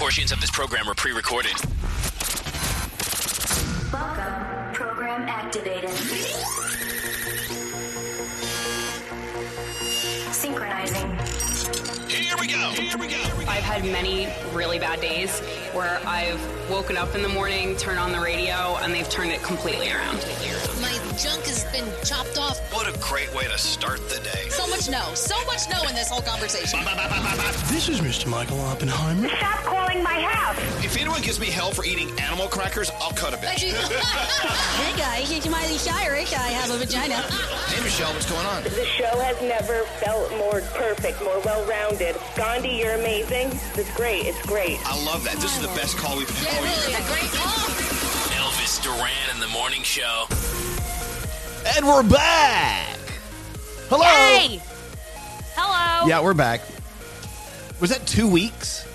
Portions of this program are pre recorded. Welcome. Program activated. Synchronizing. Here we go. Here we go. I've had many really bad days where I've woken up in the morning, turned on the radio, and they've turned it completely around. My junk has been chopped off. What a great way to start the day. So much no. So much no in this whole conversation. This is Mr. Michael Oppenheimer. Stop calling my house. If anyone gives me hell for eating animal crackers, I'll cut a bitch. hey guys, it's Miley Cyrus. I have a vagina. Hey, Michelle, what's going on? The show has never felt more perfect, more well-rounded. Gandhi, you're amazing. It's great. It's great. I love that. This is the best call we've had Yeah, all really, year. a great call. Elvis Duran in the morning show. And we're back. Hello. Hey! Hello! Yeah, we're back. Was that two weeks?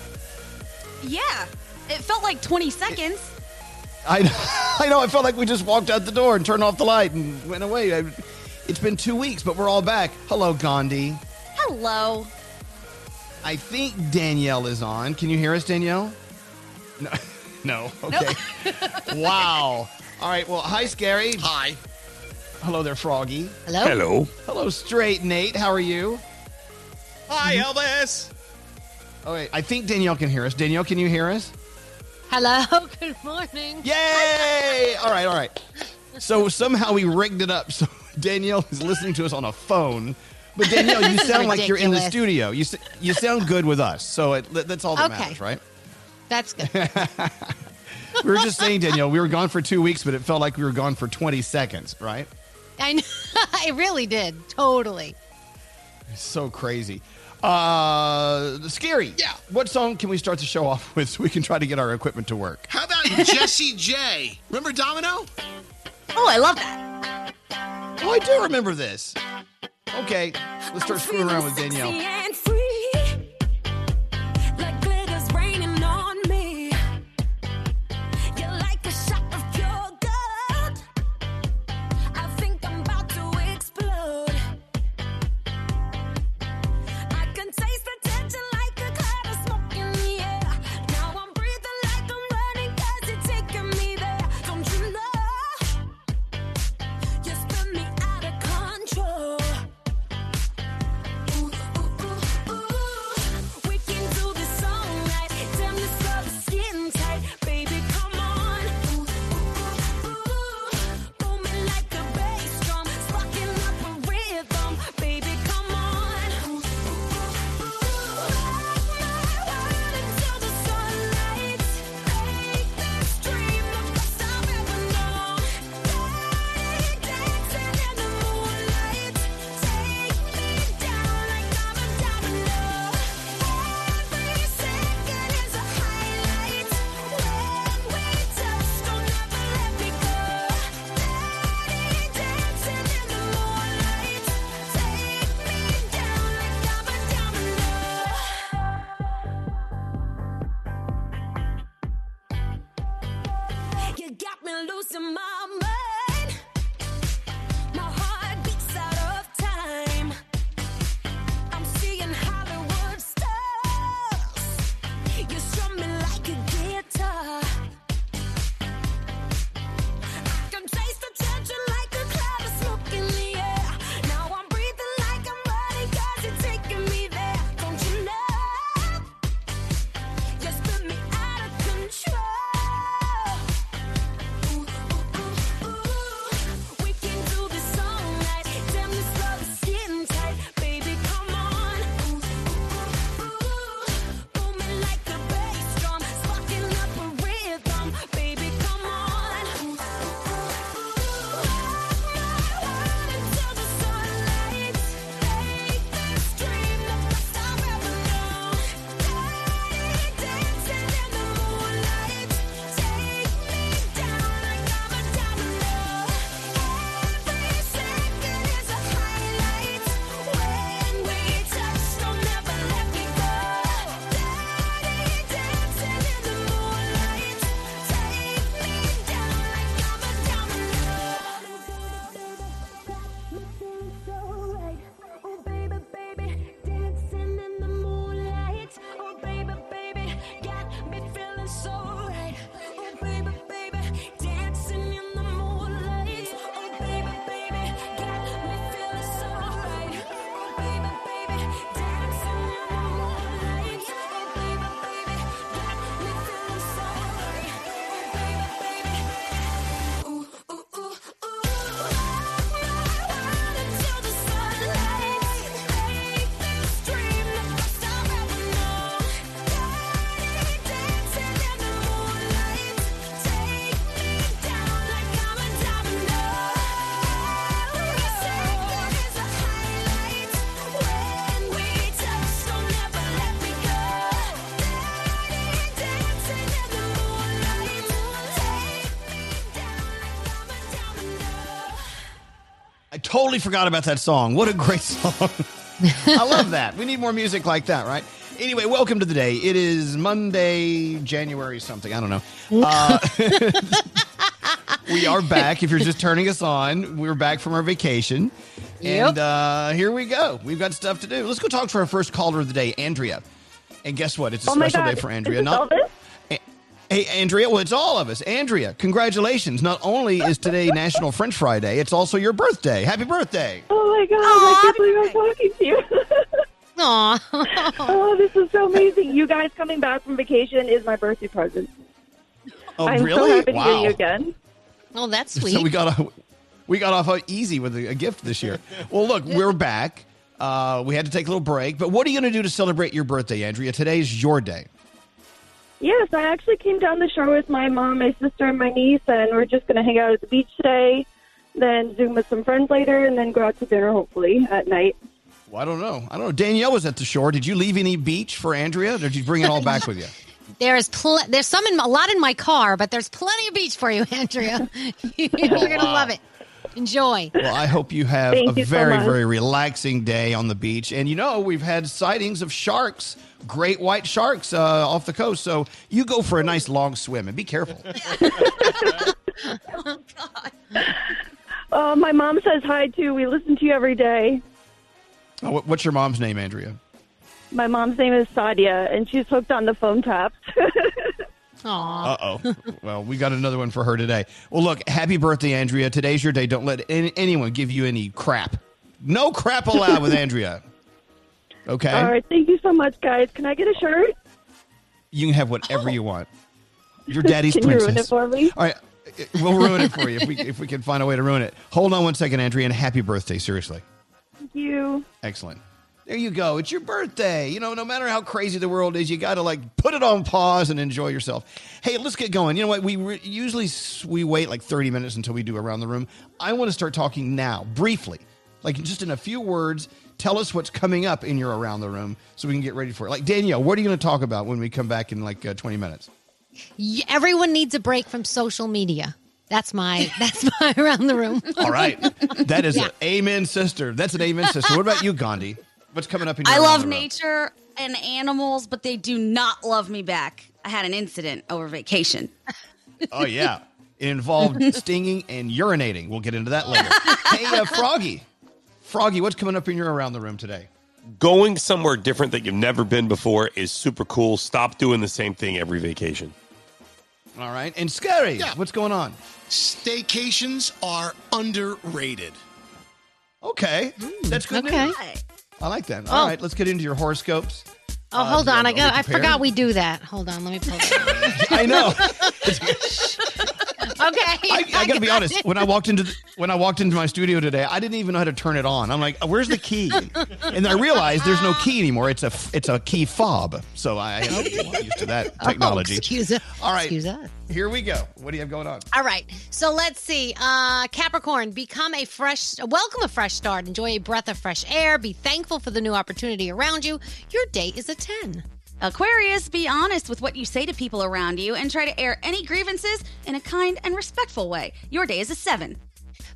Yeah. It felt like 20 seconds. I, I know. I felt like we just walked out the door and turned off the light and went away. I, it's been two weeks, but we're all back. Hello, Gandhi. Hello. I think Danielle is on. Can you hear us, Danielle? No. No. Okay. wow. All right. Well, hi, Scary. Hi. Hello there, Froggy. Hello. Hello. Hello, Straight Nate. How are you? Hi, mm-hmm. Elvis. Oh, wait. I think Danielle can hear us. Danielle, can you hear us? Hello. Good morning. Yay! All right, all right. So somehow we rigged it up so Danielle is listening to us on a phone. But Danielle, you sound like you're in the ridiculous. studio. You s- you sound good with us, so it, that's all that Okay. matters, right? That's good. We were just saying, Danielle, we were gone for two weeks, but it felt like we were gone for 20 seconds, right? I know. I really did. Totally. It's so crazy. Uh, scary. Yeah. What song can we start the show off with so we can try to get our equipment to work? How about Jessie J? Remember Domino? Oh, I love that. Oh, I do remember this. Okay, let's start screwing around with Danielle. Totally forgot about that song. What a great song. I love that. We need more music like that, right? Anyway, welcome to the day. It is Monday, January something. I don't know. Uh, we are back. If you're just turning us on, we're back from our vacation. And uh, here we go. We've got stuff to do. Let's go talk to our first caller of the day, Andrea. And guess what? It's a Oh special God. day for Is Andrea. this Not Elvis? A- Hey, Andrea. Well, it's all of us. Andrea, congratulations. Not only is today National French Fry Day, it's also your birthday. Happy birthday. Oh my god, Aw, I can't believe I'm talking to you. Aw. oh, this is so amazing. You guys coming back from vacation is my birthday present. Oh, I'm really? so happy to wow. hear you again. oh, that's sweet. So we got a, we got off easy with a, a gift this year. Well, look, we're back. Uh, we had to take a little break, but what are you going to do to celebrate your birthday, Andrea? Today's your day. Yes, I actually came down the shore with my mom, my sister, and my niece, and we're just going to hang out at the beach today, then Zoom with some friends later, and then go out to dinner hopefully at night. Well, I don't know. I don't know. Danielle was at the shore. Did you leave any beach for Andrea, or did you bring it all back with you? There's pl- there's some in a lot in my car, but there's plenty of beach for you, Andrea. You're gonna oh, love it. Enjoy. Well, I hope you have Thank a you very, much. very relaxing day on the beach. And you know, we've had sightings of sharks, great white sharks uh, off the coast. So you go for a nice long swim and be careful. Uh, my mom says hi too. We listen to you every day. Oh, what- what's your mom's name, Andrea? My mom's name is Sadia, and she's hooked on the phone taps. Aw. Uh oh. well, we got another one for her today. Well, look, happy birthday, Andrea. Today's your day. Don't let any, anyone give you any crap. No crap allowed with Andrea. Okay? All right, thank you so much, guys. Can I get a shirt? You can have whatever you want. Your daddy's Can you princess. ruin it for me? All right. uh, We'll ruin it for you if we if we can find a way to ruin it. Hold on one second, Andrea, and happy birthday. Seriously. Thank you. Excellent. There you go. It's your birthday. You know, no matter how crazy the world is, you got to like put it on pause and enjoy yourself. Hey, let's get going. You know what? We re- usually we wait like 30 minutes until we do around the room. I want to start talking now, briefly. Like just in a few words, tell us what's coming up in your around the room so we can get ready for it. Like Danielle, what are you going to talk about when we come back in like uh, 20 minutes? Everyone needs a break from social media. That's my that's my around the room. All right. That is Yeah. an amen, sister. That's an amen, sister. What about you, Gandhi? What's coming up in your I love the room? nature and animals, but they do not love me back. I had an incident over vacation. Oh yeah, it involved stinging and urinating. We'll get into that later. hey, uh, Froggy, Froggy, what's coming up in your around the room today? Going somewhere different that you've never been before is super cool. Stop doing the same thing every vacation. All right, and Scary, Yeah. what's going on? Staycations are underrated. Okay, that's good. Okay. news. I like that. All Oh. right, let's get into your horoscopes. Oh, Uh, hold on. I got. I forgot we do that. Hold on. Let me pull that. I know. okay. I, I got to be honest. When I walked into the, when I walked into my studio today, I didn't even know how to turn it on. I'm like, "Where's the key?" And I realized there's no key anymore. It's a it's a key fob. So I get used to that technology. Oh, excuse us. All right. Excuse us. Here we go. What do you have going on? All right. So let's see. Uh, Capricorn, become a fresh, welcome a fresh start. Enjoy a breath of fresh air. Be thankful for the new opportunity around you. Your day is a 10. Aquarius, be honest with what you say to people around you and try to air any grievances in a kind and respectful way. Your day is a seven.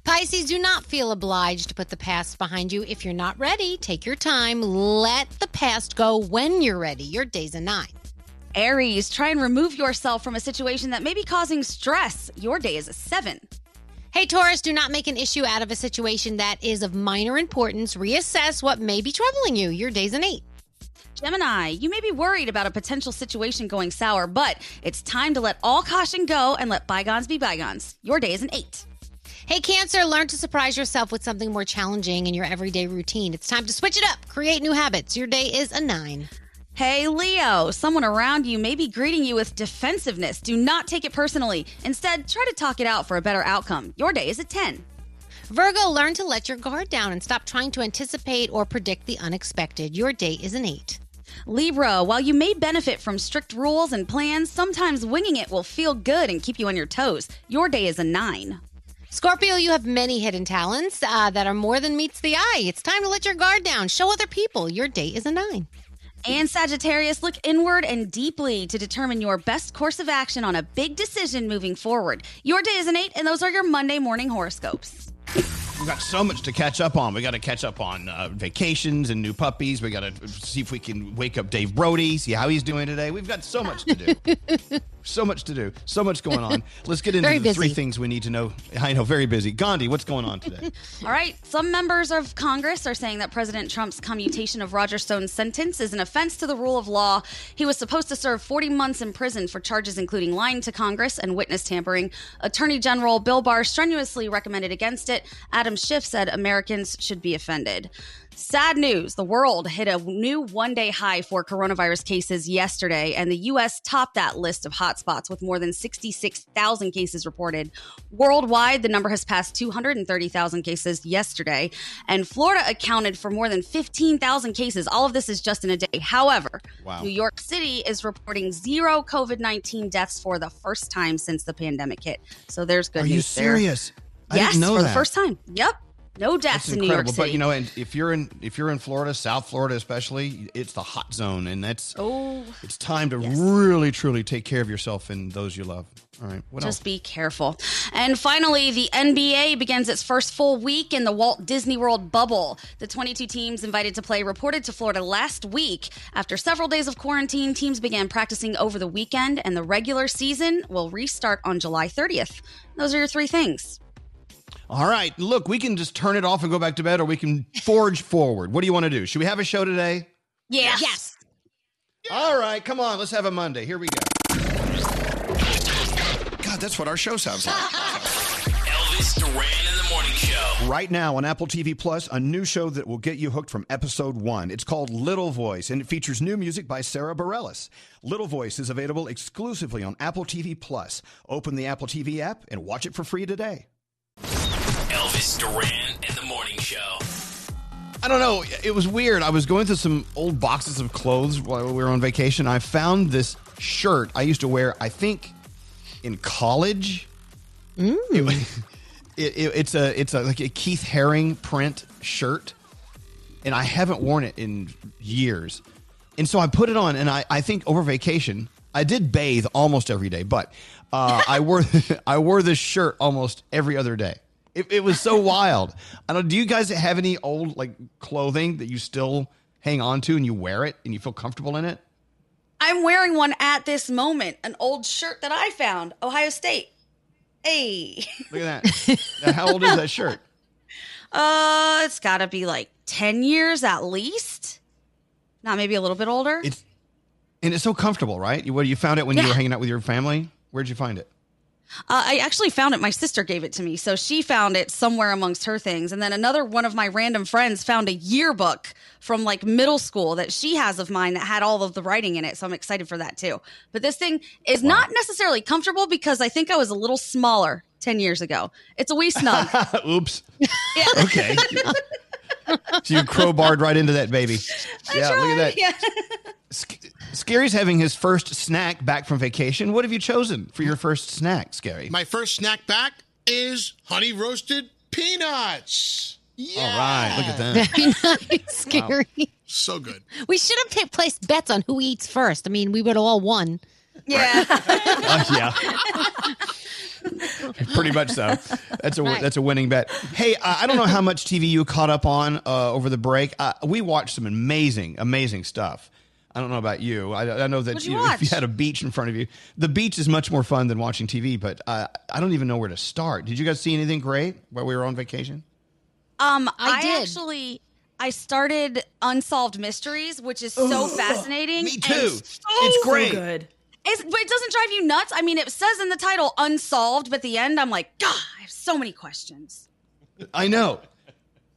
Pisces, do not feel obliged to put the past behind you. If you're not ready, take your time. Let the past go when you're ready. Your day's a 9. Aries, try and remove yourself from a situation that may be causing stress. Your day is a seven. Hey, Taurus, do not make an issue out of a situation that is of minor importance. Reassess what may be troubling you. Your day's an 8. Gemini, you may be worried about a potential situation going sour, but it's time to let all caution go and let bygones be bygones. Your day is an eight. Hey, Cancer, learn to surprise yourself with something more challenging in your everyday routine. It's time to switch it up, create new habits. Your day is a nine. Hey, Leo, someone around you may be greeting you with defensiveness. Do not take it personally. Instead, try to talk it out for a better outcome. Your day is a 10. Virgo, learn to let your guard down and stop trying to anticipate or predict the unexpected. Your day is an eight. Libra, while you may benefit from strict rules and plans, sometimes winging it will feel good and keep you on your toes. Your day is a 9. Scorpio, you have many hidden talents uh, that are more than meets the eye. It's time to let your guard down. Show other people. Your day is a nine. And Sagittarius, look inward and deeply to determine your best course of action on a big decision moving forward. Your day is an 8, and those are your Monday morning horoscopes. We've got so much to catch up on. We got to catch up on uh, vacations and new puppies. We got to see if we can wake up Dave Brody, see how he's doing today. We've got so much to do. so much to do. So much going on. Let's get into the three things we need to know. I know, very busy. Gandhi, what's going on today? All right. Some members of Congress are saying that President Trump's commutation of Roger Stone's sentence is an offense to the rule of law. He was supposed to serve 40 months in prison for charges including lying to Congress and witness tampering. Attorney General Bill Barr strenuously recommended against it. Adam Schiff said Americans should be offended. Sad news. The world hit a new one day high for coronavirus cases yesterday, and the U.S. topped that list of hotspots with more than 66,000 cases reported. Worldwide, the number has passed 230,000 cases yesterday, and Florida accounted for more than 15,000 cases. All of this is just in a day. However, Wow. New York City is reporting zero COVID 19 deaths for the first time since the pandemic hit. So there's good Are news you there. serious? I yes, didn't know for that. the first time. Yep. No deaths in New York. City. But you know, and if you're in if you're in Florida, South Florida especially, it's the hot zone, and that's oh, it's time to really truly take care of yourself and those you love. All right, what Just else? be careful. And finally, the NBA begins its first full week in the Walt Disney World bubble. The 22 teams invited to play reported to Florida last week. After several days of quarantine, teams began practicing over the weekend, and the regular season will restart on July 30th. Those are your three things. All right, look, we can just turn it off and go back to bed, or we can forge forward. What do you want to do? Should we have a show today? Yes. Yes. All right, come on, let's have a Monday. Here we go. God, that's what our show sounds like. Elvis Duran in the morning show. Right now on Apple TV Plus, a new show that will get you hooked from episode one. It's called Little Voice, and it features new music by Sara Bareilles. Little Voice is available exclusively on Apple TV Plus. Open the Apple TV app and watch it for free today. Elvis Duran in the morning show. I don't know. It was weird. I was going through some old boxes of clothes while we were on vacation. I found this shirt I used to wear, I think, in college. It it- it- it's a it's a like a Keith Haring print shirt, and I haven't worn it in years. And so I put it on, and I, I think over vacation I did bathe almost every day, but uh, I wore I wore this shirt almost every other day. It, it was so wild. I don't. Do you guys have any old like clothing that you still hang on to and you wear it and you feel comfortable in it? I'm wearing one at this moment, an old shirt that I found, Ohio State. Hey. Look at that. Now, How old is that shirt? Uh, it's got to be like 10 years at least. Not maybe a little bit older. It's and it's so comfortable, right? You, what you found it when you were hanging out with your family? Where'd you find it? Uh, I actually found it. My sister gave it to me. So she found it somewhere amongst her things. And then another one of my random friends found a yearbook from like middle school that she has of mine that had all of the writing in it. So I'm excited for that too. But this thing is not necessarily comfortable because I think I was a little smaller 10 years ago. It's a wee snug. Oops. Yeah. Okay. so you crowbarred right into that baby. yeah, look at that. Yeah. Scary's having his first snack back from vacation. What have you chosen for your first snack, Scary? My first snack back is honey roasted peanuts. Yeah. All right, look at that. Scary. So good. We should have ta- placed bets on who eats first. I mean, we would have all won. Yeah. Uh, yeah. Pretty much so. That's a Right. that's a winning bet. Hey, uh, I don't know how much TV you caught up on uh, over the break. Uh, we watched some amazing, amazing stuff. I don't know about you. I, I know that you you know, if you had a beach in front of you, the beach is much more fun than watching TV. But uh, I don't even know where to start. Did you guys see anything great while we were on vacation? Um, I I, did. actually, I started Unsolved Mysteries, which is so fascinating. me and too. so It's great. good. It's, but it doesn't drive you nuts. I mean, it says in the title "unsolved," but at the end, I'm like, God, I have so many questions. I know.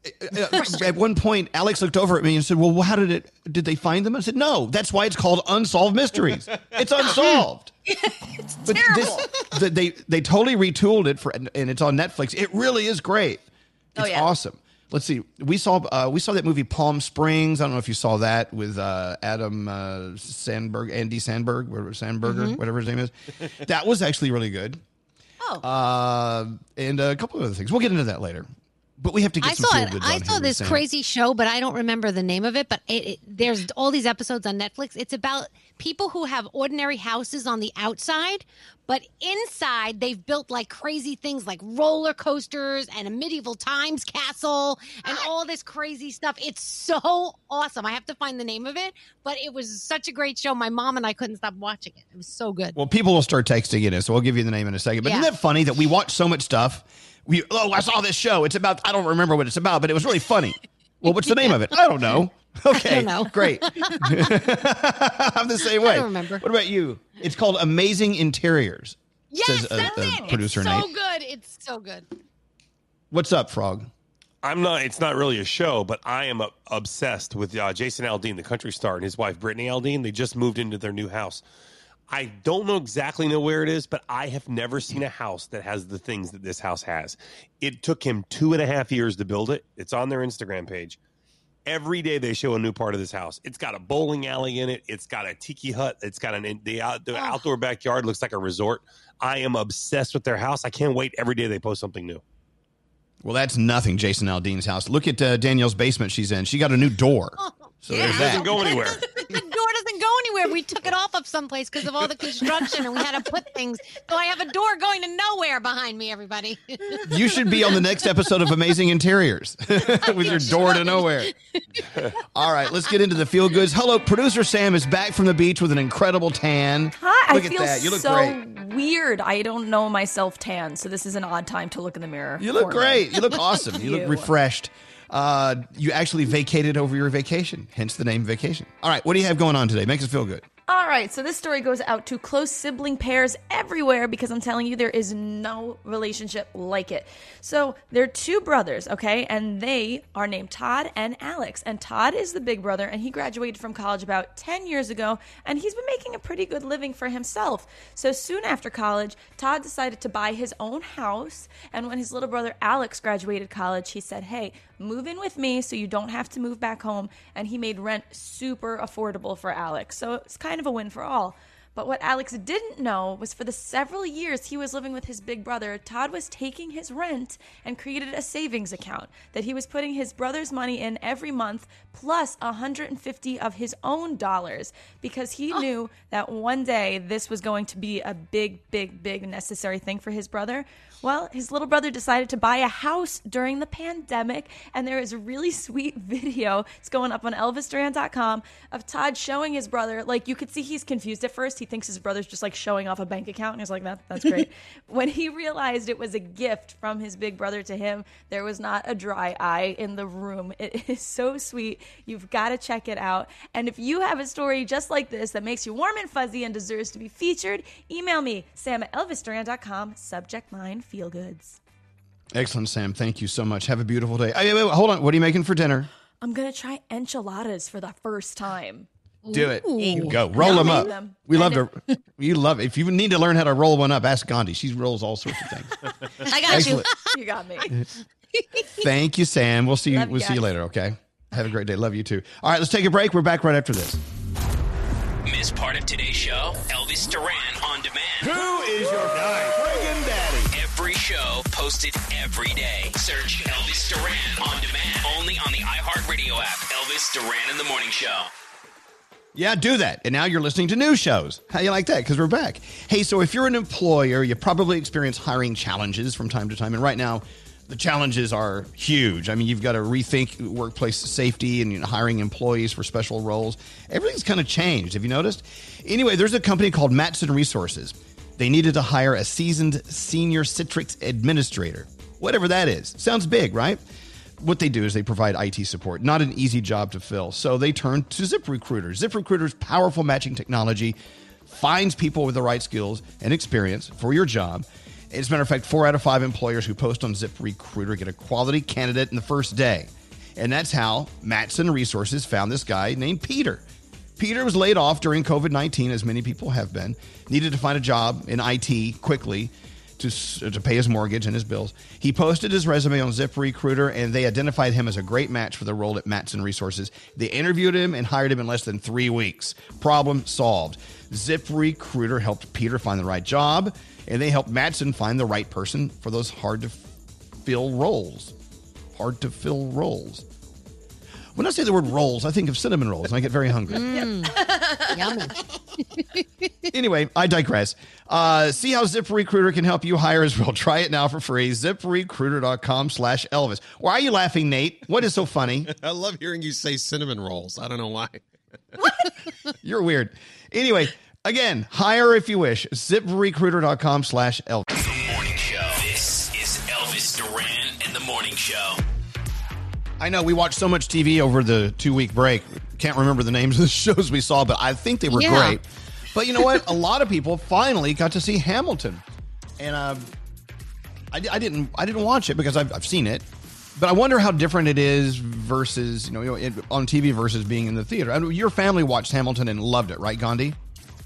At one point, Alex looked over at me and said, "Well, how did it? Did they find them?" I said, "No, that's why it's called unsolved mysteries. It's unsolved." it's But terrible. this, the, they they totally retooled it for, and it's on Netflix. It really is great. Oh, it's Oh, yeah. awesome. Let's see. We saw uh, we saw that movie Palm Springs. I don't know if you saw that with uh, Adam uh, Sandberg, Andy Sandberg, whatever Sandberger, Mhm. whatever his name is. That was actually really good. Oh. Uh, and a couple of other things. We'll get into that later. But we have to get I some saw feel it. I saw here this Sam. crazy show, but I don't remember the name of it. But it, it, there's all these episodes on Netflix. It's about people who have ordinary houses on the outside, but inside they've built like crazy things, like roller coasters and a medieval times castle and ah! all this crazy stuff. It's so awesome. I have to find the name of it, but it was such a great show. My mom and I couldn't stop watching it. It was so good. Well, people will start texting in, so I'll give you the name in a second. But Yeah. isn't that funny that we watch so much stuff? We oh, I saw this show. It's about I don't remember what it's about, but it was really funny. Well, what's the name of it? I don't know. Okay, know. great. I'm the same way. don't remember. What about you? It's called Amazing Interiors. Yes, says, uh, that's uh, it. producer it's so Nate. good. It's so good. What's up, Frog? I'm not. It's not really a show, but I am uh, obsessed with uh, Jason Aldean, the country star, and his wife Brittany Aldean. They just moved into their new house. I don't know exactly know where it is, but I have never seen a house that has the things that this house has. It took him two and a half years to build it. It's on their Instagram page. Every day they show a new part of this house. It's got a bowling alley in it. It's got a tiki hut. It's got an the, out, the outdoor backyard looks like a resort. I am obsessed with their house. I can't wait every day they post something new. Well, that's nothing. Jason Aldean's house. Look at uh, Danielle's basement. She's in. She got a new door. So there's that. Doesn't go anywhere. the door doesn't go anywhere. We took it off of someplace because of all the construction, and we had to put things. So I have a door going to nowhere behind me. Everybody. You should be on the next episode of Amazing Interiors with your door to nowhere. All right, let's get into the feel goods. Hello, producer Sam is back from the beach with an incredible tan. Hi, Look I at feel that. You look so great. weird. I don't know myself tan, so this is an odd time to look in the mirror. You look for me. great. You look awesome. You look refreshed. Uh, you actually vacated over your vacation, hence the name vacation. All right, what do you have going on today? Make us feel good. All right, so this story goes out to close sibling pairs everywhere because I'm telling you, there is no relationship like it. So they're two brothers, okay, and they are named Todd and Alex. And Todd is the big brother, and he graduated from college about 10 years ago, and he's been making a pretty good living for himself. So soon after college, Todd decided to buy his own house, and when his little brother Alex graduated college, he said, Hey, move in with me so you don't have to move back home. And he made rent super affordable for Alex. So it's kind of a win for all. But what Alex didn't know was for the several years he was living with his big brother, Todd was taking his rent and created a savings account that he was putting his brother's money in every month plus 150 of his own dollars because he oh. knew that one day this was going to be a big, big, big necessary thing for his brother. Well, his little brother decided to buy a house during the pandemic, and there is a really sweet video. It's going up on ElvisDuran.com of Todd showing his brother. Like you could see he's confused at first. He thinks his brother's just like showing off a bank account, and he's like, "That that's great." when he realized it was a gift from his big brother to him, there was not a dry eye in the room. It is so sweet. You've got to check it out. And if you have a story just like this that makes you warm and fuzzy and deserves to be featured, email me sam at ElvisDuran.com. Subject line feel goods. Excellent, Sam. Thank you so much. Have a beautiful day. Hey, wait, wait, hold on. What are you making for dinner? I'm gonna try enchiladas for the first time. Do it. Ooh. Go. Roll them up. Them. We love to. You love it. If you need to learn how to roll one up, ask Gandhi. She rolls all sorts of things. I got Excellent. you. You got me. Thank you, Sam. We'll see you. Love we'll see you later. Okay. Have a great day. Love you too. All right, let's take a break. We're back right after this. Miss part of today's show? Elvis Duran on demand. Who is your guy? Show posted every day. Search Elvis Duran on demand. Only on the iHeartRadio app. Elvis Duran in the Morning Show. Yeah, do that. And now you're listening to new shows. How you like that? Because we're back. Hey, so if you're an employer, you probably experience hiring challenges from time to time. And right now, the challenges are huge. I mean, you've got to rethink workplace safety and you know, hiring employees for special roles. Everything's kind of changed. Have you noticed? Anyway, there's a company called Matson Resources. They needed to hire a seasoned senior Citrix administrator, whatever that is. Sounds big, right? what they do is they provide IT support, not an easy job to fill. So they turn to ZipRecruiter. ZipRecruiter's powerful matching technology finds people with the right skills and experience for your job. As a matter of fact, four out of five employers who post on ZipRecruiter get a quality candidate in the first day. And that's how Matson Resources found this guy named Peter. Peter was laid off during COVID 19, as many people have been, needed to find a job in IT quickly to, to pay his mortgage and his bills. He posted his resume on ZipRecruiter, and they identified him as a great match for the role at Matson Resources. They interviewed him and hired him in less than three weeks. Problem solved. ZipRecruiter helped Peter find the right job, and they helped Matson find the right person for those hard to fill roles. Hard to fill roles. When I say the word rolls, I think of cinnamon rolls, and I get very hungry. Yummy. anyway, I digress. Uh, see how ZipRecruiter can help you hire as well. Try it now for free. ZipRecruiter.com slash Elvis. Why are you laughing, Nate? What is so funny? I love hearing you say cinnamon rolls. I don't know why. You're weird. Anyway, again, hire if you wish. ZipRecruiter.com slash Elvis. I know we watched so much TV over the two week break. Can't remember the names of the shows we saw, but I think they were Yeah. great. But you know what? A lot of people finally got to see Hamilton, and uh, I, I didn't. I didn't watch it because I've, I've seen it. But I wonder how different it is versus you know it, on TV versus being in the theater. I mean, your family watched Hamilton and loved it, right, Gandhi?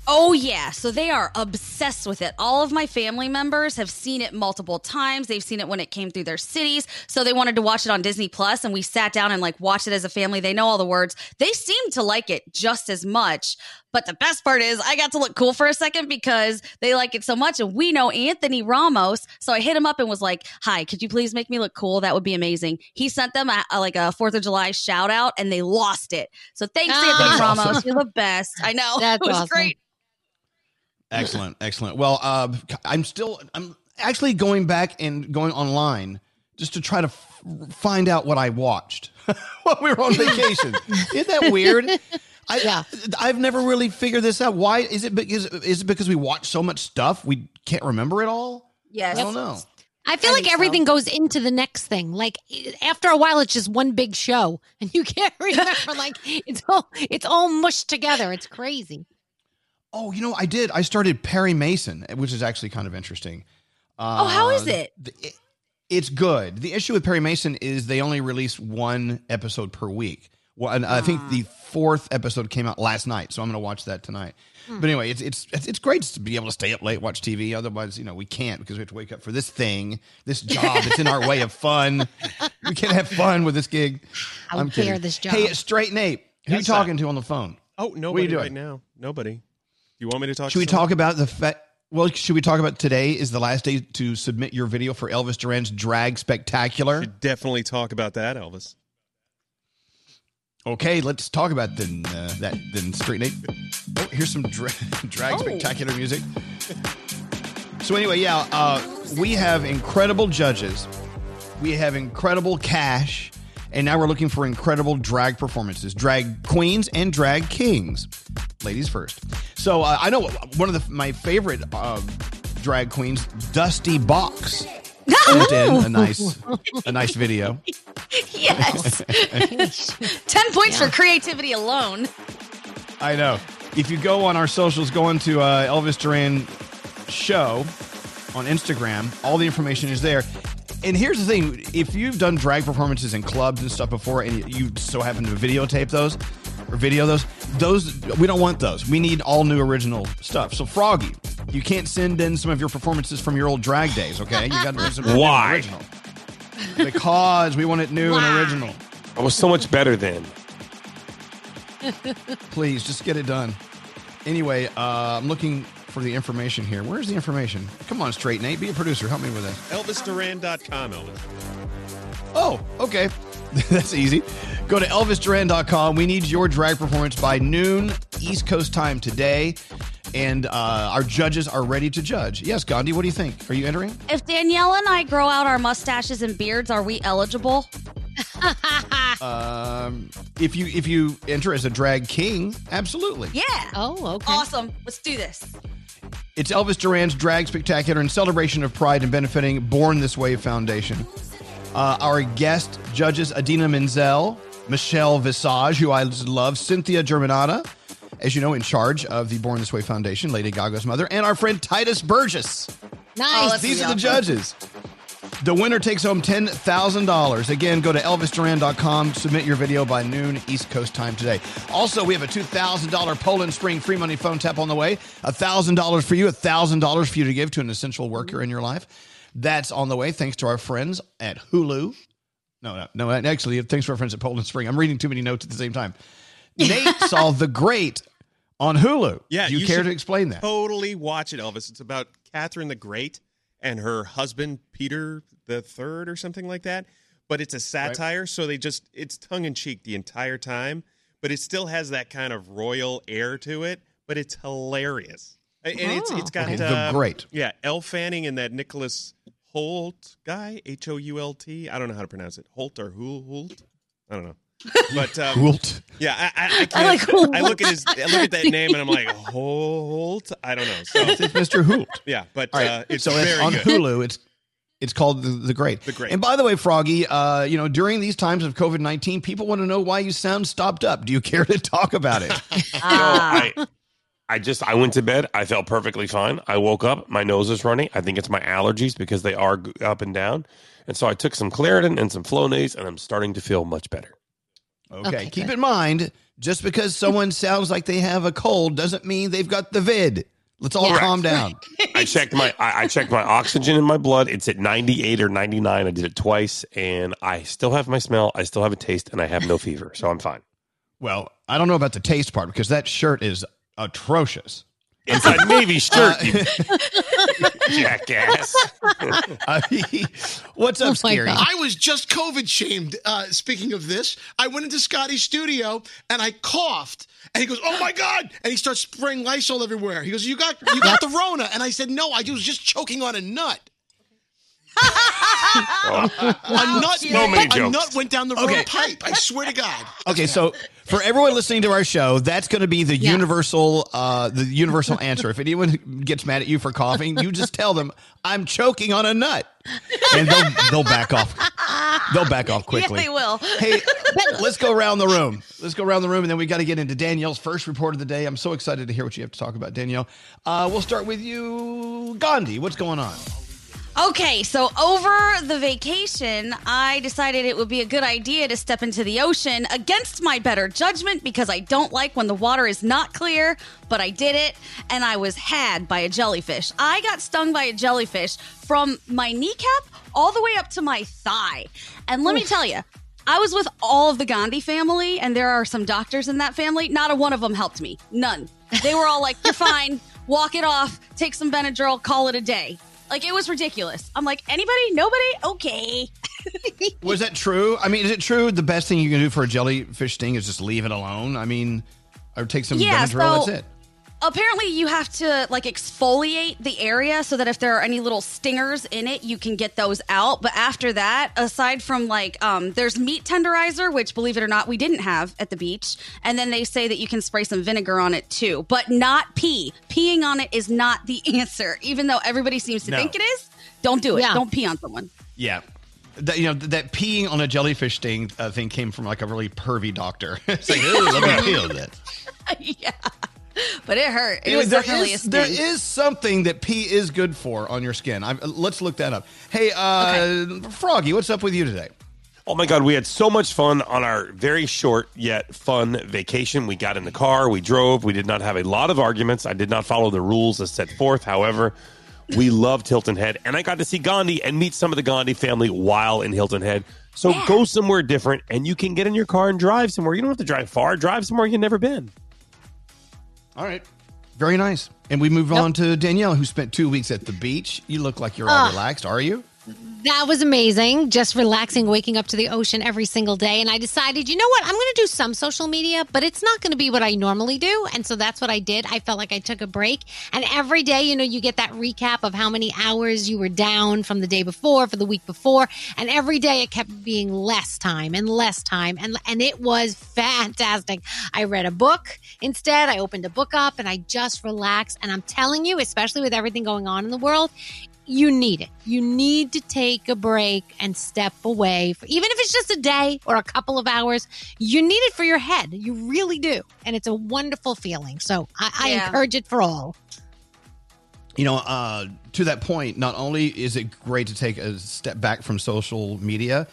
Oh, yeah. So they are obsessed with it. All of my family members have seen it multiple times. They've seen it when it came through their cities. So they wanted to watch it on Disney Plus, and we sat down and like watched it as a family. They know all the words. They seem to like it just as much. But the best part is, I got to look cool for a second because they like it so much. And we know Anthony Ramos. So I hit him up and was like, Hi, could you please make me look cool? That would be amazing. He sent them a, a- like a 4th of July shout out and they lost it. So thanks, Ah. Anthony Ramos. awesome. You're the best. I know. That's it was awesome. great. Excellent, excellent. Well, uh, I'm still. I'm actually going back and going online just to try to f- find out what I watched while we were on vacation. Isn't that weird? I, Yeah. I've never really figured this out. Why is it? Because is it because we watch so much stuff we can't remember it all? Yes. I don't know. I feel I like think so. everything goes into the next thing. Like after a while, it's just one big show, and you can't remember. like it's all it's all mushed together. It's crazy. Oh, you know, I did. I started Perry Mason, eh, which is actually kind of interesting. Uh, Oh, how is uh, it? the- it- It's good. The issue with Perry Mason is they only release one episode per week. Well, and I think ah. the fourth episode came out last night, so I'm going to watch that tonight. Hmm. But anyway, it's, it's it's it's great to be able to stay up late watch TV. Otherwise, you know, we can't because we have to wake up for this thing, this job. it's in our way of fun. We can't have fun with this gig. I'm dare kidding. this job. Hey, straight Nate, who Yes, you sir. talking to on the phone? Oh, What are nobody you doing? right now. Nobody. You want me to talk? Should to we talk about the fact? Well, should we talk about today is the last day to submit your video for Elvis Duran's Drag Spectacular? Should definitely talk about that, Elvis. Okay, let's talk about then uh, that then straight Nate. Oh, here's some dra- drag Oh. spectacular music. So anyway, yeah, uh, we have incredible judges, we have incredible cash, and now we're looking for incredible drag performances, drag queens and drag kings. Ladies first. So uh, I know one of the, my favorite uh, drag queens, Dusty Box, sent in a nice a nice video. Yes. 10 points for creativity alone. I know. If you go on our socials, go into uh, Elvis Duran show on Instagram, all the information is there. And here's the thing: if you've done drag performances in clubs and stuff before, and you so happen to videotape those or video those, those we don't want those. We need all new original stuff. So Froggy, you can't send in some of your performances from your old drag days. Okay, you got to do some Why? original. Because we want it new and original. I was so much better then. Please, just get it done. Anyway, uh, I'm looking for the information here. Where's the information? Come on, straight Nate. Be a producer. Help me with this. ElvisDuran.com, Elvis. Oh, okay. That's easy. Go to ElvisDuran.com. We need your drag performance by noon East Coast time today. And uh, our judges are ready to judge. Yes, Gandhi, what do you think? Are you entering? If Danielle and I grow out our mustaches and beards, are we eligible? Um, if you if you enter as a drag king, absolutely. Yeah. Oh, okay. Awesome. Let's do this. It's Elvis Duran's Drag Spectacular in celebration of pride and benefiting Born This Way Foundation. Uh, our guest judges Idina Menzel, Michelle Visage, who I love, Cynthia Germanotta, as you know, in charge of the Born This Way Foundation, Lady Gaga's mother, and our friend Titus Burgess. Nice. These are the judges. The winner takes home $10,000. Again, go to ElvisDuran.com, submit your video by noon East Coast time today. Also, we have a $2,000 Poland Spring free money phone tap on the way. $1,000 for you, $1,000 for you to give to an essential worker in your life. That's on the way thanks to our friends at Hulu. No, no, no, actually, thanks to our friends at Poland Spring. I'm reading too many notes at the same time. Nate saw The Great on Hulu. Yeah, Do you, care to explain that? Totally watch it, Elvis. It's about Catherine the Great and her husband Peter the Third or something like that. But it's a satire, so they just it's tongue in cheek the entire time, but it still has that kind of royal air to it. But it's hilarious, and it's it's got Okay, The uh, Great. yeah, Elle Fanning and that Nicholas Hoult guy, H O U L T. I don't know how to pronounce it, Holt or Hul- Holt. I don't know. But um, Holt. Yeah, I, I, I, can't, I like Holt. I look at his, I look at that name, and I'm like Holt. I don't know. So It's Mr. Holt. Yeah, but All right, uh, it's so very it's on good. Hulu. It's it's called the, the Great. The Great. And by the way, Froggy, uh, you know during these times of COVID nineteen, people want to know why you sound stopped up. Do you care to talk about it? I, I just I went to bed. I felt perfectly fine. I woke up. My nose is running. I think it's my allergies because they are up and down. And so I took some Claritin and some Flonase, and I'm starting to feel much better. Okay. Keep in mind, just because someone sounds like they have a cold doesn't mean they've got the vid. Let's all Yeah. calm down. I checked my I, I checked my oxygen in my blood. It's at 98 or 99. I did it twice, and I still have my smell. I still have a taste, and I have no fever, so I'm fine. Well, I don't know about the taste part because that shirt is atrocious. It's a navy shirt, you jackass. What's Oh up, Scary? I was just COVID shamed. Uh, speaking of this, I went into Scotty's studio and I coughed, and he goes, "Oh my god!" and he starts spraying Lysol everywhere. He goes, "You got you got the Rona," and I said, "No, I was just choking on a nut." a nut, So many a jokes. nut went down the wrong Okay. pipe. I swear to God. Okay, so for everyone listening to our show, that's going to be the Yeah. universal, uh, the universal answer. If anyone gets mad at you for coughing, you just tell them I'm choking on a nut, and they'll they'll back off. They'll back off quickly. Yeah, they will. Hey, let's go around the room. Let's go around the room, and then we got to get into Danielle's first report of the day. I'm so excited to hear what you have to talk about, Danielle. Uh, we'll start with you, Gandhi. What's going on? Okay, so over the vacation, I decided it would be a good idea to step into the ocean against my better judgment because I don't like when the water is not clear, but I did it and I was had by a jellyfish. I got stung by a jellyfish from my kneecap all the way up to my thigh. And let me tell you, I was with all of the Gandhi family, and there are some doctors in that family. Not a one of them helped me. None. They were all like, "You're fine. Walk it off. Take some Benadryl. Call it a day." Like it was ridiculous. I'm like, anybody? Nobody? Okay. Was that true? I mean, is it true the best thing you can do for a jellyfish sting is just leave it alone? I mean, or take some Yeah, Benadryl. so- that's it. Apparently, you have to like exfoliate the area so that if there are any little stingers in it, you can get those out. But after that, aside from like, um, there's meat tenderizer, which believe it or not, we didn't have at the beach. And then they say that you can spray some vinegar on it too, but not pee. Peeing on it is not the answer, even though everybody seems to No. think it is. Don't do it. Yeah. Don't pee on someone. Yeah. That, you know that peeing on a jellyfish sting uh, thing came from like a really pervy doctor. it's like, "Ooh, let me feel that. yeah, but it hurt. It Anyway, was there definitely is- a there sting. something that pee is good for on your skin. i let's look that up. Hey, uh, Froggy, what's up with you today? Oh my God, we had so much fun on our very short yet fun vacation. We got in the car, we drove, we did not have a lot of arguments. I did not follow the rules as set forth. However, we loved Hilton Head, and I got to see Gandhi and meet some of the Gandhi family while in Hilton Head. So go somewhere different, and you can get in your car and drive somewhere. You don't have to drive far, drive somewhere you've never been. All right. Very nice. And we move on to Danielle, who spent two weeks at the beach. You look like you're all Ah. relaxed, are you? That was amazing. Just relaxing, waking up to the ocean every single day. And I decided, you know what? I'm going to do some social media, but it's not going to be what I normally do. And so that's what I did. I felt like I took a break. And every day, you know, you get that recap of how many hours you were down from the day before, for the week before. And every day it kept being less time and less time. And, and it was fantastic. I read a book instead. I opened a book up and I just relaxed. And I'm telling you, especially with everything going on in the world, you need it. You need to take a break and step away, for, even if it's just a day or a couple of hours. You need it for your head. You really do. And it's a wonderful feeling. So I, I Yeah. encourage it for all. You know, uh, to that point, not only is it great to take a step back from social media,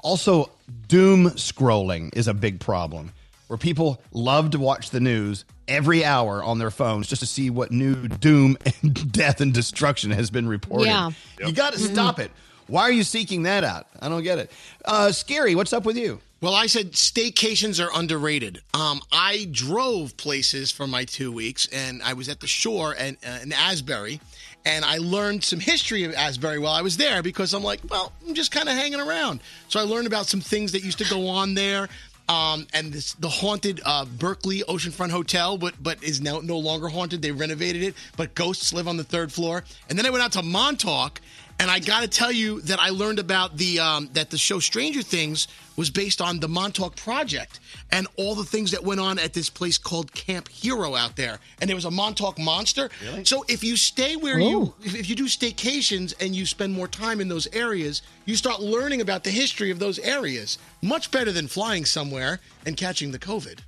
also doom scrolling is a big problem where people love to watch the news every hour on their phones just to see what new doom and death and destruction has been reported. Yeah. You got to stop it. Why are you seeking that out? I don't get it. Uh, Scary, what's up with you? Well, I said staycations are underrated. Um, I drove places for my two weeks, and I was at the shore and uh, in Asbury, and I learned some history of Asbury while I was there because I'm like, well, I'm just kind of hanging around. So I learned about some things that used to go on there. Um, and this, the haunted uh, Berkeley Oceanfront Hotel, but but is now no longer haunted. They renovated it, but ghosts live on the third floor. And then I went out to Montauk, and I got to tell you that I learned about the um, that the show Stranger Things was based on the Montauk Project and all the things that went on at this place called Camp Hero out there. And there was a Montauk monster. So if you stay where you if, if you do staycations and you spend more time in those areas, you start learning about the history of those areas. Much better than flying somewhere and catching the COVID.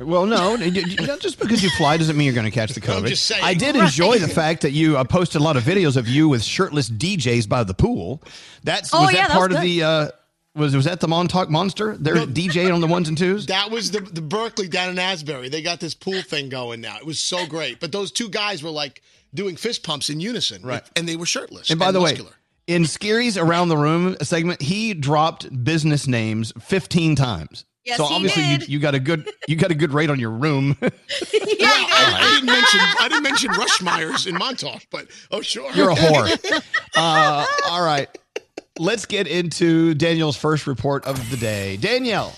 Well, no, you- you- not just because you fly doesn't mean you're going to catch the COVID. just saying. I did enjoy the fact that you uh, posted a lot of videos of you with shirtless DJs by the pool. That's Oh, was yeah, that part of the uh, was was that the Montauk Monster? They're DJ on the ones and twos. That was the the Berkeley down in Asbury. They got this pool thing going now. It was so great. But those two guys were like doing fist pumps in unison, Right. And they were shirtless. And by the muscular. way, in Scary's around the room segment, he dropped business names 15 times. Yes, so obviously. You, you got a good you got a good rate on your room. Well, I, I didn't mention I didn't mention Ruschmeyer's in Montauk, but oh sure, You're a whore. Uh, all right. Let's get into Danielle's first report of the day. Danielle.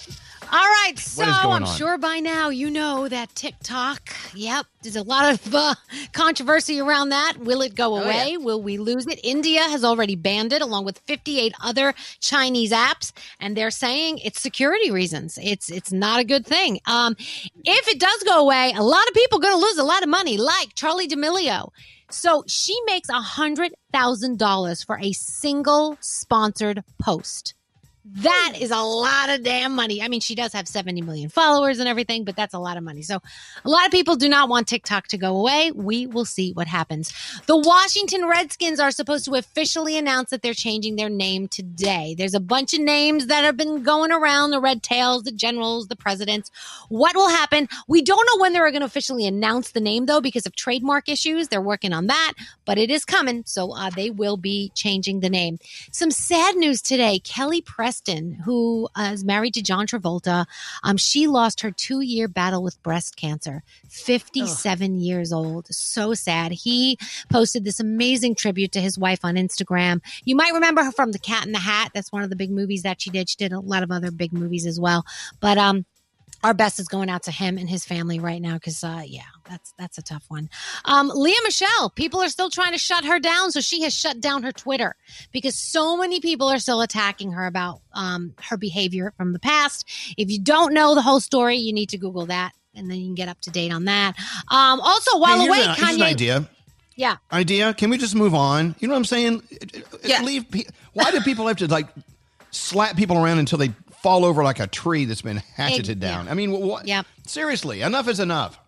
All right, so What is going I'm on? sure by now you know that TikTok. Yep, there's a lot of uh, controversy around that. Will it go Oh, away? Will we lose it? India has already banned it, along with 58 other Chinese apps, and they're saying it's security reasons. It's it's not a good thing. Um, if it does go away, a lot of people going to lose a lot of money, like Charli D'Amelio. So she makes a hundred thousand dollars for a single sponsored post. That is a lot of damn money. I mean, she does have 70 million followers and everything, but that's a lot of money. So, a lot of people do not want TikTok to go away. We will see what happens. The Washington Redskins are supposed to officially announce that they're changing their name today. There's a bunch of names that have been going around the Red Tails, the Generals, the Presidents. What will happen? We don't know when they're going to officially announce the name, though, because of trademark issues. They're working on that, but it is coming. So, uh, they will be changing the name. Some sad news today. Kelly Preston, who uh, married to John Travolta, um, she lost her two year battle with breast cancer, 57 years old. So sad. He posted this amazing tribute to his wife on Instagram. You might remember her from The Cat in the Hat. That's one of the big movies that she did. She did a lot of other big movies as well. But, um, our best is going out to him and his family right now because uh, yeah that's that's a tough one um, Lea Michele people are still trying to shut her down so she has shut down her twitter because so many people are still attacking her about um, her behavior from the past if you don't know the whole story you need to google that and then you can get up to date on that um, also while Hey, away an- here's an kanye idea. yeah Idea? Can we just move on? You know what I'm saying? Yeah. Leave. Why do people have to like slap people around until they fall over like a tree that's been hatcheted Ex- down? yeah. I mean, what? Yep. Seriously, enough is enough.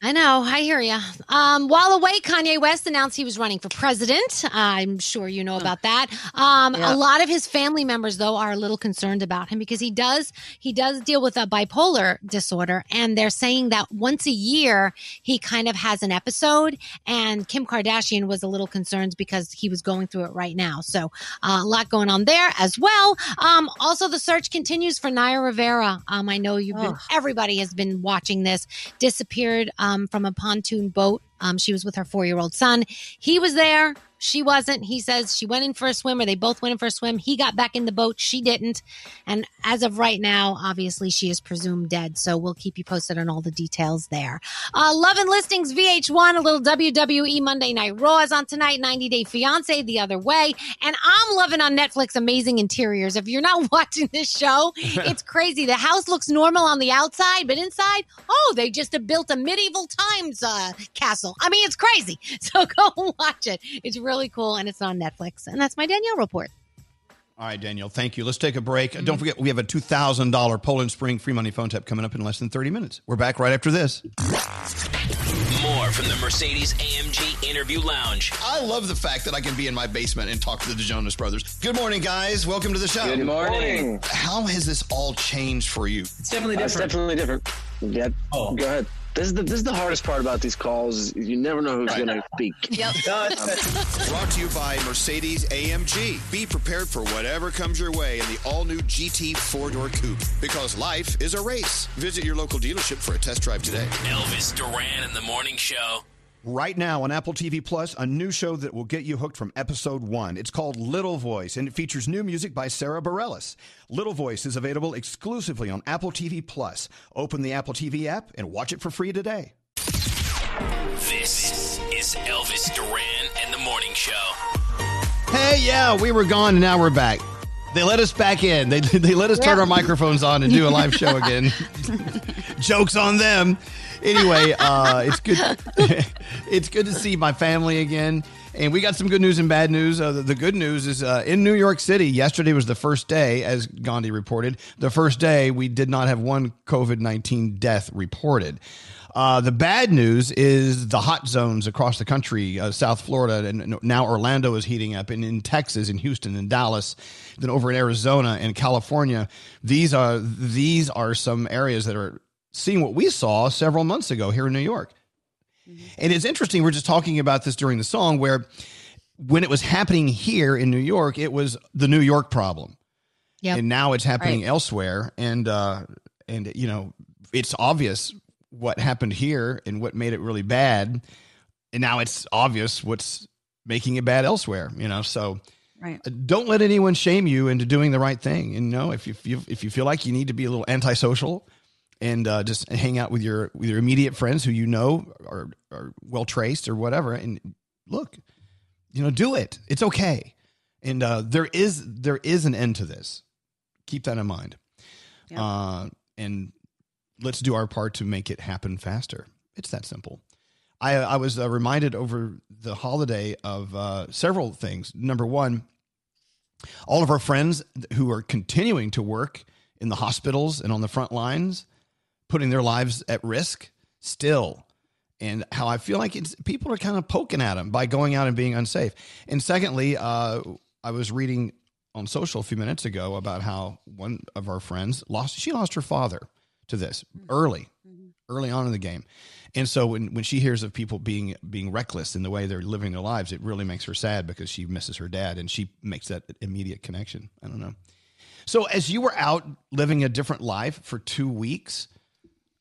I know. I hear you. Um, while away, Kanye West announced he was running for president. I'm sure you know about that. Um, Yeah. A lot of his family members, though, are a little concerned about him because he does he does deal with a bipolar disorder, and they're saying that once a year he kind of has an episode. And Kim Kardashian was a little concerned because he was going through it right now. So uh, a lot going on there as well. Um, also, the search continues for Naya Rivera. Um, I know you've been everybody has been watching this. Disappeared um, from a pontoon boat. Um, she was with her four year old son. He was there. She wasn't. He says she went in for a swim, or they both went in for a swim. He got back in the boat. She didn't. And as of right now, obviously, she is presumed dead. So we'll keep you posted on all the details there. Uh, Love and Listings VH1, a little WWE Monday Night Raw is on tonight. 90 Day Fiance the other way. And I'm loving on Netflix Amazing Interiors. If you're not watching this show, it's crazy. The house looks normal on the outside, but inside, oh, they just built a medieval times uh, castle. I mean, it's crazy. So go watch it. It's really cool, and it's on Netflix. And that's my Danielle report. All right, Danielle, thank you. Let's take a break. Mm-hmm. Don't forget, we have a $2,000 Poland Spring free money phone tap coming up in less than 30 minutes. We're back right after this. More from the Mercedes AMG Interview Lounge. I love the fact that I can be in my basement and talk to the Jonas Brothers. Good morning, guys. Welcome to the show. Good morning. How has this all changed for you? It's definitely uh, different. It's definitely different. Yeah. Oh. Go ahead. This is the this is the hardest part about these calls. Is you never know who's going to speak. Yep. Um, Brought to you by Mercedes AMG. Be prepared for whatever comes your way in the all new GT four door coupe because life is a race. Visit your local dealership for a test drive today. Elvis Duran in the Morning Show. Right now on Apple TV Plus, a new show that will get you hooked from episode one. It's called Little Voice, and it features new music by Sara Bareilles. Little Voice is available exclusively on Apple TV Plus. Open the Apple TV app and watch it for free today. This is Elvis Duran and the Morning Show. Hey, yeah, we were gone and now we're back. They let us back in. They, they let us turn Yeah. our microphones on and do a live show again. Jokes on them. Anyway, uh, it's good. it's good to see my family again. And we got some good news and bad news. Uh, the, the good news is uh, in New York City, yesterday was the first day, as Gandhi reported, the first day we did not have one COVID 19 death reported. Uh, the bad news is the hot zones across the country, uh, South Florida, and now Orlando is heating up, and in Texas, in Houston, and Dallas, then over in Arizona and California. These are these are some areas that are seeing what we saw several months ago here in New York. And it's interesting. We're just talking about this during the song, where when it was happening here in New York, it was the New York problem, Yep. and now it's happening Right. elsewhere. And uh, and you know, it's obvious what happened here and what made it really bad, and now it's obvious what's making it bad elsewhere. You know, so Right. uh, don't let anyone shame you into doing the right thing. And you know, if you feel, if you feel like you need to be a little antisocial and uh, just hang out with your with your immediate friends who you know are are well traced or whatever, and look, you know, do it. It's okay. And uh, there is there is an end to this. Keep that in mind. Uh, and let's do our part to make it happen faster. It's that simple. I, I was uh, reminded over the holiday of uh, several things. Number one, all of our friends who are continuing to work in the hospitals and on the front lines, putting their lives at risk still. And how I feel like it's, people are kind of poking at them by going out and being unsafe. And secondly, uh, I was reading on social a few minutes ago about how one of our friends lost, she lost her father to this early, early on in the game. And so when, when she hears of people being being reckless in the way they're living their lives, it really makes her sad because she misses her dad and she makes that immediate connection. I don't know. So as you were out living a different life for two weeks,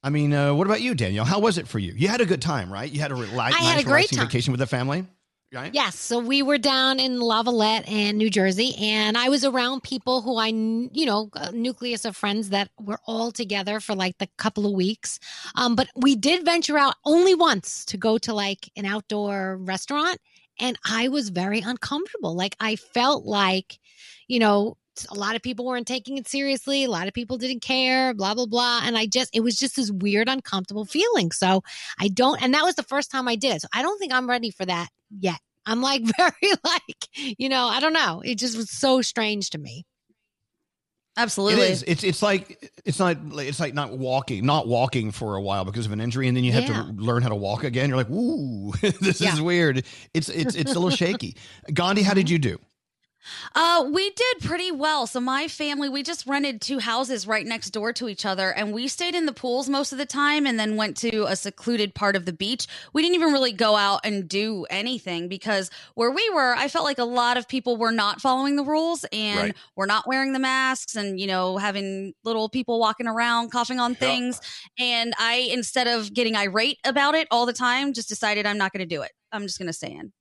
I mean, uh, what about you, Danielle? How was it for you? You had a good time, right? You had a rela- I nice, had a great time. vacation with the family, right? Yes. So we were down in Lavallette and New Jersey, and I was around people who I, kn- you know, a nucleus of friends that were all together for like the couple of weeks. Um, but we did venture out only once to go to like an outdoor restaurant, and I was very uncomfortable. Like I felt like, you know, a lot of people weren't taking it seriously. A lot of people didn't care, blah, blah, blah. And I just, it was just this weird, uncomfortable feeling. So I don't, and that was the first time I did it. So I don't think I'm ready for that yet. I'm like very like, you know, I don't know. It just was so strange to me. Absolutely. It is. It's it's like it's not it's like not walking, not walking for a while because of an injury, and then you have Yeah. to learn how to walk again. You're like, ooh, this Yeah. is weird. It's it's it's a little shaky. Gandhi, how did you do? Uh, we did pretty well. So my family, we just rented two houses right next door to each other, and we stayed in the pools most of the time, and then went to a secluded part of the beach. We didn't even really go out and do anything because where we were, I felt like a lot of people were not following the rules and Right. were not wearing the masks, and you know having little people walking around coughing on things. And I, instead of getting irate about it all the time, just decided I'm not going to do it. I'm just going to stay in.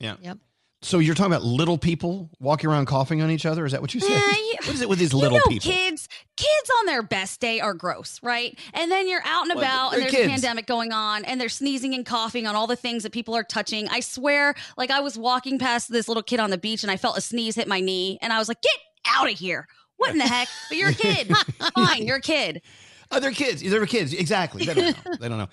Yeah. Yep. So you're talking about little people walking around coughing on each other? Is that what you said? What is it with these you little know, people? Kids, kids on their best day are gross, right? And then you're out and about, and there's kids. a pandemic going on, and they're sneezing and coughing on all the things that people are touching. I swear, like I was walking past this little kid on the beach, and I felt a sneeze hit my knee, and I was like, "Get out of here! What in the heck?" But you're a kid. Fine, you're a kid. Oh, they're kids. They're kids. Exactly. They don't know. they don't know.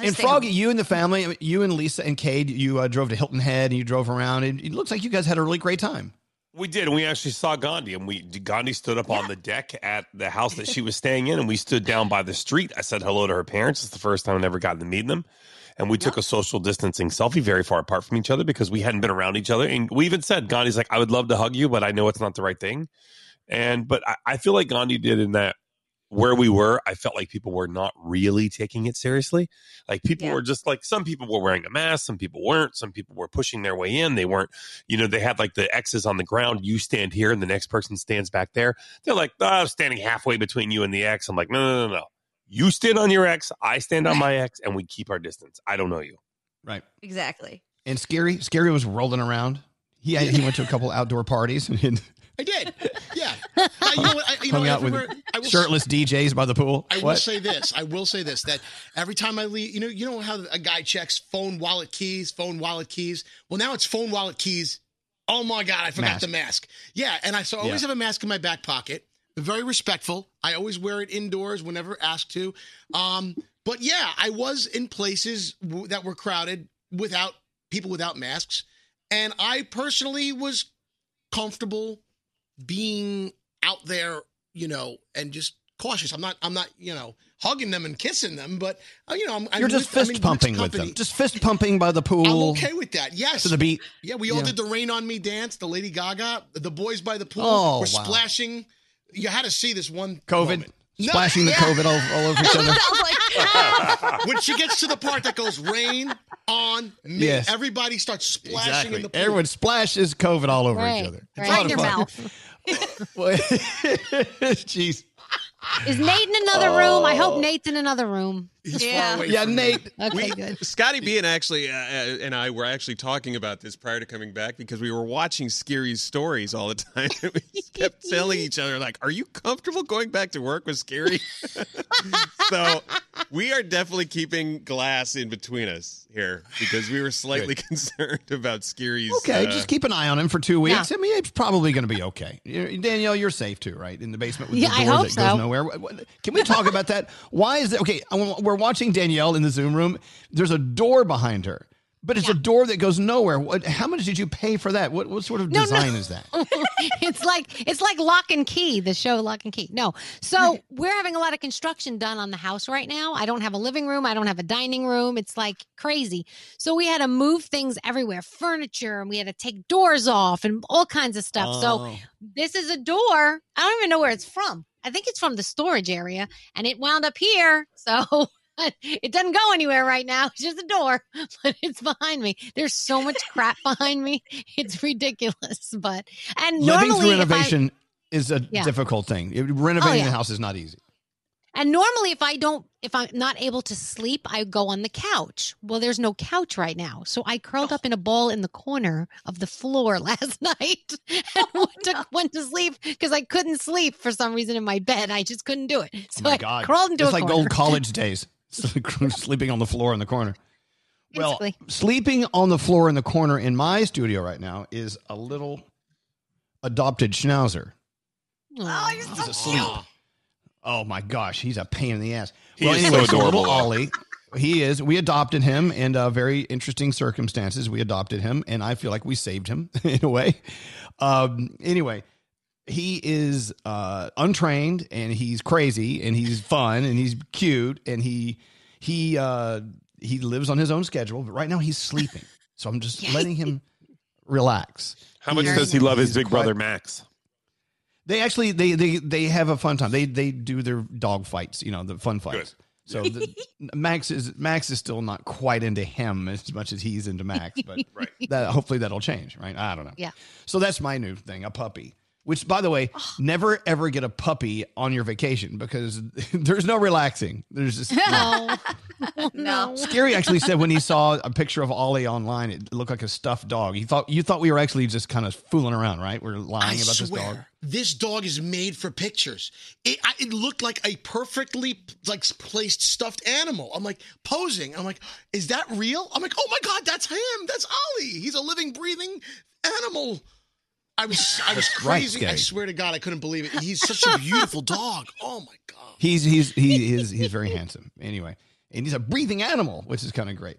And Froggy, you and the family, you and Lisa and Cade, you uh, drove to Hilton Head and you drove around. And it looks like you guys had a really great time. We did, and we actually saw Gandhi, and we Gandhi stood up on the deck at the house that she was staying in, and we stood down by the street. I said hello to her parents. It's the first time I've ever gotten to meet them, and we took a social distancing selfie, very far apart from each other because we hadn't been around each other. And we even said Gandhi's like, "I would love to hug you, but I know it's not the right thing." And but I, I feel like Gandhi did in that where we were, I felt like people were not really taking it seriously. Like people were just like some people were wearing a mask, some people weren't, some people were pushing their way in. They weren't, you know, they had like the X's on the ground. You stand here and the next person stands back there. They're like, oh, I'm standing halfway between you and the X. I'm like, no, no, no, no. You stand on your X, I stand on my X, and we keep our distance. I don't know you. Right. Exactly. And Scary, Scary was rolling around. He he went to a couple outdoor parties and I did. Yeah. Uh, you know what? I, you hung know, out with I shirtless DJs by the pool. I will say this. I will say this that every time I leave, you know, you know how a guy checks phone, wallet, keys, phone, wallet, keys. Well, now it's phone, wallet, keys. Oh my god, I forgot Mask. the mask. Yeah, and I so I always Yeah. have a mask in my back pocket. Very respectful. I always wear it indoors whenever asked to. Um, but yeah, I was in places w- that were crowded without people without masks, and I personally was comfortable being out there, you know, and just cautious. I'm not, I'm not, you know, hugging them and kissing them, but uh, you know, I'm, I'm You're just with- I'm fist in good pumping with them. Just fist pumping by the pool. I'm okay with that. Yes, To the beat. Yeah, we all Yeah. did the "Rain on Me" dance. The Lady Gaga, the boys by the pool Oh, were wow. splashing. You had to see this one COVID. moment. No, Splashing the yeah. COVID all, all over each other. when she gets to the part that goes "Rain on Me," Yes. everybody starts splashing in the pool. Everyone splashes COVID all over Right, each other. It's right. a lot in of your fun. mouth. Jeez. Is Nate in another oh. room? I Oh. hope Nate's in another room. Yeah. Yeah, Nate. Okay, We- good. Scotty B and actually uh, uh, and I were actually talking about this prior to coming back because we were watching Scary's stories all the time. we kept telling each other like, "Are you comfortable going back to work with Scary?" so we are definitely keeping glass in between us here because we were slightly concerned about Scary's. Okay, uh, just keep an eye on him for two weeks. I mean, it's probably going to be okay. You- Danielle, you're safe too, right? In the basement with Yeah, the I door hope that goes nowhere. What- what- Can we talk about that? Why is that? Okay, I want- we're watching Danielle in the Zoom room. There's a door behind her, but it's a door that goes nowhere. What, how much did you pay for that? What, what sort of No, no. design is that? it's like it's like Locke and Key, the show Locke and Key. No, so we're having a lot of construction done on the house right now. I don't have a living room. I don't have a dining room. It's like crazy. So we had to move things everywhere, furniture, and we had to take doors off and all kinds of stuff. So Oh. this is a door. I don't even know where it's from. I think it's from the storage area, and it wound up here. So. It doesn't go anywhere right now. It's just a door, but it's behind me. There's so much crap behind me. It's ridiculous. But and Living normally through if I- renovation is a Yeah. difficult thing. It- oh, Renovating yeah. the house is not easy. And normally, if I don't, if I'm not able to sleep, I go on the couch. Well, there's no couch right now. So I curled up in a ball in the corner of the floor last night and oh, went, to, went to sleep because I couldn't sleep for some reason in my bed. I just couldn't do it. So Oh my I God. crawled into it's like corner. old college days. Sleeping on the floor in the corner. Well, Basically. sleeping on the floor in the corner in my studio right now is a little adopted schnauzer. Oh, you're He's asleep. Oh my gosh, he's a pain in the ass. He well, is anyway, so so little adorable, though. Ollie, he is. We adopted him in uh, very interesting circumstances. We adopted him, and I feel like we saved him in a way. Um, anyway, he is uh, untrained, and he's crazy, and he's fun, and he's cute, and he he uh, he lives on his own schedule. But right now, he's sleeping, so I'm just letting him relax. How much He does he love his big quite- brother Max? they actually they they they have a fun time. They they do their dog fights, you know, the fun fights. So the, Max is Max is still not quite into him as much as he's into Max, but that hopefully that'll change, right? I don't know. Yeah. So that's my new thing, a puppy. Which, by the way, never ever get a puppy on your vacation because there's no relaxing. There's just No. no. Scary actually said when he saw a picture of Ollie online, it looked like a stuffed dog. He thought you thought we were actually just kind of fooling around, right? We're lying I about swear, this dog. this dog is made for pictures. It, I, it looked like a perfectly like placed stuffed animal. I'm like posing. I'm like, is that real? I'm like, oh my god, that's him. That's Ollie. He's a living, breathing animal. I was I was crazy. I swear to God, I couldn't believe it. He's such a beautiful dog. Oh my god. He's he's he is he's very handsome. Anyway, and he's a breathing animal, which is kind of great.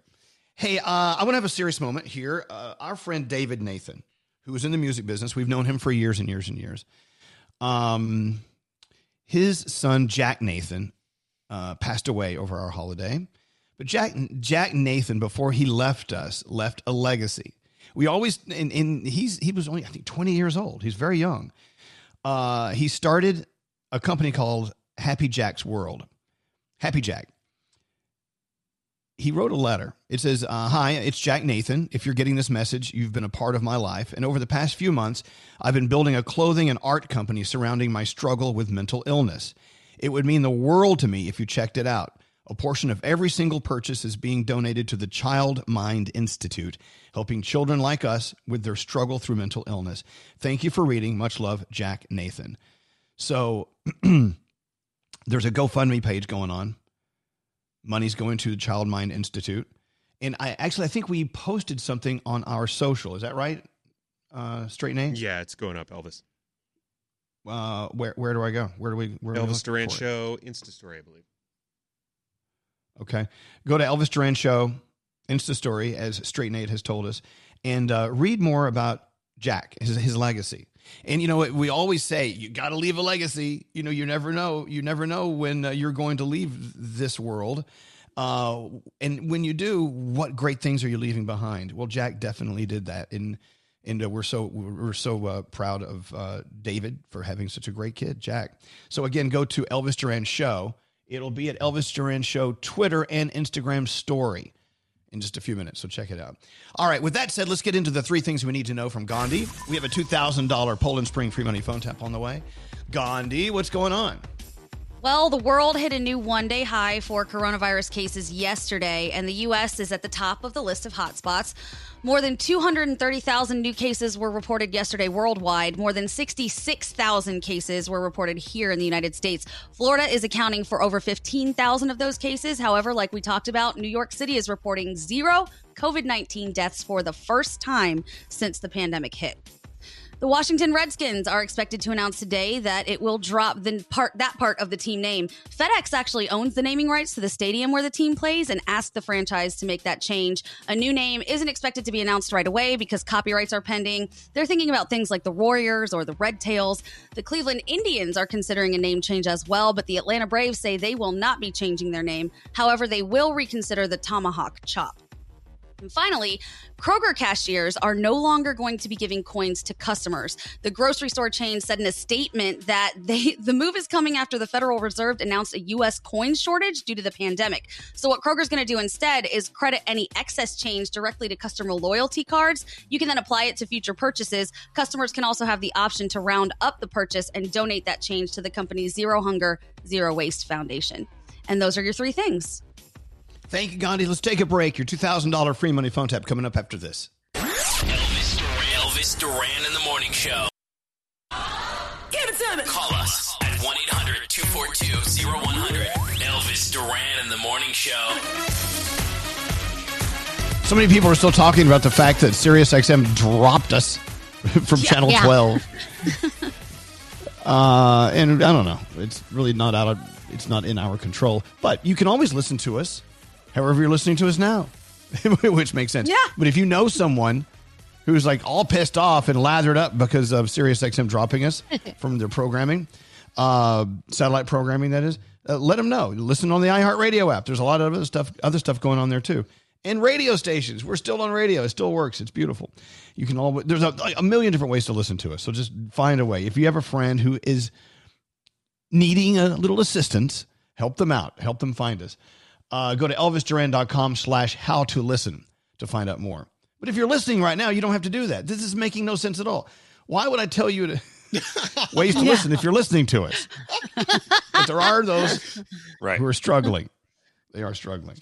Hey, uh, I want to have a serious moment here. Uh, our friend David Nathan, who is in the music business, we've known him for years and years and years. Um, his son Jack Nathan uh, passed away over our holiday, but Jack Jack Nathan, before he left us, left a legacy. We always and, he's he was only I think twenty years old. He's very young. Uh, he started a company called Happy Jack's World. Happy Jack he wrote a letter. It says, uh, Hi, it's Jack Nathan. If you're getting this message, you've been a part of my life. And over the past few months, I've been building a clothing and art company surrounding my struggle with mental illness. It would mean the world to me if you checked it out. A portion of every single purchase is being donated to the Child Mind Institute, helping children like us with their struggle through mental illness. Thank you for reading. Much love, Jack Nathan. So there's a GoFundMe page going on money's going to the Child Mind Institute. And I actually I think we posted something on our social. Is that right? Uh, straight name? Yeah, it's going up, Elvis. Uh, where where do I go? Where do we? Where Elvis Duran? Show Insta story, I believe. Okay, go to Elvis Duran Show Insta Story, as Straight Nate has told us, and uh, read more about Jack, his his legacy. And you know we always say, you got to leave a legacy. You know, you never know. You never know when uh, you're going to leave this world. Uh, and when you do, what great things are you leaving behind? Well, Jack definitely did that, and and uh, we're so we're so uh, proud of uh, David for having such a great kid, Jack. So again, go to Elvis Duran Show. It'll be at Elvis Duran Show Twitter and Instagram story in just a few minutes. So check it out. All right. With that said, let's get into the three things we need to know from Gandhi. We have a two thousand dollar Poland Spring free money phone tap on the way. Gandhi, what's going on? Well, the world hit a new one day high for coronavirus cases yesterday, and the U.S. is at the top of the list of hotspots. More than 230,000 new cases were reported yesterday worldwide. More than 66,000 cases were reported here in the United States. Florida is accounting for over 15,000 of those cases. However, like we talked about, New York City is reporting zero COVID 19 deaths for the first time since the pandemic hit. The Washington Redskins are expected to announce today that it will drop the part that part of the team name. FedEx actually owns the naming rights to the stadium where the team plays and asked the franchise to make that change. A new name isn't expected to be announced right away because copyrights are pending. They're thinking about things like the Warriors or the Red Tails. The Cleveland Indians are considering a name change as well, but the Atlanta Braves say they will not be changing their name. However, they will reconsider the Tomahawk Chop. And finally, Kroger cashiers are no longer going to be giving coins to customers. The grocery store chain said in a statement that they the move is coming after the Federal Reserve announced a US coin shortage due to the pandemic. So what Kroger's going to do instead is credit any excess change directly to customer loyalty cards. You can then apply it to future purchases. Customers can also have the option to round up the purchase and donate that change to the company's Zero Hunger Zero Waste Foundation. And those are your three things. Thank you, Gandhi. Let's take a break. Your two thousand dollar free money phone tap coming up after this. Elvis Duran, Elvis Duran in the morning show. Give it to me. Call us at 1 800 242 0100. Elvis Duran in the morning show. So many people are still talking about the fact that SiriusXM dropped us from Yeah. Channel Yeah. 12. uh, and I don't know. It's really not out of, it's not in our control. But you can always listen to us however you're listening to us now, which makes sense. Yeah. But if you know someone who's like all pissed off and lathered up because of SiriusXM dropping us from their programming, uh, satellite programming, that is, uh, let them know. Listen on the iHeartRadio app. There's a lot of other stuff, other stuff going on there too. And radio stations. We're still on radio. It still works. It's beautiful. You can always, there's a, a million different ways to listen to us. So just find a way. If you have a friend who is needing a little assistance, help them out. Help them find us. Uh, go to elvisduran.com slash how to listen to find out more. But if you're listening right now, you don't have to do that. This is making no sense at all. Why would I tell you to ways to Yeah. listen if you're listening to us? but there are those Right. who are struggling. They are struggling.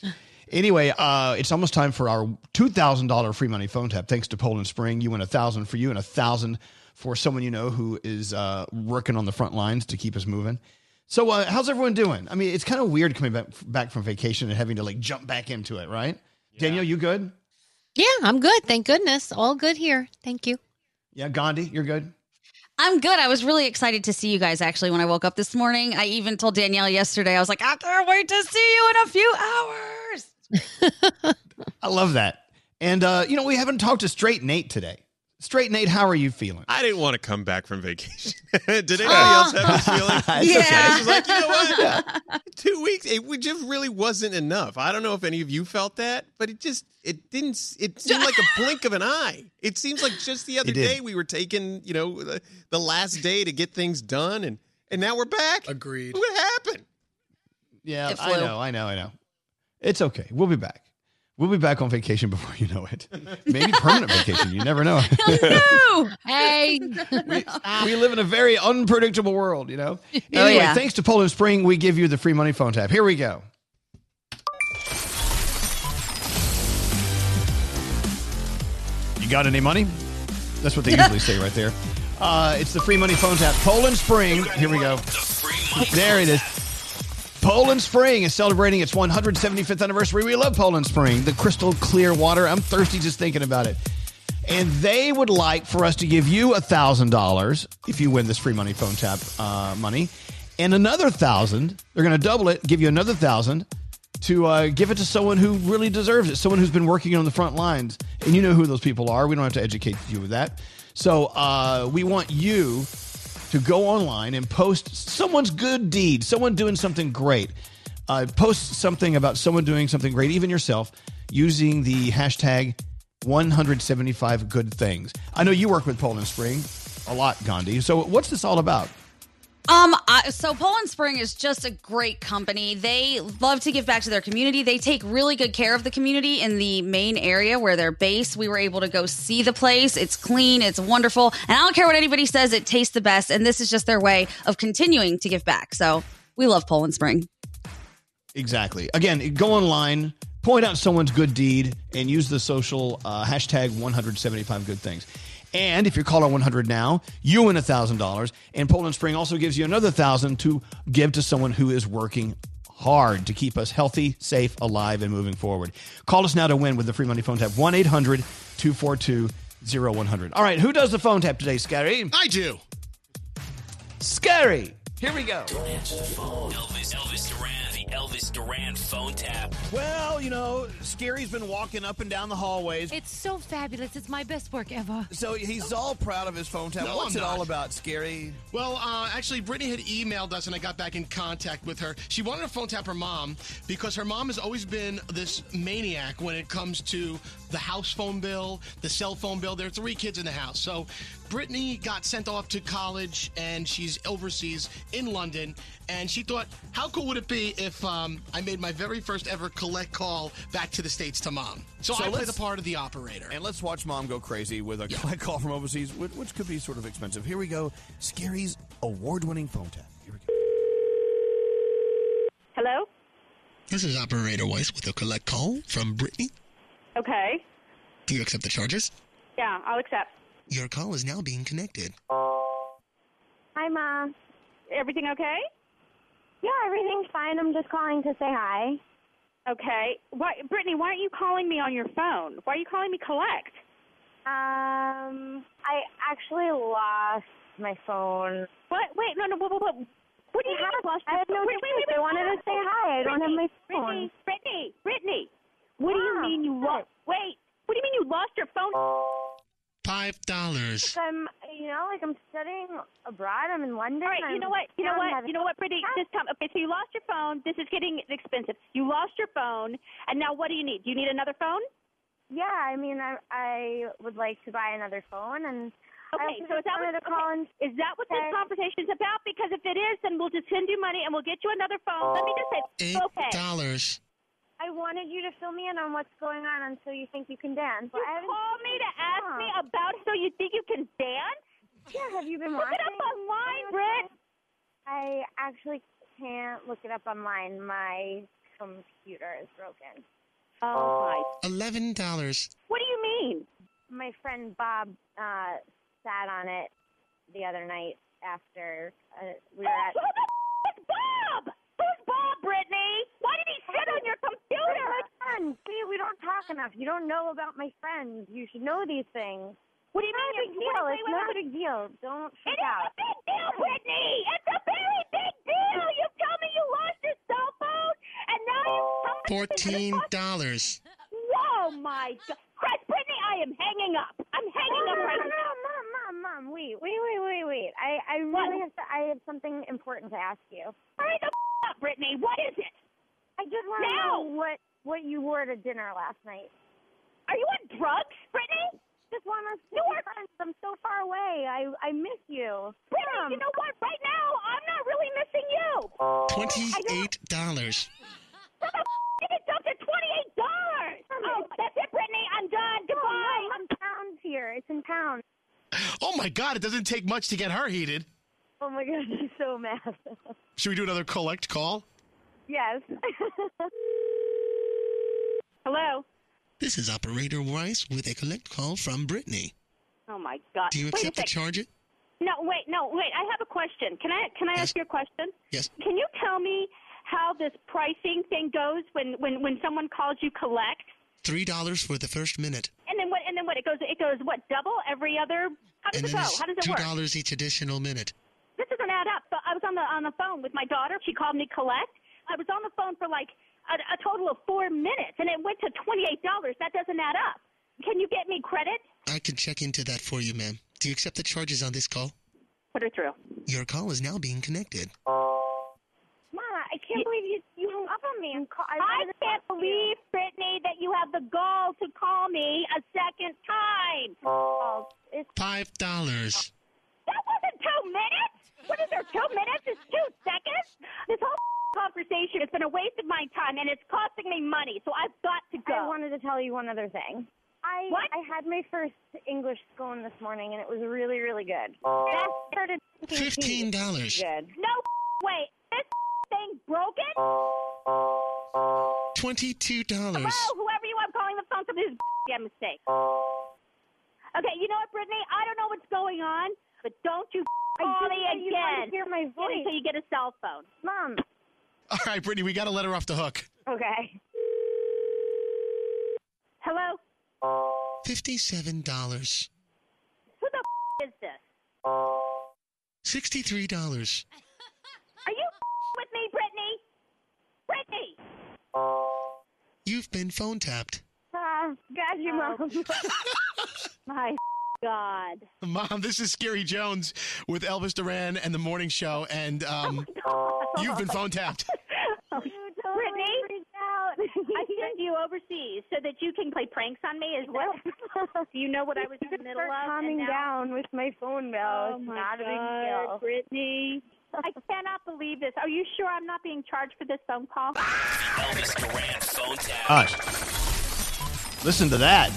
Anyway, uh, it's almost time for our two thousand dollar free money phone tap. Thanks to Poland Spring, you win a thousand for you and a thousand for someone you know who is uh, working on the front lines to keep us moving. So, uh, how's everyone doing? I mean, it's kind of weird coming back back from vacation and having to like jump back into it, right? Danielle, you good? Yeah, I'm good. Thank goodness. All good here. Thank you. Yeah, Gandhi, you're good. I'm good. I was really excited to see you guys actually when I woke up this morning. I even told Danielle yesterday, I was like, I can't wait to see you in a few hours. I love that. And uh, you know, we haven't talked to Straight Nate today. Straight Nate, how are you feeling? I didn't want to come back from vacation. Did oh. anybody else have this feeling? It's okay. I was like, you know what? Two weeks, it just really wasn't enough. I don't know if any of you felt that, but it just it didn't. It seemed like a blink of an eye. It seems like just the other day we were taking, you know, the, the last day to get things done, and and now we're back. Agreed. What happened? Yeah, I know, I know, I know. It's okay. We'll be back. We'll be back on vacation before you know it. Maybe permanent vacation. You never know. No. Hey. we live in a very unpredictable world, you know? Oh, Anyway, yeah. thanks to Poland Spring, we give you the free money phone tap. Here we go. You got any money? That's what they usually say right there. Uh, it's the free money phone tap. Poland Spring. Here we go. There it is. Poland Spring is celebrating its 175th anniversary. We love Poland Spring, the crystal clear water. I'm thirsty just thinking about it. And they would like for us to give you a thousand dollars if you win this free money phone tap uh, money, and another thousand. They're going to double it, give you another thousand to uh, give it to someone who really deserves it, someone who's been working on the front lines, and you know who those people are. We don't have to educate you with that. So uh, we want you to go online and post someone's good deed, someone doing something great. Uh, post something about someone doing something great, even yourself, using the hashtag 175 good things. I know you work with Poland Spring a lot, Gandhi. So what's this all about? Um, I, so Poland Spring is just a great company. They love to give back to their community. They take really good care of the community in the main area where they're based. We were able to go see the place. It's clean, it's wonderful, and I don't care what anybody says. It tastes the best, and this is just their way of continuing to give back. So we love Poland Spring. Exactly. Again, go online, point out someone's good deed, and use the social uh, hashtag 175 good things. And if you're caller 100 now, you win $1,000. And Poland Spring also gives you another 1000 to give to someone who is working hard to keep us healthy, safe, alive, and moving forward. Call us now to win with the free money phone tap 1 800 242 0100. All right, who does the phone tap today, Scary? I do. Scary. Here we go. Don't answer the phone. Elvis, Elvis Duran, the Elvis Duran phone tap. Well, you know, Scary's been walking up and down the hallways. It's so fabulous. It's my best work ever. So he's all proud of his phone tap. No, What's I'm it all about, Scary? Well, uh, actually, Brittany had emailed us, and I got back in contact with her. She wanted to phone tap her mom because her mom has always been this maniac when it comes to the house phone bill, the cell phone bill. There are three kids in the house. So Brittany got sent off to college, and she's overseas in London. And she thought, how cool would it be if um, I made my very first ever collect call back to the States to mom? So, So I play the part of the operator. And let's watch mom go crazy with a collect call from overseas, which, which could be sort of expensive. Here we go. Scary's award winning phone tap. Here we go. Hello? This is Operator Weiss with a collect call from Brittany. Okay. Do you accept the charges? Yeah, I'll accept. Your call is now being connected. Hi, Ma. Everything okay? Yeah, everything's fine. I'm just calling to say hi. Okay. Why, Brittany, why aren't you calling me on your phone? Why are you calling me collect? Um, I actually lost my phone. What? Wait, no, no, what, what, what? What do you I mean had- you lost I had your no phone? Wait, wait, wait, wait, I wanted to say hi. I don't have my phone. Brittany, Brittany, Brittany. what do you mean you lost? Wait, what do you mean you lost your phone? Five dollars. I'm, you know, like I'm studying abroad. I'm in London. All right, you I'm know what? You know what? You know what, Brittany? Just tell Okay, so you lost your phone. This is getting expensive. You lost your phone, and now what do you need? Do you need another phone? Yeah, I mean, I I would like to buy another phone, and Okay, so is that what, to call okay, and is that what this say- conversation's about? Because if it is, then we'll just send you money and we'll get you another phone. Let me just say, Eight okay. Dollars. I wanted you to fill me in on what's going on until you think you can dance. You I haven't call me to ask me about so you think you can dance? Yeah, have you been Look it watching? up online, Britt. I actually can't look it up online. My computer is broken. Oh my! Eleven dollars. What do you mean? My friend Bob uh, sat on it the other night after uh, we were at. computer? My friend. See, we don't talk enough. You don't know about my friends. You should know these things. What do you mean? Big deal. It's not a big deal. Don't freak out. It's a big deal, Brittany. It's a very big deal. You tell me you lost your cell phone, and now you tell Fourteen dollars. Whoa, my God. Chris, Brittany, I am hanging up. I'm hanging no, up right no, now. no, mom, mom, mom. Wait, wait, wait, wait, wait. I, I really have to. I have something important to ask you. Hurry the f- up, Brittany. What is it? I just want to know what what you wore to dinner last night. Are you on drugs, Brittany? Just want us to be friends. I'm so far away. I I miss you. Brittany, Mom. you know what? Right now, I'm not really missing you. Twenty-eight dollars. How the f- did it jump to twenty-eight dollars? Oh, that's it, Brittany. I'm done. Goodbye. I'm pounds here. It's in pounds. Oh my God! It doesn't take much to get her heated. Oh my god, she's so mad. Should we do another collect call? yes. Hello. This is Operator Rice with a collect call from Brittany. Oh my God. Do you accept the charge? It? No, wait, no, wait. I have a question. Can I can I ask you a question? Yes. Can you tell me how this pricing thing goes when when when someone calls you collect? Three dollars for the first minute, And then what? And then what? It goes. It goes what? Double every other. How does it go? How does it two work? dollars each additional minute. This doesn't add up. So I was on the on the phone with my daughter. She called me collect. I was on the phone for like a, a total of four minutes, and it went to twenty eight dollars. That doesn't add up. Can you get me credit? I can check into that for you, ma'am. Do you accept the charges on this call? Put her through. Your call is now being connected. Mama, I can't believe you you hung up on me and call. I, I can't talk to you. believe, Brittany, that you have the gall to call me a second time. Oh, it's Five dollars. That wasn't two minutes. What is there? Two minutes? It's two seconds. This whole conversation has been a waste of my time, and it's costing me money. So I've got to go. I wanted to tell you one other thing. I What? I had my first English scone this morning, and it was really, really good. That started fifteen dollars. Good. No way. This thing broken. Twenty-two dollars. Hello, whoever you are calling the phone for this damn mistake. Okay, you know what, Brittany? I don't know what's going on, but don't you I call just me want you to again hear my voice. until you get a cell phone. Mom. All right, Brittany, we got to let her off the hook. Okay. Hello? Fifty-seven dollars. Who the f- is this? Sixty-three dollars. Are you f- with me, Brittany? Brittany! You've been phone tapped. Ah, got you, Mom. My God. Mom, this is Scary Jones with Elvis Duran and the Morning Show, and um, you've been phone tapped. totally Brittany, I sent you overseas so that you can play pranks on me as well. Do you know what I was in the middle Start of? calming and now- down with my phone bill. Oh it's my not a God, big deal. Brittany. I cannot believe this. Are you sure I'm not being charged for this phone call? Elvis Duran phone tap. Hush. Listen to that.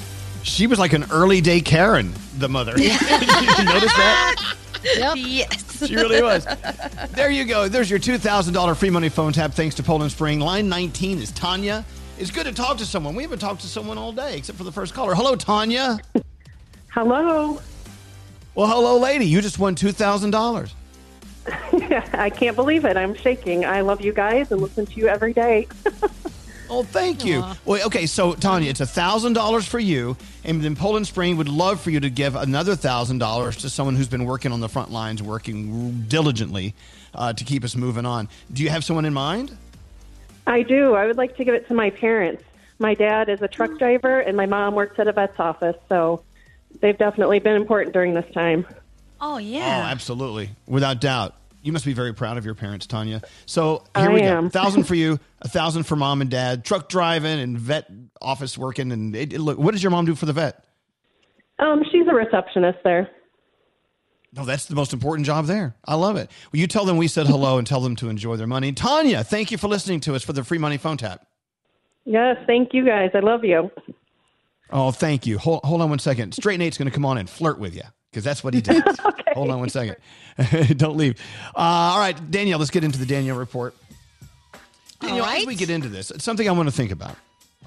She was like an early day Karen, the mother. Did you notice that? Yes. She really was. There you go. There's your $2,000 free money phone tap thanks to Poland Spring. Line 19 is Tanya. It's good to talk to someone. We haven't talked to someone all day except for the first caller. Hello, Tanya. Hello. Well, hello, lady. You just won $2,000. I can't believe it. I'm shaking. I love you guys and listen to you every day. Oh, thank you. Well, okay, so Tanya, it's a thousand dollars for you, and then Poland Spring would love for you to give another thousand dollars to someone who's been working on the front lines, working diligently uh, to keep us moving on. Do you have someone in mind? I do. I would like to give it to my parents. My dad is a truck driver, and my mom works at a vet's office, so they've definitely been important during this time. Oh yeah, Oh, absolutely, without doubt. You must be very proud of your parents, Tanya. So here I we am. go: thousand for you, a thousand for mom and dad, truck driving and vet office working. And it, it- look, what does your mom do for the vet? Um, she's a receptionist there. No, that's the most important job there. I love it. Well, you tell them we said hello and tell them to enjoy their money. Tanya, thank you for listening to us for the free money phone tap. Yes, thank you guys. I love you. Oh, thank you. Hold, hold on one second. Straight Nate's going to come on and flirt with you because that's what he does. Hold on one second. Don't leave. Uh, all right, Danielle, let's get into the Danielle report. Danielle, as we get into this, it's something I want to think about.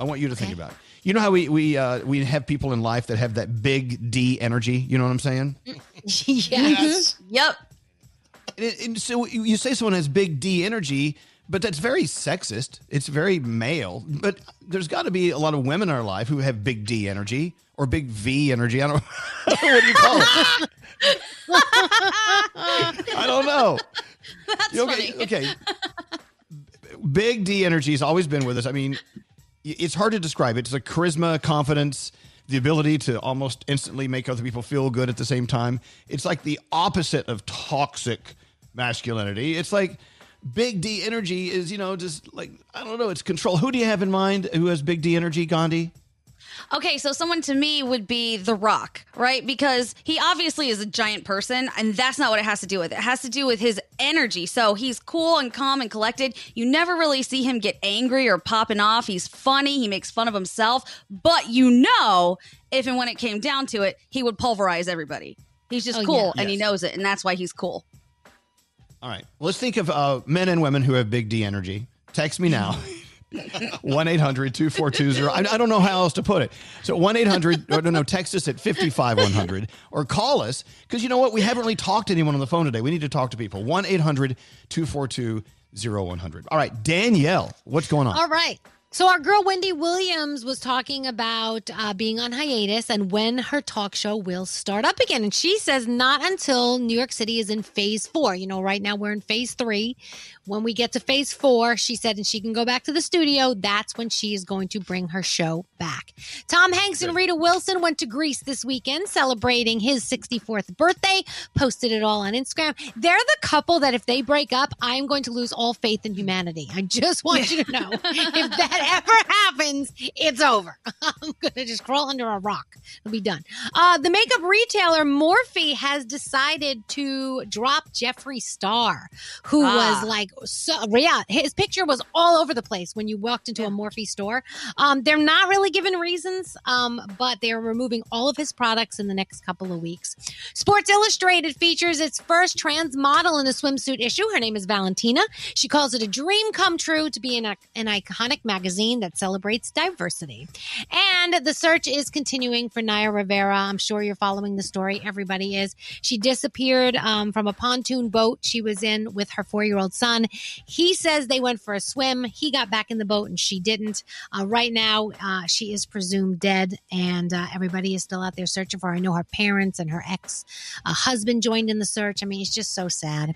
I want you to think about. You know how we we uh, we have people in life that have that big D energy. You know what I'm saying? yes. Yep. And, and so you you say someone has big D energy, but that's very sexist. It's very male. But there's got to be a lot of women in our life who have big D energy or big V energy. I don't. Know what do you call it? I don't know. That's okay, funny. okay. Big D energy has always been with us. I mean, it's hard to describe. It's a charisma, confidence, the ability to almost instantly make other people feel good at the same time. It's like the opposite of toxic masculinity. It's like big D energy is, you know, just like, I don't know, it's control. Who do you have in mind who has big D energy, Gandhi? Okay, so someone to me would be The Rock, right? Because he obviously is a giant person, and that's not what it has to do with. It has to do with his energy. So he's cool and calm and collected. You never really see him get angry or popping off. He's funny. He makes fun of himself. But you know, if and when it came down to it, he would pulverize everybody. He's just Oh, cool, yeah. and he knows it, and that's why he's cool. All right. Let's think of uh, men and women who have big D energy. Text me now. 1 800 2420. I don't know how else to put it. So 1 800, no, no, text us at 55100 or call us because you know what? We haven't really talked to anyone on the phone today. We need to talk to people. 1 800 242 0100. All right. Danielle, what's going on? All right. So our girl Wendy Williams was talking about uh, being on hiatus and when her talk show will start up again. And she says not until New York City is in phase four. You know, right now we're in phase three. When we get to phase four, she said, and she can go back to the studio, that's when she is going to bring her show back. Tom Hanks and Rita Wilson went to Greece this weekend celebrating his 64th birthday, posted it all on Instagram. They're the couple that if they break up, I'm going to lose all faith in humanity. I just want you to know if that ever happens, it's over. I'm going to just crawl under a rock. It'll be done. Uh, the makeup retailer Morphe has decided to drop Jeffree Star, who Ah. was like, so, yeah, his picture was all over the place when you walked into a Morphe store. Um, they're not really given reasons, um, but they're removing all of his products in the next couple of weeks. Sports Illustrated features its first trans model in a swimsuit issue. Her name is Valentina. She calls it a dream come true to be in an iconic magazine that celebrates diversity. And the search is continuing for Naya Rivera. I'm sure you're following the story. Everybody is. She disappeared um, from a pontoon boat she was in with her four year old son. He says they went for a swim. He got back in the boat and she didn't. Uh, right now, uh, she is presumed dead, and uh, everybody is still out there searching for her. I know her parents and her ex uh, husband joined in the search. I mean, it's just so sad.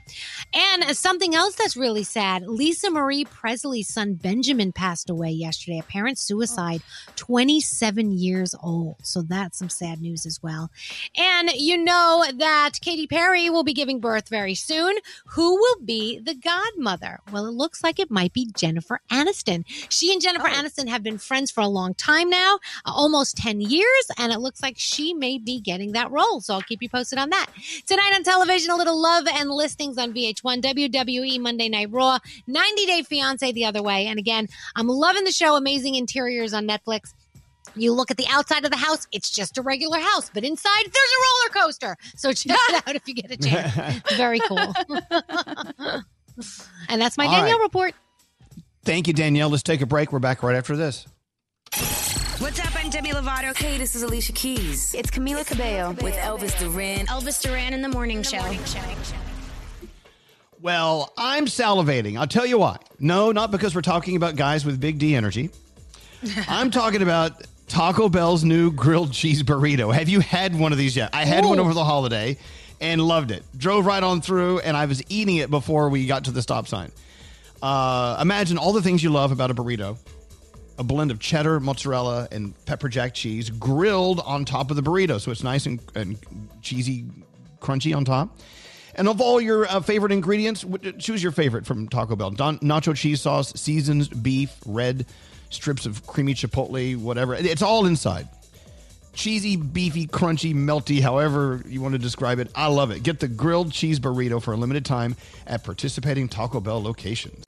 And something else that's really sad Lisa Marie Presley's son Benjamin passed away yesterday. Apparent suicide, 27 years old. So that's some sad news as well. And you know that Katy Perry will be giving birth very soon. Who will be the godmother? Well, it looks like it might be Jennifer Aniston. She and Jennifer Aniston have been friends for a long time now, uh, almost 10 years, and it looks like she may be getting that role. So I'll keep you posted on that. Tonight on television, a little love and listings on VH1, WWE Monday Night Raw, 90 Day Fiance the other way. And again, I'm loving the show Amazing Interiors on Netflix. You look at the outside of the house, it's just a regular house, but inside there's a roller coaster. So check it out if you get a chance. Very cool. and that's my All Danielle right. report. Thank you, Danielle. Let's take a break. We're back right after this. What's up? I'm Demi Lovato. Hey, this is Alicia Keys. It's Camila Cabello with Elvis Duran. Elvis Duran in the morning show. Well, I'm salivating. I'll tell you why. No, not because we're talking about guys with big D energy. I'm talking about Taco Bell's new grilled cheese burrito. Have you had one of these yet? I had one over the holiday and loved it. Drove right on through, and I was eating it before we got to the stop sign. Uh, imagine all the things you love about a burrito a blend of cheddar, mozzarella, and pepper jack cheese grilled on top of the burrito. So it's nice and, and cheesy, crunchy on top. And of all your uh, favorite ingredients, choose your favorite from Taco Bell. Don- nacho cheese sauce, seasoned beef, red strips of creamy chipotle, whatever. It's all inside. Cheesy, beefy, crunchy, melty, however you want to describe it. I love it. Get the grilled cheese burrito for a limited time at participating Taco Bell locations.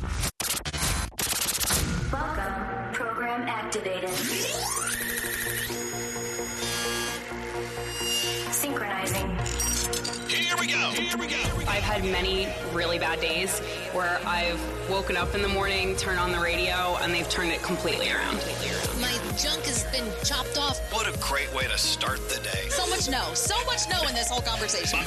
Many really bad days where I've woken up in the morning, turned on the radio, and they've turned it completely around. My junk has been chopped off. What a great way to start the day. So much much no. So much no in this whole conversation.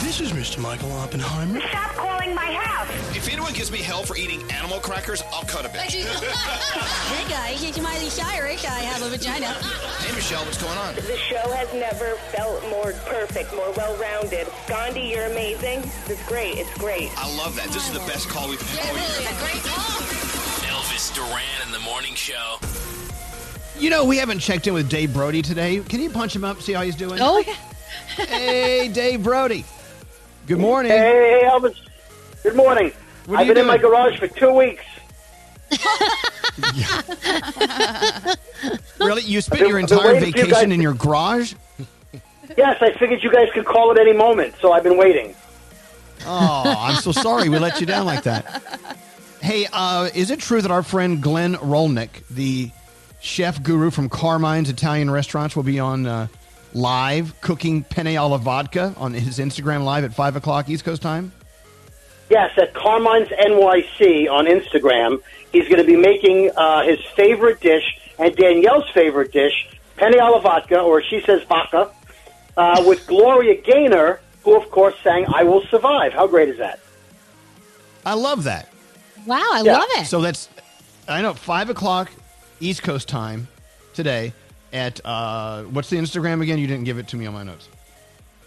This is Mr. Michael Oppenheimer. Stop calling my house. If anyone gives me hell for eating animal crackers, I'll cut a bitch. hey guys, it's Miley Cyrus. I have a vagina. hey, Michelle, what's going on? The show has never felt more perfect, more well-rounded. Gandhi, you're amazing. It's great. It's great. I love that. This is the best call we've Yeah, really, a great call. Elvis Duran in the morning show. You know, we haven't checked in with Dave Brody today. Can you punch him up, see how he's doing? Oh, hey, Dave Brody. Good morning. Hey, Elvis. Good morning. What I've you been in my garage for two weeks. Really? You spent been- your entire waiting for you vacation guys- in your garage? Yes, I figured you guys could call at any moment, so I've been waiting. Oh, I'm so sorry we let you down like that. Hey, uh, is it true that our friend Glenn Rolnick, the chef guru from Carmine's Italian Restaurants, will be on uh, live cooking penne alla vodka on his Instagram live at 5 o'clock East Coast time? Yes, at Carmine's NYC on Instagram, he's going to be making uh, his favorite dish and Danielle's favorite dish, penne alla vodka, or she says vodka, uh, with Gloria Gaynor, who of course sang "I Will Survive." How great is that? I love that. Wow, I Yeah. love it. So that's, I know, 5 o'clock East Coast time today at, uh, what's the Instagram again? You didn't give it to me on my notes.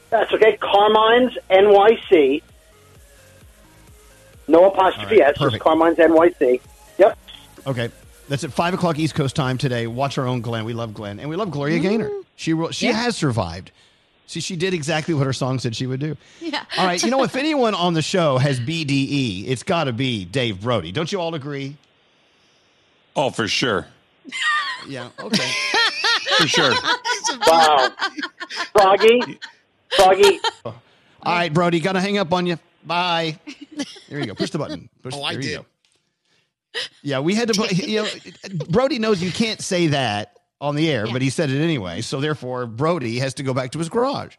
That's okay. Carmine's NYC. No apostrophe All right, S, just. Carmine's NYC. Yep. Okay. That's at five o'clock East Coast time today. Watch our own Glenn. We love Glenn, and we love Gloria Gaynor. She will, she Yeah. has survived. See, she did exactly what her song said she would do. Yeah. All right. You know, if anyone on the show has BDE, it's got to be Dave Brody. Don't you all agree? Oh, for sure. Yeah. Okay. For sure. Wow. Froggy. Froggy. All right, Brody. Got to hang up on you. Bye. There you go. Push the button. Push, Oh, I there you did. go. Yeah, we had to. put- You know, Brody knows you can't say that on the air, but he said it anyway. So therefore, Brody has to go back to his garage.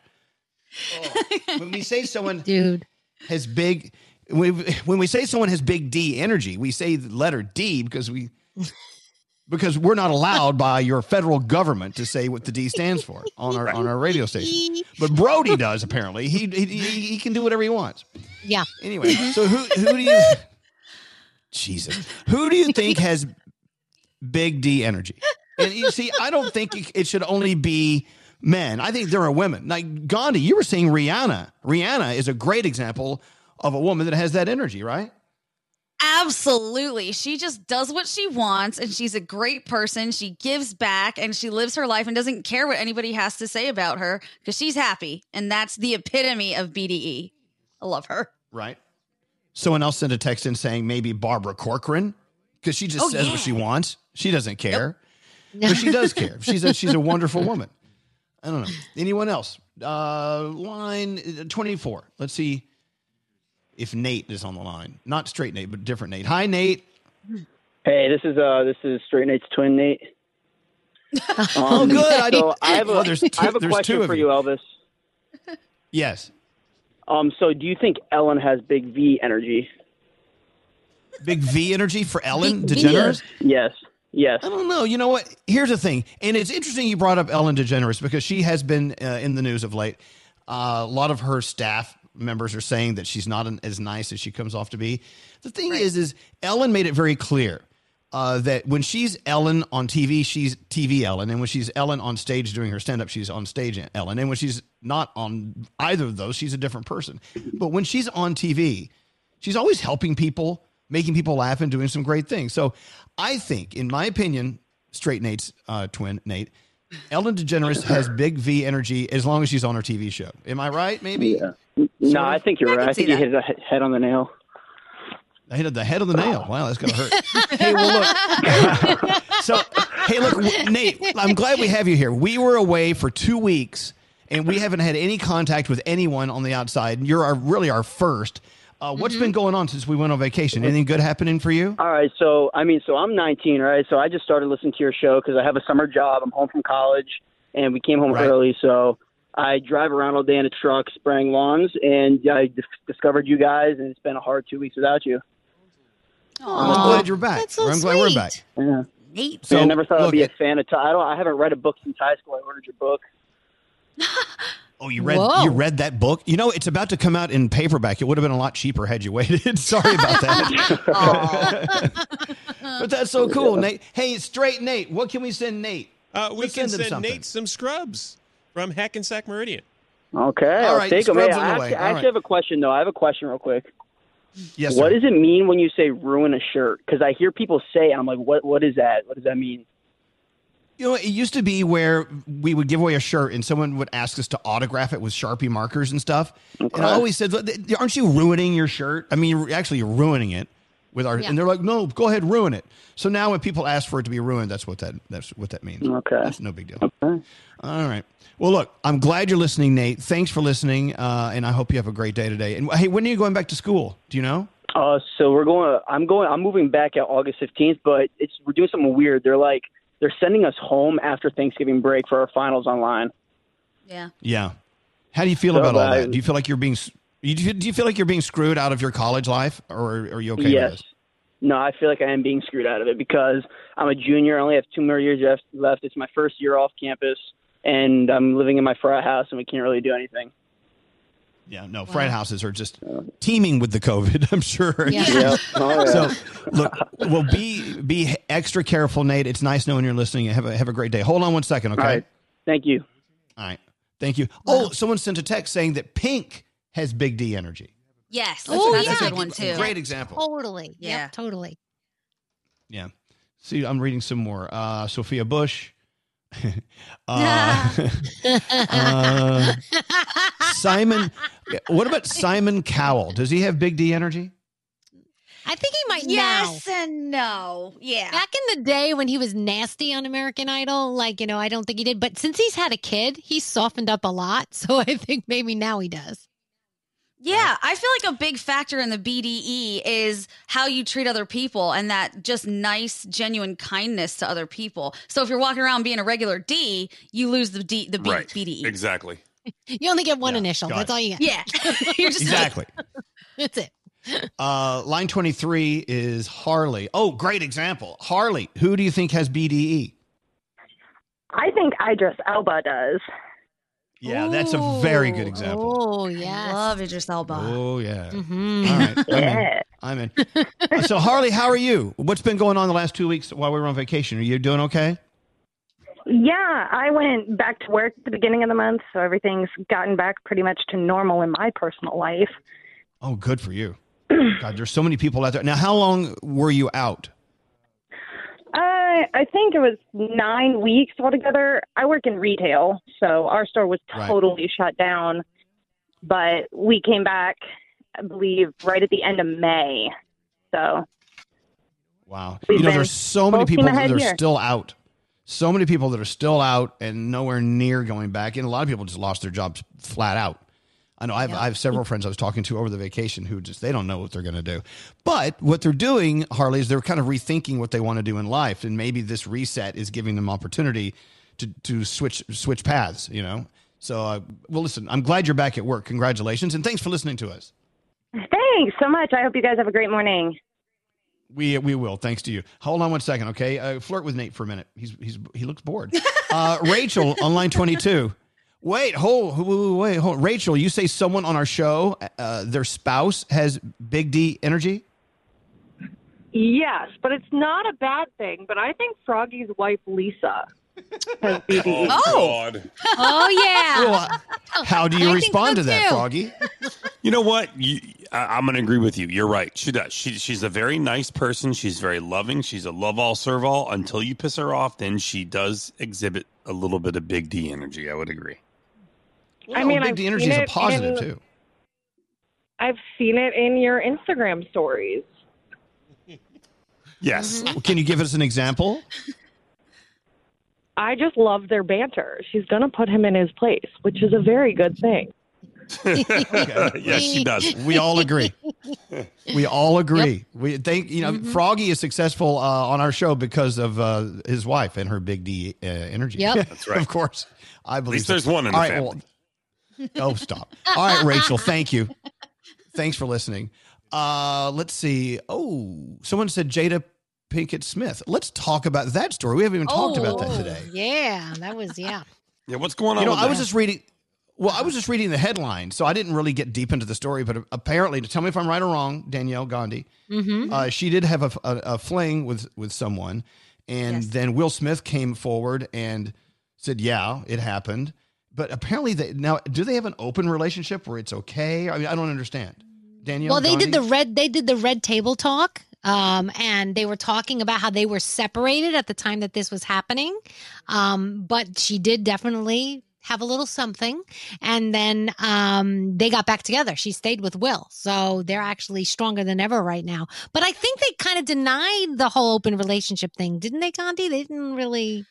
Oh. when we say someone, dude, has big, when we, when we say someone has big D energy, we say the letter D because we because we're not allowed by your federal government to say what the D stands for on our on our radio station. But Brody does apparently. He he, he, can do whatever he wants. Yeah. Anyway, mm-hmm. so who who do you Jesus. Who do you think has big D energy? And you see, I don't think it- it should only be men. I think there are women. Like Gandhi, you were saying Rihanna. Rihanna is a great example of a woman that has that energy, right? Absolutely. She just does what she wants and she's a great person. She gives back and she lives her life and doesn't care what anybody has to say about her because she's happy. And that's the epitome of BDE. I love her. Right. Someone else sent a text in saying maybe Barbara Corcoran because she just Oh, says yeah. what she wants. She doesn't care, but she does care. She's a she's a wonderful woman. I don't know anyone else. Uh, line twenty four. Let's see if Nate is on the line. Not straight Nate, but different Nate. Hi, Nate. Hey, this is uh this is Straight Nate's twin Nate. Oh, good. I so need- I have a, Well, there's I have a there's question two of for you. you, Elvis. Yes. Um, so do you think Ellen has big V energy? Big V energy for Ellen Big V. DeGeneres. Yes. Yes. I don't know. You know what? Here's the thing, and it's interesting you brought up Ellen DeGeneres because she has been uh, in the news of late. Uh, a lot of her staff members are saying that she's not an, as nice as she comes off to be. The thing is, is Ellen made it very clear uh, that when she's Ellen on TV, she's TV Ellen, and when she's Ellen on stage doing her stand up, she's on stage Ellen, and when she's not on either of those, she's a different person. But when she's on TV, she's always helping people, making people laugh, and doing some great things. So I think, in my opinion, straight Nate's uh, twin, Nate, Ellen DeGeneres has big V energy as long as she's on her TV show. Am I right? Maybe. Yeah. No, I think you're right. I think you hit the head on the nail. I hit the head of the nail. Wow, that's gonna hurt. hey, well, look. so, hey, look, Nate. I'm glad we have you here. We were away for two weeks, and we haven't had any contact with anyone on the outside. You're our, really our first. Uh, what's been going on since we went on vacation? Anything good happening for you? All right, so I mean, so I'm 19, right? So I just started listening to your show because I have a summer job. I'm home from college, and we came home Right. early. So I drive around all day in a truck spraying lawns, and I discovered you guys, and it's been a hard two weeks without you. I'm glad you're back. That's so I'm glad we're back. Yeah. Nate. So I never thought I'd look, be a fan of. Ty- I don't. I haven't read a book since high school. I ordered your book. Oh, you read Whoa. you read that book? You know, it's about to come out in paperback. It would have been a lot cheaper had you waited. Sorry about that. but that's so cool, Nate. Hey, straight Nate. What can we send Nate? Uh, we Let's can send send. Nate some scrubs from Hackensack Meridian. Okay, All I'll right, take them. scrubs Hey, I way. actually, I actually right. have a question though. I have a question real quick. Yes, What sir. does it mean when you say ruin a shirt? Because I hear people say, and I'm like, what? What is that? What does that mean? You know, it used to be where we would give away a shirt and someone would ask us to autograph it with Sharpie markers and stuff. And I always said, "Aren't you ruining your shirt? I mean, you're actually you're ruining it with our." Yeah. And they're like, "No, go ahead, ruin it." So now when people ask for it to be ruined, that's what that that's what that means. Okay, that's no big deal. Okay. All right. Well, look, I'm glad you're listening, Nate. Thanks for listening, uh, and I hope you have a great day today. And hey, when are you going back to school? Do you know? Uh, so we're going. I'm going. I'm moving back at August 15th, but it's we're doing something weird. They're like they're sending us home after Thanksgiving break for our finals online. Yeah. Yeah. How do you feel So, about all uh, that? Do you feel like you're being s- you- do you, feel like you're being screwed out of your college life, or are you okay yes. with this? No, I feel like I am being screwed out of it because I'm a junior. I only have two more years left- left. It's my first year off campus, and I'm living in my frat house, and we can't really do anything. Yeah, no, frat houses are just teeming with the COVID. I'm sure. Yeah. Yep. Oh, yeah. So, look, well, be be extra careful, Nate. It's nice knowing you're listening. Have a have a great day. Hold on one second, okay? All right. Thank you. All right. Thank you. Oh, someone sent a text saying that Pink has Big D energy. Yes. Oh, that's yeah. a good one too. Great example. Totally. Yeah. Yep, totally. Yeah. See, I'm reading some more. Uh, Sophia Bush. uh, uh, Simon. What about Simon Cowell? Does he have Big D energy? I think he might Yes now. and no. Yeah. Back in the day when he was nasty on American Idol, like, you know, I don't think he did. But since he's had a kid, he's softened up a lot. So I think maybe now he does. Yeah, I feel like a big factor in the BDE is how you treat other people and that just nice, genuine kindness to other people. So if you're walking around being a regular D, you lose the D, the B, right. BDE. Exactly. You only get one initial. That's it. all you get. Yeah. you're just Exactly. That's it. Uh, line 23 is Harley. Oh, great example. Harley, who do you think has BDE? I think Idris Elba does. Yeah, that's a very good example. Oh, yeah. Love Idris Elba. Oh, yeah. Mhm. All right. I'm in. I'm in. Uh, so, Harley, how are you? What's been going on the last two weeks while we were on vacation? Are you doing okay? Yeah, I went back to work at the beginning of the month, so everything's gotten back pretty much to normal in my personal life. Oh, good for you. God, there's so many people out there. Now, how long were you out? I I think it was nine weeks altogether. I work in retail, so our store was Right. totally shut down. But we came back, I believe, right at the end of May. So Wow. You know, there's so many people that are here. still out. So many people that are still out and nowhere near going back. And a lot of people just lost their jobs flat out. I know I have, I have several friends I was talking to over the vacation who just they don't know what they're going to do. But what they're doing, Harley, is they're kind of rethinking what they want to do in life, and maybe this reset is giving them opportunity to to switch switch paths. You know. So, uh, well, listen, I'm glad you're back at work. Congratulations, and thanks for listening to us. thanks so much. I hope you guys have a great morning. We we will. Thanks to you. Hold on one second, okay? Uh, flirt with Nate for a minute. He's he's he looks bored. Uh, Rachel on line twenty two. Wait, hold, wait, wait, hold. Rachel, you say someone on our show, uh, their spouse has big D energy. Yes, but it's not a bad thing. But I think Froggy's wife Lisa has BDE. Oh. Oh. oh, yeah. Well, how do you I respond so to that, too. Froggy? You know what? You, I, I'm going to agree with you. You're right. She does. She, she's a very nice person. She's very loving. She's a love all, serve all. Until you piss her off, then she does exhibit a little bit of big D energy. I would agree. I mean, big I've D energy is a positive in- too. I've seen it in your Instagram stories. Yes. Well, Can you give us an example? I just love their banter. She's going to put him in his place, which is a very good thing. yes, she does. We all agree. We all agree. We think you know Mm-hmm. Froggy is successful uh, on our show because of uh, his wife and her big D uh, energy. Yep. That's right. of course, I believe. least so. there's one in All the right, family. well- oh, stop. All right, Rachel. Thank you. Thanks for listening. Uh, let's see. Oh, someone said Jada Pinkett Smith. Let's talk about that story. We haven't even talked about that Oh, today. Yeah, that was, yeah. Yeah, what's going on? You know, with I was just reading. Well, I was just reading the headline, so I didn't really get deep into the story. But apparently, to tell me if I'm right or wrong, Danielle Gandhi, Mm-hmm. uh, she did have a, a, a fling with with someone, and then Will Smith came forward and said, "Yeah, it happened." But apparently, they now do they have an open relationship where it's okay? I mean, I don't understand. Danielle. well, they did the red. They did the red table talk, um, and they were talking about how they were separated at the time that this was happening. Um, but she did definitely have a little something, and then um, they got back together. She stayed with Will, so they're actually stronger than ever right now. But I think they kind of denied the whole open relationship thing, didn't they, Gandhi? They didn't really.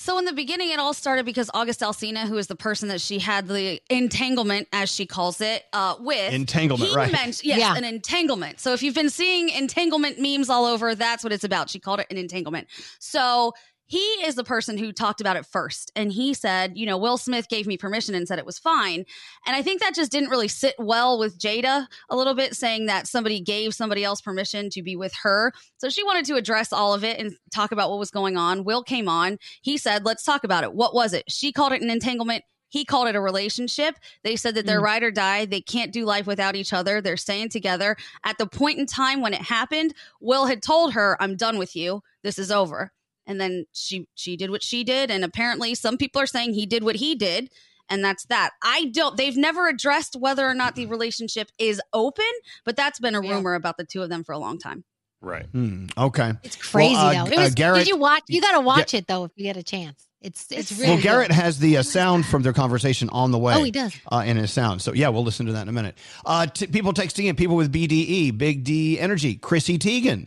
So in the beginning, it all started because August Alsina, who is the person that she had the entanglement, as she calls it, uh, with Entanglement, he right. meant- yes, Yeah. an entanglement. So if you've been seeing entanglement memes all over, that's what it's about. She called it an entanglement. So he is the person who talked about it first, and he said, you know, Will Smith gave me permission and said it was fine, and I think that just didn't really sit well with Jada a little bit, saying that somebody gave somebody else permission to be with her. So she wanted to address all of it and talk about what was going on. Will came on. He said, let's talk about it. What was it? She called it an entanglement. He called it a relationship. They said that they're Mm. ride or die. They can't do life without each other. They're staying together. At the point in time when it happened, Will had told her, I'm done with you. This is over. And then she she did what she did. And apparently some people are saying he did what he did. And that's that. I don't they've never addressed whether or not the relationship is open, but that's been a rumor about the two of them for a long time. Right. Hmm, okay. It's crazy Well, uh, though. It uh, was, Garrett- did you watch? You got to watch it though if you get a chance. It's it's really well, Garrett good. has the uh, sound from their conversation on the way. Oh, he does. Uh, in his sound. So, yeah, we'll listen to that in a minute. Uh, t- people texting in, people with BDE, Big D Energy, Chrissy Teigen,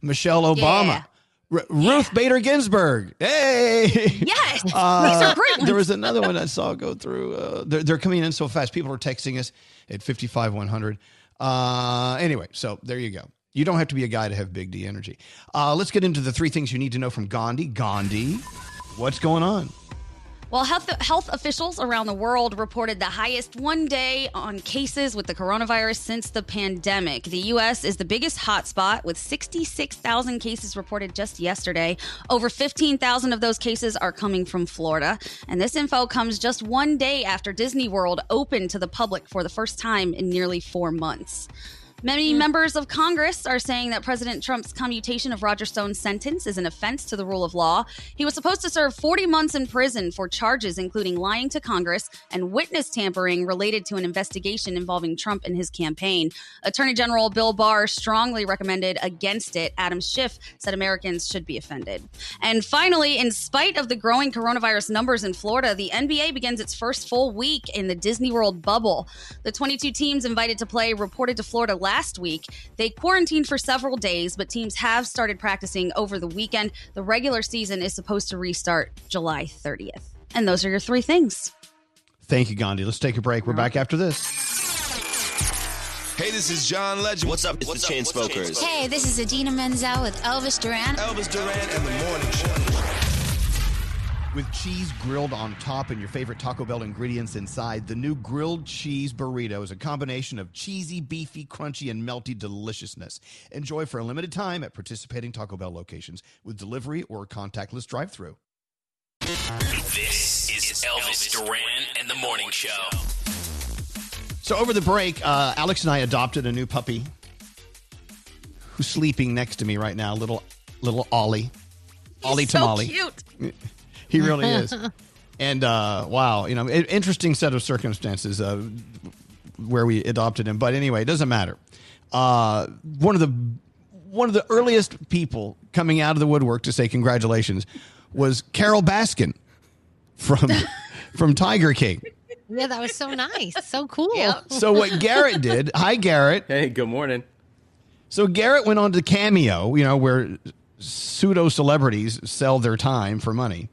Michelle Obama, Yeah. R- Ruth Bader Ginsburg. Hey! Yes. Uh, These are great ones. there was another one I saw go through. Uh, they're, they're coming in so fast. People are texting us at 55 100. Uh, anyway, so there you go. You don't have to be a guy to have big D energy. Uh, let's get into the three things you need to know from Gandhi. Gandhi, what's going on? Well, health, health officials around the world reported the highest one day on cases with the coronavirus since the pandemic. The U.S. is the biggest hotspot with 66,000 cases reported just yesterday. Over 15,000 of those cases are coming from Florida. And this info comes just one day after Disney World opened to the public for the first time in nearly four months. Many mm. members of Congress are saying that President Trump's commutation of Roger Stone's sentence is an offense to the rule of law. He was supposed to serve 40 months in prison for charges including lying to Congress and witness tampering related to an investigation involving Trump and his campaign. Attorney General Bill Barr strongly recommended against it. Adam Schiff said Americans should be offended. And finally, in spite of the growing coronavirus numbers in Florida, the NBA begins its first full week in the Disney World bubble. The 22 teams invited to play reported to Florida last week. They quarantined for several days, but teams have started practicing over the weekend. The regular season is supposed to restart July 30th. And those are your three things. Thank you, Gandhi. Let's take a break. We're back after this. Hey, this is John Legend. What's up? It's the Chainsmokers. Hey, this is Idina Menzel with Elvis Duran. Elvis Duran and the Morning Show. With cheese grilled on top and your favorite Taco Bell ingredients inside, the new grilled cheese burrito is a combination of cheesy, beefy, crunchy, and melty deliciousness. Enjoy for a limited time at participating Taco Bell locations with delivery or contactless drive through. This is Elvis Duran and the Morning Show. So, over the break, uh, Alex and I adopted a new puppy who's sleeping next to me right now, little little Ollie. Ollie so Tamale. cute. He really is. And uh, wow, you know, interesting set of circumstances uh, where we adopted him. But anyway, it doesn't matter. Uh, one of the one of the earliest people coming out of the woodwork to say congratulations was Carole Baskin from from Tiger King. Yeah, that was so nice. So cool. So what Garrett did? Hi, Garrett. Hey, good morning. So Garrett went on to Cameo, you know, where pseudo celebrities sell their time for money,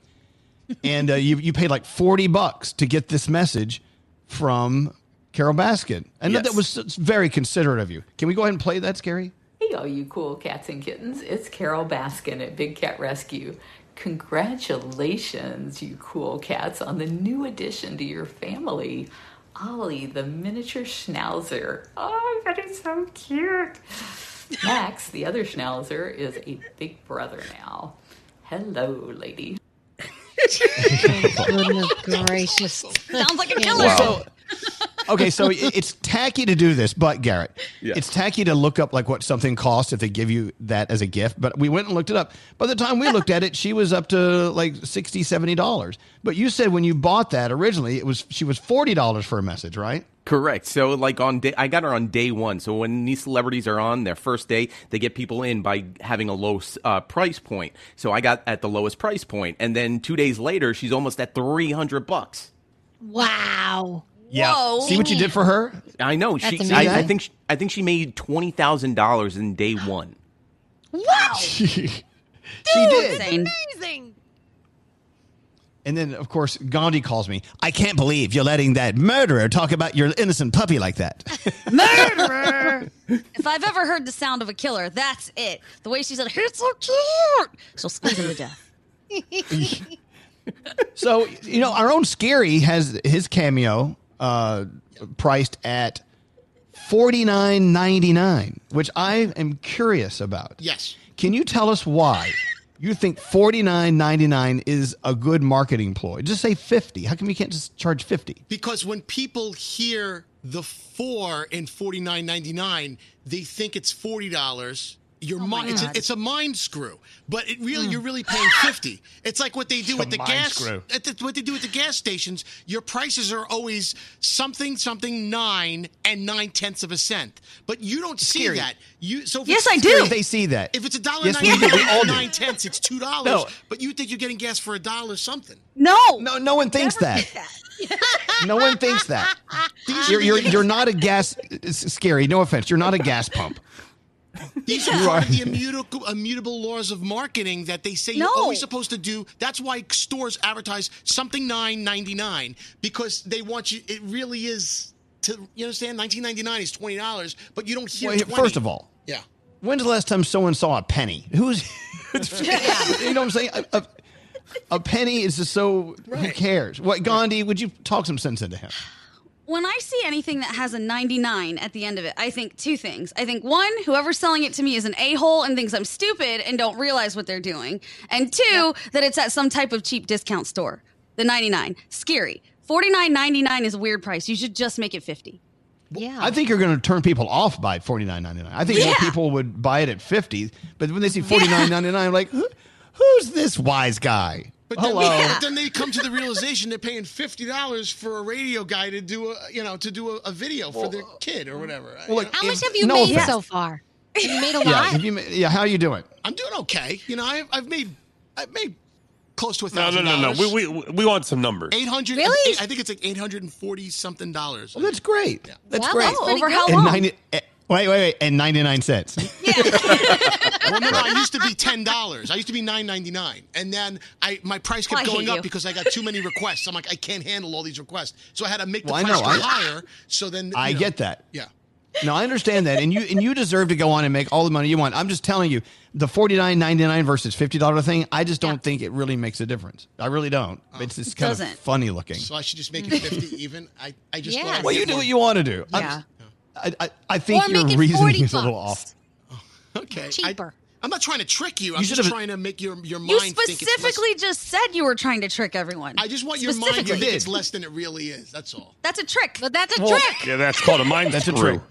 and uh, you you paid like forty bucks to get this message from Carole Baskin, and that- that was very considerate of you. Can we go ahead and play that, Scary? Hey, all you cool cats and kittens. It's Carole Baskin at Big Cat Rescue. Congratulations, you cool cats, on the new addition to your family, Ollie, the miniature schnauzer. Oh, that is so cute. Max, the other schnauzer, is a big brother now. Hello, lady. Goodness gracious. Sounds like a Yeah. killer. So, okay, so it- it's tacky to do this, but Garrett, Yeah. it's tacky to look up like what something costs if they give you that as a gift. But we went and looked it up. By the time we looked at it, she was up to like 60 dollars. But you said when you bought that originally, it was she was forty dollars for a message, right? Correct. So, like on day, I got her on day one. So when these celebrities are on their first day, they get people in by having a low uh, price point. So I got at the lowest price point, and then two days later, she's almost at three hundred bucks. Wow. Yeah. Whoa. See what you did for her? I know. That's She, I, I think, she, I think she made twenty thousand dollars in day one. Wow. she Dude, did. Amazing. And then, of course, Gandhi calls me. I can't believe you're letting that murderer talk about your innocent puppy like that. Murderer. if I've ever heard the sound of a killer, that's it. The way she said, "It's so cute," she'll squeeze him to death. So you know, our own Scary has his cameo uh, priced at forty nine ninety nine, which I am curious about. Yes. Can you tell us why you think forty nine ninety nine is a good marketing ploy? Just say fifty. How come you can't just charge fifty? Because when people hear the four in forty nine ninety nine, they think it's forty dollars. Your oh mind, it's a, it's a mind screw, but it really hmm. you're really paying fifty. It's like what they do It's a at the gas, screw. at the, what they do at the gas stations. Your prices are always something something nine and nine tenths of a cent, but you don't see Scary. that. You so if Yes, I do. They see that. If it's a dollar Yes, we ninety do. We all nine tenths, it's two dollars. No. But you think you're getting gas for a dollar something. No, no, no one thinks that. No one thinks that. You're, you're, you're not a gas. It's scary. No offense. You're not a gas pump. These are part are- the immutable, immutable laws of marketing that they say you're always supposed to do. That's why stores advertise something nine ninety nine because they want you. It really is. To you understand, nineteen ninety nine is twenty dollars, but you don't hear. Well, 20. first of all, yeah. When's the last time someone saw a penny? Who's, you know what I'm saying? A, a, a penny is just so, who cares? What, Gandhi, would you talk some sense into him? When I see anything that has a 99 at the end of it, I think two things. I think one, whoever's selling it to me is an a hole and thinks I'm stupid and don't realize what they're doing. And two, that it's at some type of cheap discount store. The 99. Scary. 49.99 is a weird price. You should just make it 50. Yeah. I think you're going to turn people off by forty nine ninety nine. I think more Yeah. people would buy it at fifty, but when they see forty nine ninety nine, like, Who, who's this wise guy? But oh, then, Hello. but then they come to the realization they're paying fifty dollars for a radio guy to do a you know to do a, a video for their uh, kid or whatever. Well, look, How much have you no made offense. so far? You made a Yeah, lot? have you ma- yeah. How are you doing? I'm doing okay. You know, I've, I've made I've made close to a thousand. No, no, no, no. We, we we want some numbers. Eight hundred. Really? I think it's like eight hundred and forty something dollars. Well, that's great. That's Wow, great. that's Over how good. And long? Eh, 90 wait, wait, wait, and ninety nine cents. well, no, no, I used to be ten dollars. I used to be nine ninety nine, and then I my price kept Oh, going up you. because I got too many requests. I'm like, I can't handle all these requests, so I had to make the Well, I price know. go I- higher. So then I know, get that. Yeah. No, I understand that, and you and you deserve to go on and make all the money you want. I'm just telling you, the forty nine ninety nine versus fifty dollar thing. I just don't think it really makes a difference. I really don't. Oh. It's just kind of doesn't. funny looking. So I should just make it fifty even. I I just Yeah. thought Well, you do more- what you want to do. I'm- Yeah. I, I, I think Or your make it reasoning 40 is a little bucks. off. Okay. Cheaper. I, am not trying to trick you. I'm You just should've- trying to make your your mind You think it's less- specifically just said you were trying to trick everyone. I just want your mind to Specifically. think it's less than it really is. That's all. That's a trick. But that's a Well, trick. Yeah, that's called a mind That's a trick.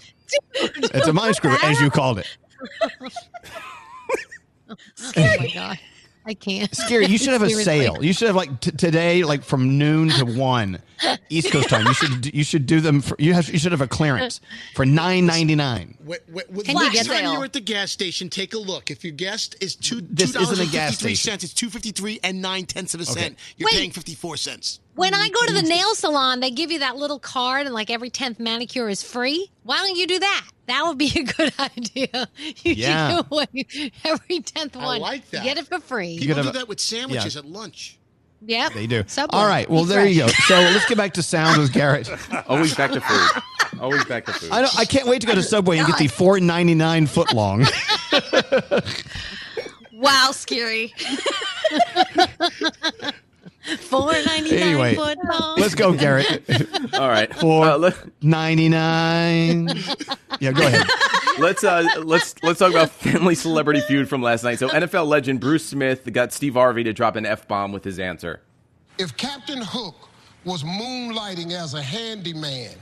It's a mind screw, as you called it. Oh my god. I can't. Scary. You should have a Seriously. sale. You should have like t- today, like from noon to one, East Coast time. You should you should do them. For, you have you should have a clearance for nine ninety nine. You get time sale? you're at the gas station, take a look. If your guest is two This two dollars isn't a and gas fifty three station. cents, it's two fifty three and nine tenths of a Okay. cent. You're Wait. paying fifty four cents. When I mm, go to the nail salon, they give you that little card, and like every tenth manicure is free. Why don't you do that? That would be a good idea. You Yeah. do one every tenth I one. like that. Get it for free. People could do a- that with sandwiches at lunch. Yep. They do. Subway. All right. Well, Be there you go. So let's get back to sound with Garrett. Always back to food. Always back to food. I don't, I can't wait to go to Subway and get the four ninety nine foot long. Wow, scary. Four ninety nine Anyway, foot long. Let's go, Garrett. All right. Four Uh, ninety nine. Yeah, go ahead. let's uh, let's let's talk about family celebrity feud from last night. So NFL legend Bruce Smith got Steve Harvey to drop an f bomb with his answer. If Captain Hook was moonlighting as a handyman,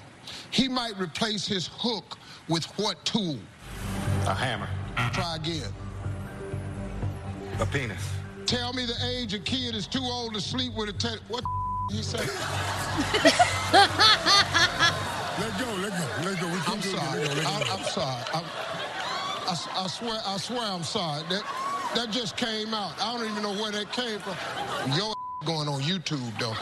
he might replace his hook with what tool? A hammer. Try again. A penis. Tell me the age a kid is too old to sleep with a te- what he say? let go, let go, let go. I'm sorry. I, I'm sorry. I'm, I, I swear, I swear, I'm sorry. That that just came out. I don't even know where that came from. Your going on YouTube though.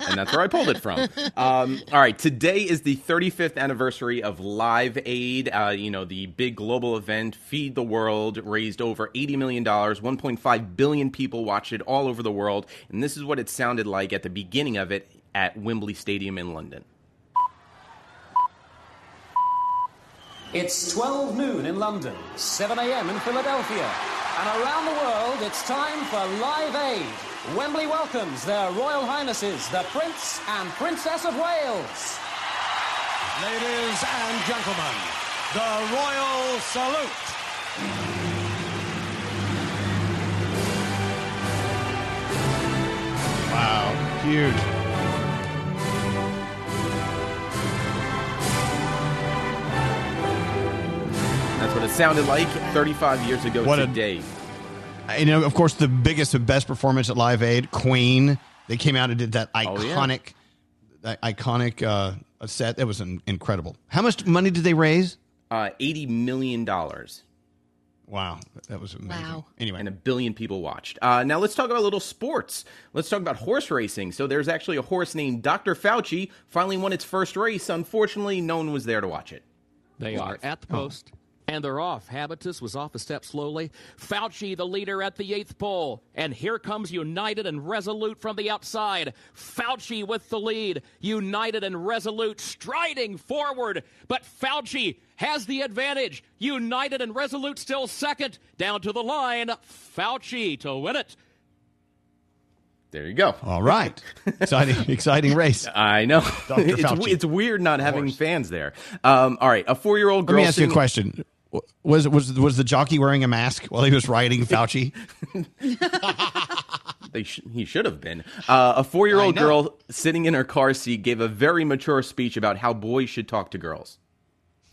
and that's where I pulled it from. Um, all right, today is the 35th anniversary of Live Aid. Uh, you know, the big global event, Feed the World, raised over $80 million. 1.5 billion people watched it all over the world. And this is what it sounded like at the beginning of it at Wembley Stadium in London. It's 12 noon in London, 7 a.m. in Philadelphia, and around the world it's time for Live Aid. Wembley welcomes their Royal Highnesses, the Prince and Princess of Wales. Ladies and gentlemen, the Royal Salute. Wow, huge. That's what it sounded like 35 years ago What a- today. You know, of course, the biggest and best performance at Live Aid, Queen. They came out and did that Oh, yeah. iconic, that iconic uh, set. That was in- incredible. How much money did they raise? Uh, $80 million. Wow, that was amazing. Wow. Anyway, and a billion people watched. Uh, now let's talk about a little sports. Let's talk about horse racing. So there's actually a horse named Dr. Fauci finally won its first race. Unfortunately, no one was there to watch it. They are at the post. And they're off. Habitus was off a step slowly. Fauci, the leader at the eighth pole. And here comes United and Resolute from the outside. Fauci with the lead. United and Resolute striding forward. But Fauci has the advantage. United and Resolute still second. Down to the line. Fauci to win it. There you go. All right, exciting, exciting race. I know. Dr. it's, Fauci. it's weird not having fans there. Um, all right, a four-year-old girl. Let girl. me ask you a question. Was was was the jockey wearing a mask while he was riding Fauci? They sh- he should have been. Uh, a four-year-old girl sitting in her car seat gave a very mature speech about how boys should talk to girls.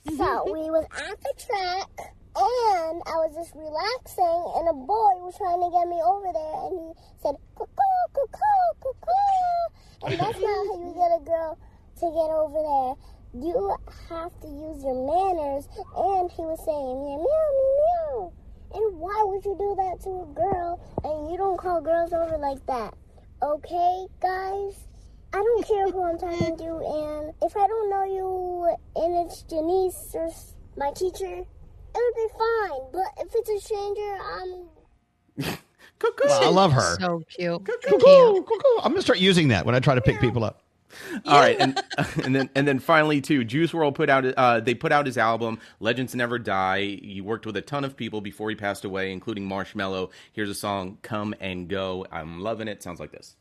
So we was at the track and I was just relaxing and a boy was trying to get me over there and he said cuckoo cuckoo cuckoo and that's not how you get a girl to get over there. You have to use your manners and he was saying meow meow meow meow. And why would you do that to a girl and you don't call girls over like that? Okay, guys? I don't care who I'm talking to, and if I don't know you and it's Janice or my teacher, it would be fine. But if it's a stranger, I'm. Well, I love her. So cute. Cuckoo, cuckoo. I'm gonna start using that when I try to pick people up. All right, and and then and then finally too, Juice WRLD put out uh, they put out his album Legends Never Die. He worked with a ton of people before he passed away, including Marshmello. Here's a song, "Come and Go." I'm loving it. Sounds like this.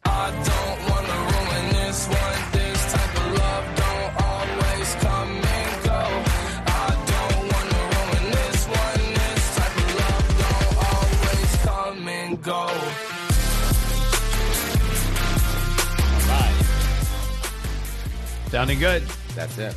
Sounding good. That's it.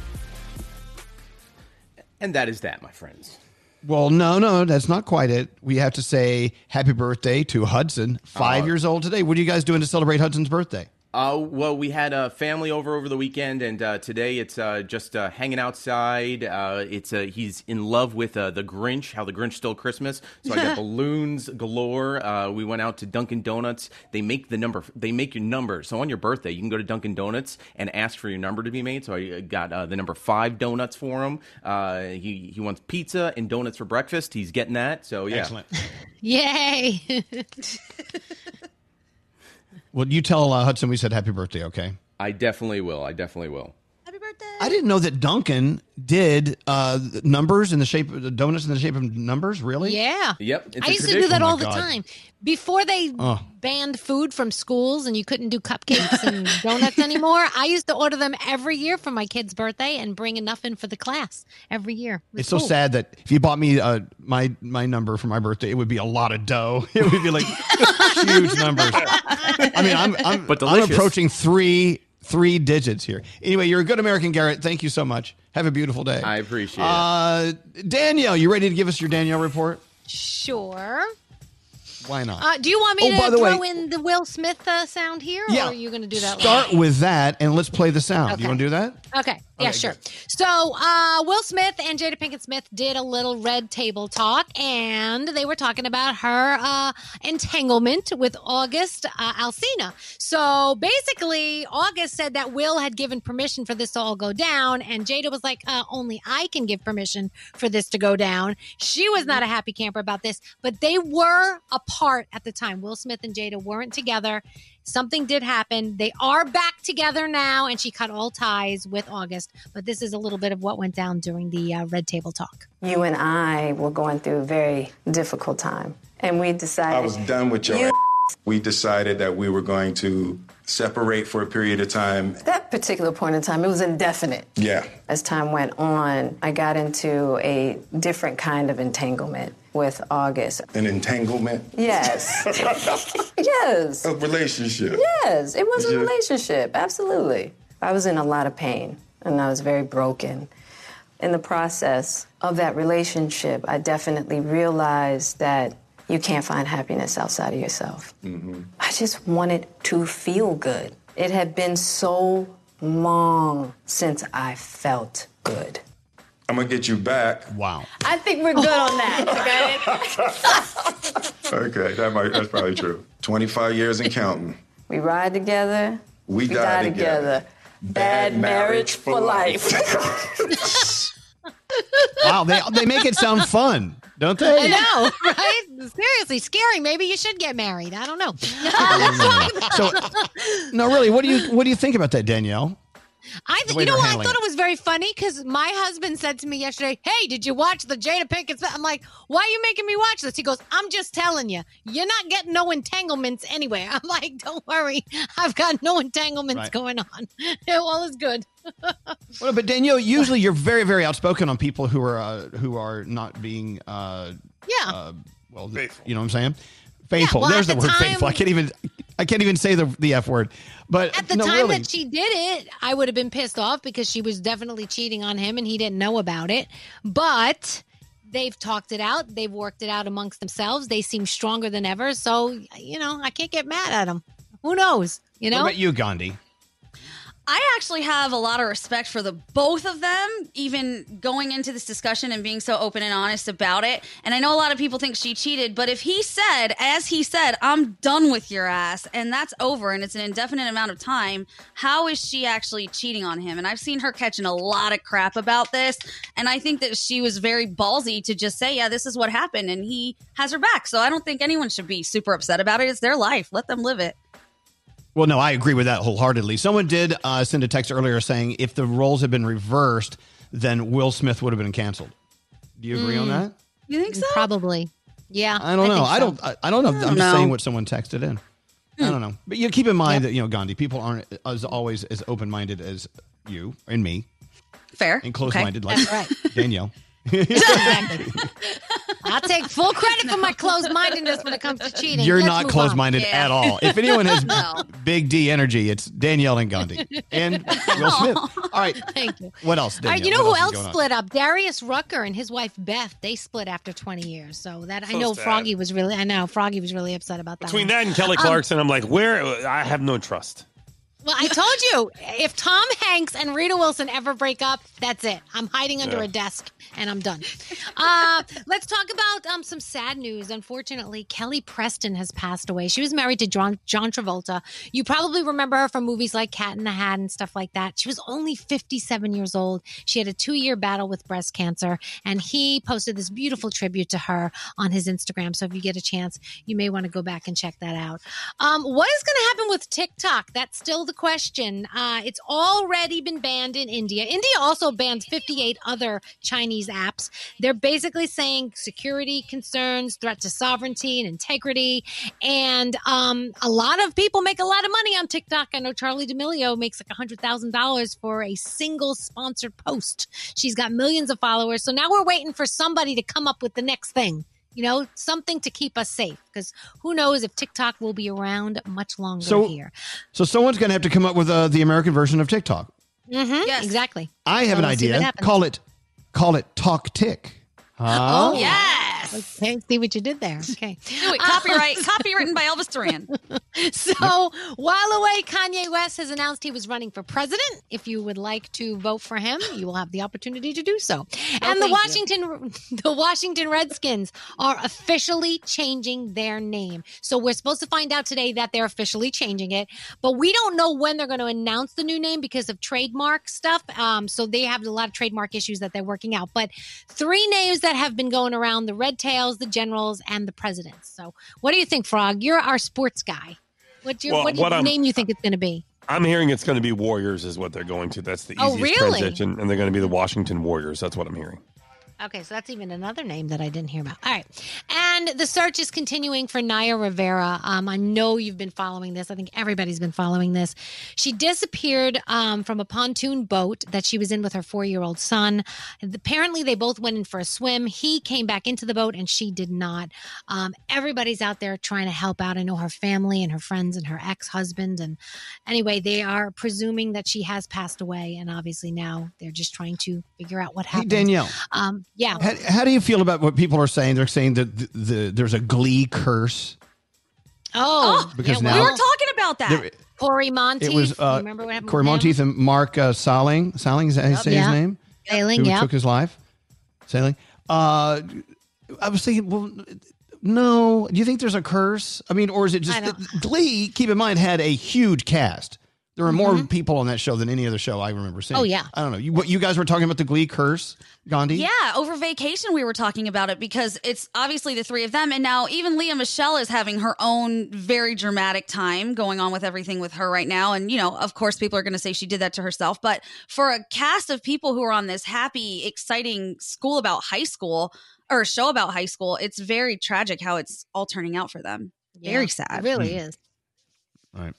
And that is that, my friends. Well, no, no, that's not quite it. We have to say happy birthday to Hudson, five Oh. years old today. What are you guys doing to celebrate Hudson's birthday? Uh, well, we had a family over over the weekend, and uh, today it's uh, just uh, hanging outside. Uh, it's uh, he's in love with uh, the Grinch. How the Grinch stole Christmas. So I got balloons galore. Uh, we went out to Dunkin' Donuts. They make the number. They make your number. So on your birthday, you can go to Dunkin' Donuts and ask for your number to be made. So I got uh, the number five donuts for him. Uh, he he wants pizza and donuts for breakfast. He's getting that. So yeah, Excellent. Yay. Well, you tell uh, Hudson we said happy birthday, okay? I definitely will. I definitely will. Happy birthday. I didn't know that Dunkin' did uh, numbers in the shape of donuts in the shape of numbers. Really? Yeah. Yep. I used to do that Oh my all the time. Before they Oh. banned food from schools and you couldn't do cupcakes and donuts anymore, I used to order them every year for my kid's birthday and bring enough in for the class every year. It was It's so sad that if you bought me uh, my my number for my birthday, it would be a lot of dough. It would be like huge numbers. I mean, I'm I'm, But I'm approaching three three digits here. Anyway, you're a good American, Garrett. Thank you so much. Have a beautiful day. I appreciate it. Uh, Danielle, you ready to give us your Danielle report? Sure. Why not? Uh, do you want me Oh, to throw way- in the Will Smith uh, sound here, Yeah. or are you going to do that? Start later? with that, and let's play the sound. Okay. You want to do that? Okay. Yeah, Okay, sure. So, uh, Will Smith and Jada Pinkett Smith did a little red table talk, and they were talking about her uh, entanglement with August uh, Alsina. So, basically, August said that Will had given permission for this to all go down, and Jada was like, uh, "Only I can give permission for this to go down." She was not a happy camper about this, but they were apart at the time. Will Smith and Jada weren't together. Something did happen. They are back together now, and she cut all ties with August. But this is a little bit of what went down during the uh, Red Table Talk. You and I were going through a very difficult time, and we decided. I was done with your You- ass. We decided that we were going to separate for a period of time. That particular point in time, it was indefinite. Yeah. As time went on, I got into a different kind of entanglement with August. An entanglement. Yes. yes. A relationship. Yes, it was a relationship. Absolutely. I was in a lot of pain and I was very broken. In the process of that relationship, I definitely realized that you can't find happiness outside of yourself. Mm-hmm. I just wanted to feel good. It had been so long since I felt good. I'm gonna get you back. Wow. I think we're good on that, okay? Okay, that might that's probably true. 25 years and counting. We ride together. We die together. Bad marriage for life. Wow, they they make it sound fun, don't they? I know, right? Seriously, scary. Maybe you should get married. I don't know. Let's talk about- So, no, really, what do you what do you think about that, Danielle? I The think you know what I thought it. it was very funny because my husband said to me yesterday, "Hey, did you watch the Jada Pinkett?" Smith?" I'm like, "Why are you making me watch this?" He goes, "I'm just telling you, you're not getting no entanglements anyway." I'm like, "Don't worry, I've got no entanglements Right. going on. All is good." Well, but Danielle, usually you're very very outspoken on people who are uh, who are not being uh, Yeah. uh, well, you know what I'm saying? Faithful. well, There's the, the word time- faithful. I can't even I can't even say the the f word. But At the no, time really. that she did it, I would have been pissed off because she was definitely cheating on him and he didn't know about it. But they've talked it out. They've worked it out amongst themselves. They seem stronger than ever. So, you know, I can't get mad at them. Who knows? You know? What about you, Gandhi? I actually have a lot of respect for the both of them, even going into this discussion and being so open and honest about it. And I know a lot of people think she cheated, but if he said, as he said, I'm done with your ass, and that's over and it's an indefinite amount of time, how is she actually cheating on him? And I've seen her catching a lot of crap about this. And I think that she was very ballsy to just say, yeah, this is what happened. And he has her back. So I don't think anyone should be super upset about it. It's their life. Let them live it. Well, no, I agree with that wholeheartedly. Someone did uh, send a text earlier saying if the roles had been reversed, then Will Smith would have been canceled. Do you agree on Mm. that? You think so? Probably. Yeah. I don't know. think I don't. I, I don't know. I I'm don't just saying what someone texted in. I don't know. But you keep in mind that you know Gandhi people aren't as always as open minded as you and me Fair. and close minded Okay. like That's right. Danielle. I'll take full credit for my closed mindedness when it comes to cheating. You're Let's not move close on. minded at all. If anyone has No. big D energy, it's Danielle and Gandhi and Will Smith. All right. Thank you. What else? All Danielle? right, you know What who is else going on? split up? Darius Rucker and his wife Beth. They split after 20 years. So that I know sad. Froggy was really. I know Froggy was really upset about that. Between one. that and Kelly Um, Clarkson, I'm like, where? I have no trust. Well, I told you, if Tom Hanks and Rita Wilson ever break up, that's it. I'm hiding under Yeah. a desk and I'm done. Uh, let's talk about um, some sad news. Unfortunately, Kelly Preston has passed away. She was married to John, John Travolta. You probably remember her from movies like Cat in the Hat and stuff like that. She was only 57 years old. She had a two year battle with breast cancer, and he posted this beautiful tribute to her on his Instagram. So if you get a chance, you may want to go back and check that out. Um, what is going to happen with TikTok? That's still the question. Uh, it's already been banned in India. India also banned 58 other Chinese apps. They're basically saying security concerns, threat to sovereignty and integrity. And um, a lot of people make a lot of money on TikTok. I know Charli D'Amelio makes like $100,000 for a single sponsored post. She's got millions of followers. So now we're waiting for somebody to come up with the next thing. You know, something to keep us safe because who knows if TikTok will be around much longer So, here. so someone's going to have to come up with uh, the American version of TikTok. Mm-hmm. Yes. Exactly. I have So an we'll see what idea. Call it, call it Talk Tick. Oh, yes. Okay, see what you did there. Okay. Do it. Copyright. copywritten by Elvis Duran. So while away, Kanye West has announced he was running for president. If you would like to vote for him, you will have the opportunity to do so. and the Washington the Washington Redskins are officially changing their name. So we're supposed to find out today that they're officially changing it, but we don't know when they're going to announce the new name because of trademark stuff. Um, so they have a lot of trademark issues that they're working out. But three names that have been going around: the Red Tails, the Generals, and the Presidents. So what do you think, Frog? You're our sports guy. What's your Well, what, what name you think it's going to be? I'm hearing it's going to be Warriors, is what they're going to. That's the Oh, easiest really? transition, and they're going to be the Washington Warriors. That's what I'm hearing. Okay, so that's even another name that I didn't hear about. All right. And the search is continuing for Naya Rivera. Um, I know you've been following this. I think everybody's been following this. She disappeared um, from a pontoon boat that she was in with her four year old son. Apparently, they both went in for a swim. He came back into the boat and she did not. Um, everybody's out there trying to help out. I know her family and her friends and her ex husband. And anyway, they are presuming that she has passed away. And obviously, now they're just trying to figure out what Hey, happened. Danielle. Yeah. How, how do you feel about what people are saying? They're saying that the, the there's a Glee curse. Oh, Because yeah, now- we were talking about that. There- Cory Monteith. It was You uh, remember what happened Cory? Monteith and Mark uh, Saling. Saling is that how you say Yeah. his name? Sailing, Who yeah. took his life? Sailing. Uh, I was thinking, well, no. Do you think there's a curse? I mean, or is it just I Glee? Keep in mind had a huge cast. There were more mm-hmm. people on that show than any other show I remember seeing. Oh, yeah. I don't know. You, what you guys were talking about the Glee curse, Gandhi? Yeah, over vacation we were talking about it because it's obviously the three of them, and now even Lea Michele is having her own very dramatic time going on with everything with her right now. And you know, of course, people are going to say she did that to herself, but for a cast of people who are on this happy, exciting school about high school or show about high school, it's very tragic how it's all turning out for them. Very sad. It really hmm. is. All right.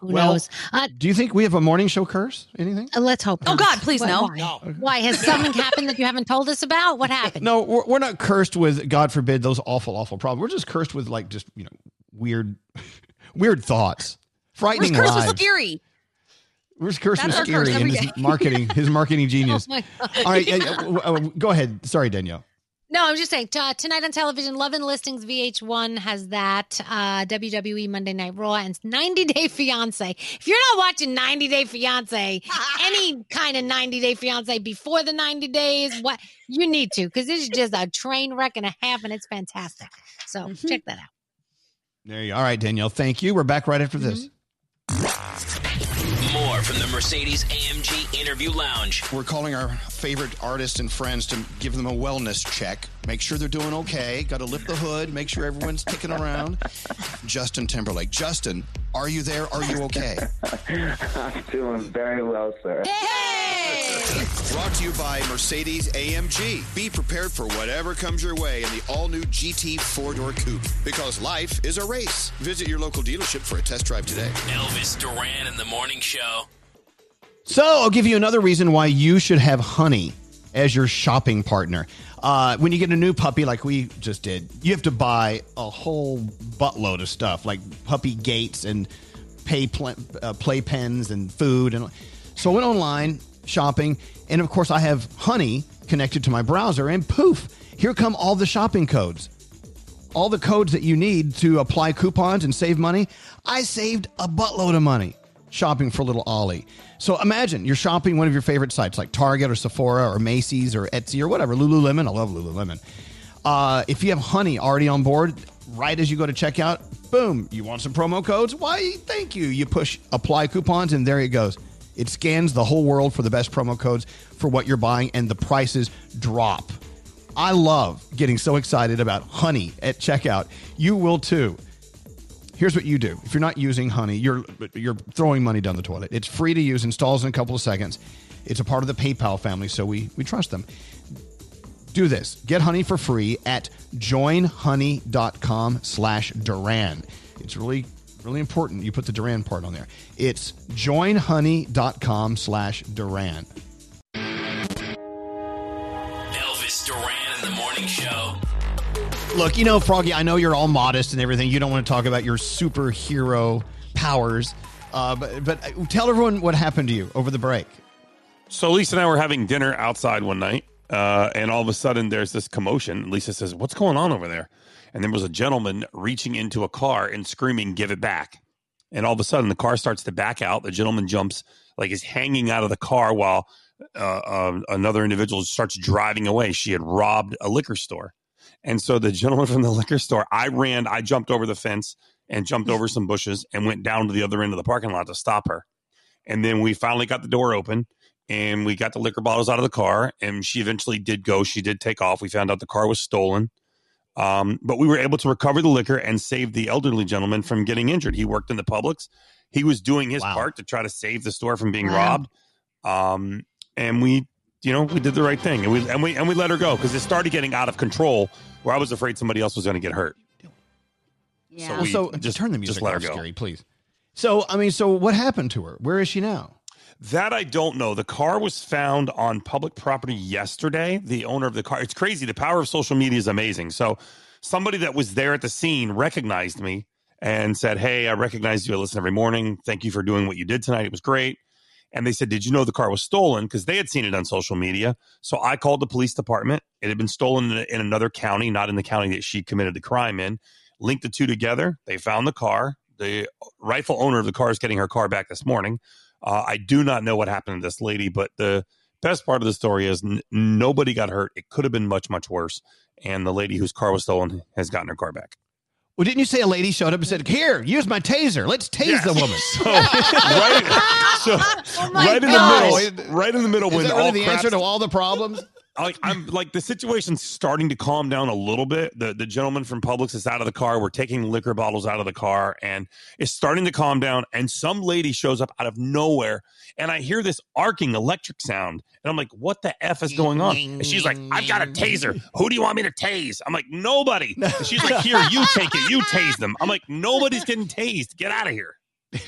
Who well, knows? Uh, do you think we have a morning show curse? Anything? Uh, let's hope. Oh. God, please, Why- no. Why? No. Why has something happened that you haven't told us about? What happened? No, we're, we're not cursed with God forbid those awful, awful problems. We're just cursed with like just you know weird, weird thoughts, frightening We're cursed with scary. We're cursed with That's our scary curse and his marketing, his marketing genius. Oh. All right, uh, uh, go ahead. Sorry, Danielle. No, I'm just saying. T- uh, tonight on television, Love and Listings VH1 has that. Uh, WWE Monday Night Raw and 90 Day Fiance. If you're not watching 90 Day Fiance, any kind of 90 Day Fiance before the 90 days, what you need to because it's just a train wreck and a half, and it's fantastic. So Mm-hmm. check that out. There you. are. All right, Danielle. Thank you. We're back right after this. More from the Mercedes AMG Interview Lounge. We're calling our favorite artists and friends to give them a wellness check. Make sure they're doing okay. Got to lift the hood. Make sure everyone's ticking around. Justin Timberlake. Justin, are you there? Are you okay? I'm doing very well, sir. Hey! Brought to you by Mercedes AMG. Be prepared for whatever comes your way in the all new GT four door coupe because life is a race. Visit your local dealership for a test drive today. Elvis Duran in the Morning Show. So I'll give you another reason why you should have Honey as your shopping partner. Uh, when you get a new puppy like we just did, you have to buy a whole buttload of stuff like puppy gates and pay pl- uh, playpens and food and so I went online shopping and of course I have Honey connected to my browser and poof, here come all the shopping codes all the codes that you need to apply coupons and save money. I saved a buttload of money shopping for little Ollie. So imagine you're shopping one of your favorite sites like Target or Sephora or Macy's or Etsy or whatever, Lululemon. I love Lululemon. Uh, if you have Honey already on board, right as you go to checkout, boom, you want some promo codes? Why, thank you. You push apply coupons and there it goes. It scans the whole world for the best promo codes for what you're buying and the prices drop. I love getting so excited about honey at checkout. You will too. Here's what you do. If you're not using Honey, you're you're throwing money down the toilet. It's free to use, installs in a couple of seconds. It's a part of the PayPal family, so we we trust them. Do this. Get Honey for free at joinhoney.com slash Duran. It's really, really important you put the Duran part on there. It's joinhoney.com slash Duran. Elvis Duran in the morning show. Look, you know, Froggy, I know you're all modest and everything. You don't want to talk about your superhero powers. Uh, but, but tell everyone what happened to you over the break. So Lisa and I were having dinner outside one night, uh, and all of a sudden there's this commotion. Lisa says, "What's going on over there?" And there was a gentleman reaching into a car and screaming, "Give it back!" And all of a sudden the car starts to back out. The gentleman jumps, like is hanging out of the car while uh, uh, another individual starts driving away. She had robbed a liquor store, and so the gentleman from the liquor store, I ran, I jumped over the fence and jumped over some bushes and went down to the other end of the parking lot to stop her. And then we finally got the door open and we got the liquor bottles out of the car and she eventually did go. She did take off. We found out the car was stolen. Um, but we were able to recover the liquor and save the elderly gentleman from getting injured. He worked in the publix. He was doing his part to try to save the store from being Wow. robbed. Um, and we you know we did the right thing and we and we and we let her go because it started getting out of control where i was afraid somebody else was going to get hurt Yeah. so we so just turn the music just let her go Scary, please. So, I mean, so what happened to her? Where is she now? That I don't know. The car was found on public property yesterday. The owner of the car, it's crazy. The power of social media is amazing. So, somebody that was there at the scene recognized me and said, Hey, I recognize you. I listen every morning. Thank you for doing what you did tonight. It was great. And they said, Did you know the car was stolen? Because they had seen it on social media. So, I called the police department. It had been stolen in, in another county, not in the county that she committed the crime in. Linked the two together. They found the car. The rightful owner of the car is getting her car back this morning. Uh, I do not know what happened to this lady, but the best part of the story is n- nobody got hurt. It could have been much, much worse. And the lady whose car was stolen has gotten her car back. Well, didn't you say a lady showed up and said, Here, use my taser. Let's tase the woman. So, right, so, Oh right in the middle, right in the middle, Is when that really all the crap's- answer to all the problems? Like I'm like the situation's starting to calm down a little bit. The the gentleman from Publix is out of the car. We're taking liquor bottles out of the car and it's starting to calm down. And some lady shows up out of nowhere and I hear this arcing electric sound. And I'm like, what the F is going on? And she's like, I've got a taser. Who do you want me to tase? I'm like, nobody. And she's like, here, you take it. You tase them. I'm like, nobody's getting tased. Get out of here.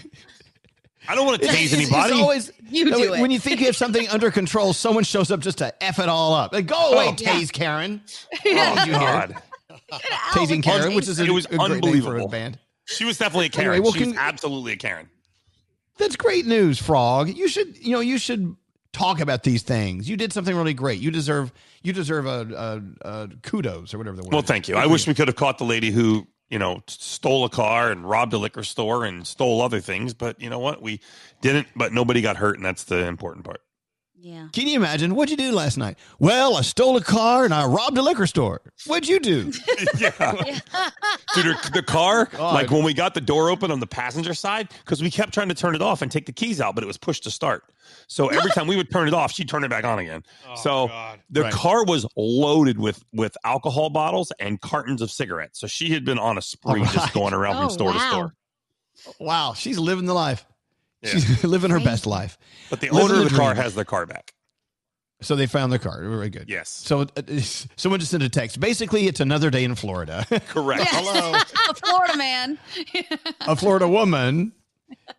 I don't want to tase It's- it's anybody. always- no, When you think you have something under control, someone shows up just to F it all up. Like, go oh. away, Oh. Tase Karen. Oh, What did you hear? God. Tasing Karen, which is a, it was a great name for a unbelievable. band. She was definitely a Karen. Anyway, well, she was absolutely a Karen. That's great news, Frog. You should, you know, you should talk about these things. You did something really great. You deserve, you deserve a, a, a kudos or whatever the word. Well, is. thank you. I wish we could have caught the lady who, you know, stole a car and robbed a liquor store and stole other things. But you know what? We didn't, but nobody got hurt, and that's the important part. Yeah. Can you imagine what'd you do last night? Well, I stole a car and I robbed a liquor store. What'd you do? Yeah, Dude, her- the car, oh, God. like when we got the door open on the passenger side, because we kept trying to turn it off and take the keys out, but it was pushed to start. So every time we would turn it off, she'd turn it back on again. Oh, so the Right. car was loaded with with alcohol bottles and cartons of cigarettes. So she had been on a spree All just going around Oh, from store to store. Wow, she's living the life. Yeah. She's living her best life. But the Living owner of the car has their car back. So they found the car. Very good. Yes. So uh, someone just sent a text. Basically, it's another day in Florida. Correct. Hello. a Florida man. a Florida woman.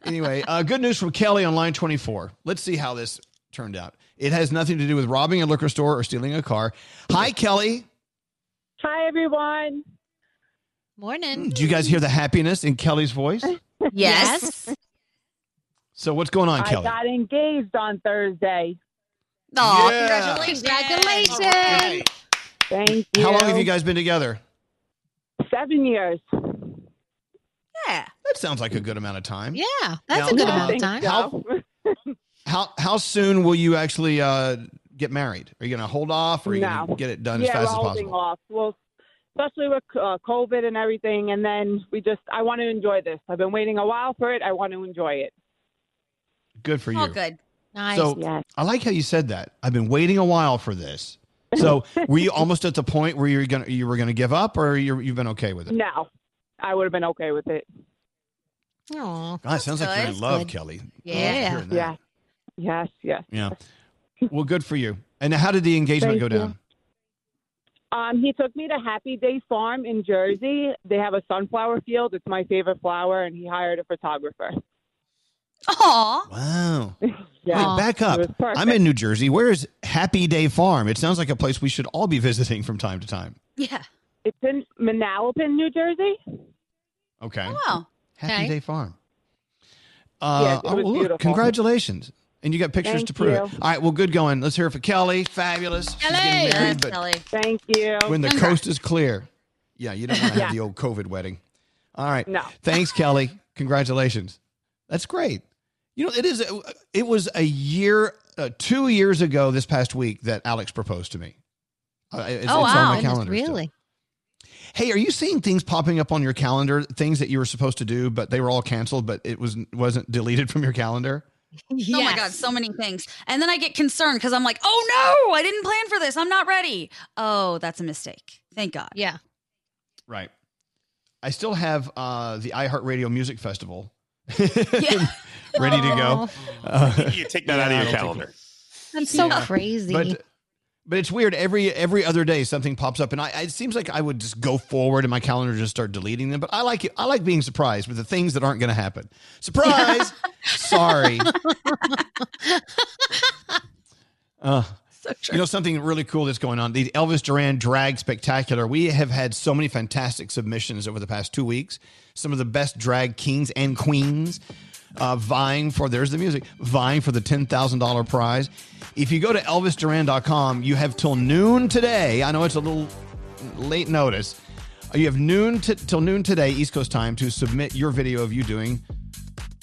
Anyway, uh, good news from Kelly on line 24. Let's see how this turned out. It has nothing to do with robbing a liquor store or stealing a car. Hi, Kelly. Hi, everyone. Morning. Do you guys hear the happiness in Kelly's voice? Yes. So what's going on, Kelly? I Kelly? got engaged on Thursday. Aw, Yeah. congratulations. Congratulations. Thank you. How long have you guys been together? Seven years. Yeah. That sounds like a good amount of time. Yeah, that's Now, a good uh, amount of time. How, how how soon will you actually uh, get married? Are you going to hold off, or are you No. going to get it done yeah, as fast as we're holding possible? off. Well, especially with uh, COVID and everything. And then we just, I want to enjoy this. I've been waiting a while for it. I want to enjoy it. Good for you. All good. Nice. So I like how you said that. I've been waiting a while for this. So were you almost at the point where you're gonna you were gonna give up, or you're, you've been okay with it? No, I would have been okay with it. Aw. God, it sounds like you're in love, Good. Kelly. Yeah. Hearing that. Yes. Yes, yes. Yeah. Well, good for you. And how did the engagement Thank go you. down? Um, he took me to Happy Day Farm in Jersey. They have a sunflower field. It's my favorite flower, and he hired a photographer. Aw. Wow. Yeah. Wait, back up. It was perfect. I'm in New Jersey. Where is Happy Day Farm? It sounds like a place we should all be visiting from time to time. Yeah. It's in Manalapan, New Jersey. Okay. Wow. Happy Okay. Day Farm. Uh, Yes, it oh, was well, look, beautiful. congratulations. And you got pictures Thank to prove it. you. All right, well, good going. Let's hear it for Kelly. Fabulous. She's getting married, but Thank you. when the coast is clear. Yeah, you don't want to have Yeah. the old COVID wedding. All right. No. Thanks, Kelly. Congratulations. That's great. You know, it is. It was a year, uh, two years ago this past week that Alex proposed to me. Uh, it's, oh it's wow! on my calendar. still. really? Hey, are you seeing things popping up on your calendar? Things that you were supposed to do, but they were all canceled, but it was wasn't deleted from your calendar. Oh my god, so many things. And then I get concerned because I'm like, oh no, I didn't plan for this. I'm not ready. Oh, that's a mistake. Thank God. Yeah. Right. I still have uh, the iHeartRadio Music Festival ready to go. Uh, you take that out of your don't think- calendar. That's so Yeah. crazy. But but it's weird. Every every other day something pops up, and I it seems like I would just go forward and my calendar just start deleting them. But I like it. I like being surprised with the things that aren't going to happen. Surprise! Sorry. Uh, you know something really cool that's going on. The Elvis Duran Drag Spectacular. We have had so many fantastic submissions over the past two weeks. Some of the best drag kings and queens uh, vying for. There's the music vying for the ten thousand dollar prize. If you go to ElvisDuran.com, you have till noon today. I know it's a little late notice. You have noon t- till noon today, East Coast time, to submit your video of you doing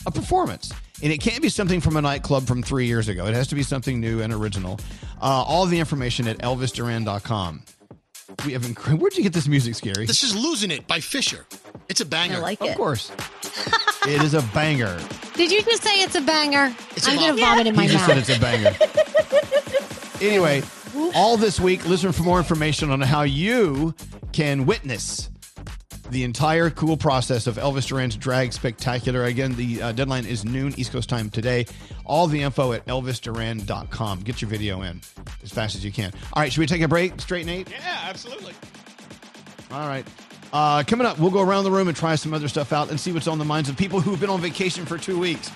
a performance. And it can't be something from a nightclub from three years ago. It has to be something new and original. Uh, all the information at elvisduran.com. We have inc- Where'd you get this music, Scary? This is Losing It by Fisher. It's a banger. I like it. Of course. it is a banger. Did you just say it's a banger? It's a I'm gonna bop. vomit in my He just mouth. said it's a banger. anyway, all this week, listen for more information on how you can witness the entire cool process of Elvis Duran's Drag Spectacular. Again, the uh, deadline is noon East Coast time today. All the info at elvisduran.com. Get your video in as fast as you can. All right, should we take a break, Straight Nate? Yeah, absolutely. All right. Uh, coming up, we'll go around the room and try some other stuff out and see what's on the minds of people who've been on vacation for two weeks.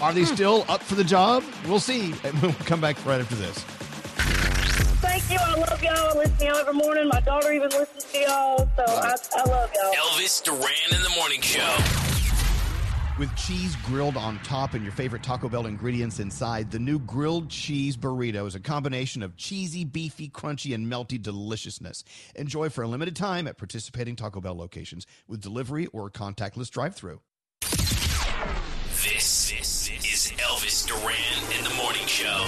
Are they still up for the job? We'll see. And we'll come back right after this. Thank you. I love y'all. I listen to y'all every morning. My daughter even listens to y'all. So I, I love y'all. Elvis Duran in the morning show. With cheese grilled on top and your favorite Taco Bell ingredients inside, the new grilled cheese burrito is a combination of cheesy, beefy, crunchy, and melty deliciousness. Enjoy for a limited time at participating Taco Bell locations with delivery or contactless drive through. This, this is Elvis Duran in the morning show.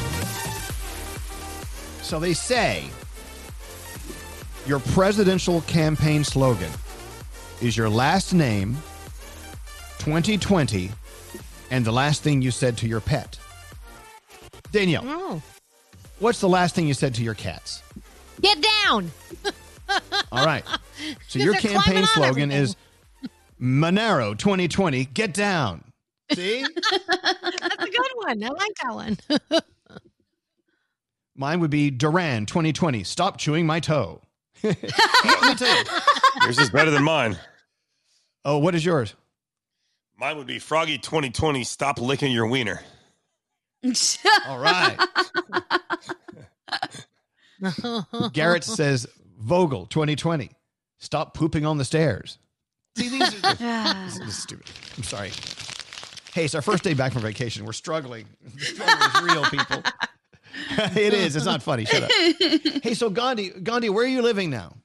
So they say your presidential campaign slogan is your last name, 2020, and the last thing you said to your pet. Danielle, Oh. what's the last thing you said to your cats? Get down. All right. So your campaign slogan is Monaro 2020, get down. See? That's a good one. I like that one. Mine would be Duran 2020, stop chewing my toe. Let me. Yours is better than mine. Oh, what is yours? Mine would be Froggy 2020. Stop licking your wiener. All right. Garrett says Vogel 2020. Stop pooping on the stairs. See, these are this is stupid. I'm sorry. Hey, it's our first day back from vacation. We're struggling. The struggle is real, people. it is. It's not funny. Shut up. Hey, so Gandhi, Gandhi, where are you living now?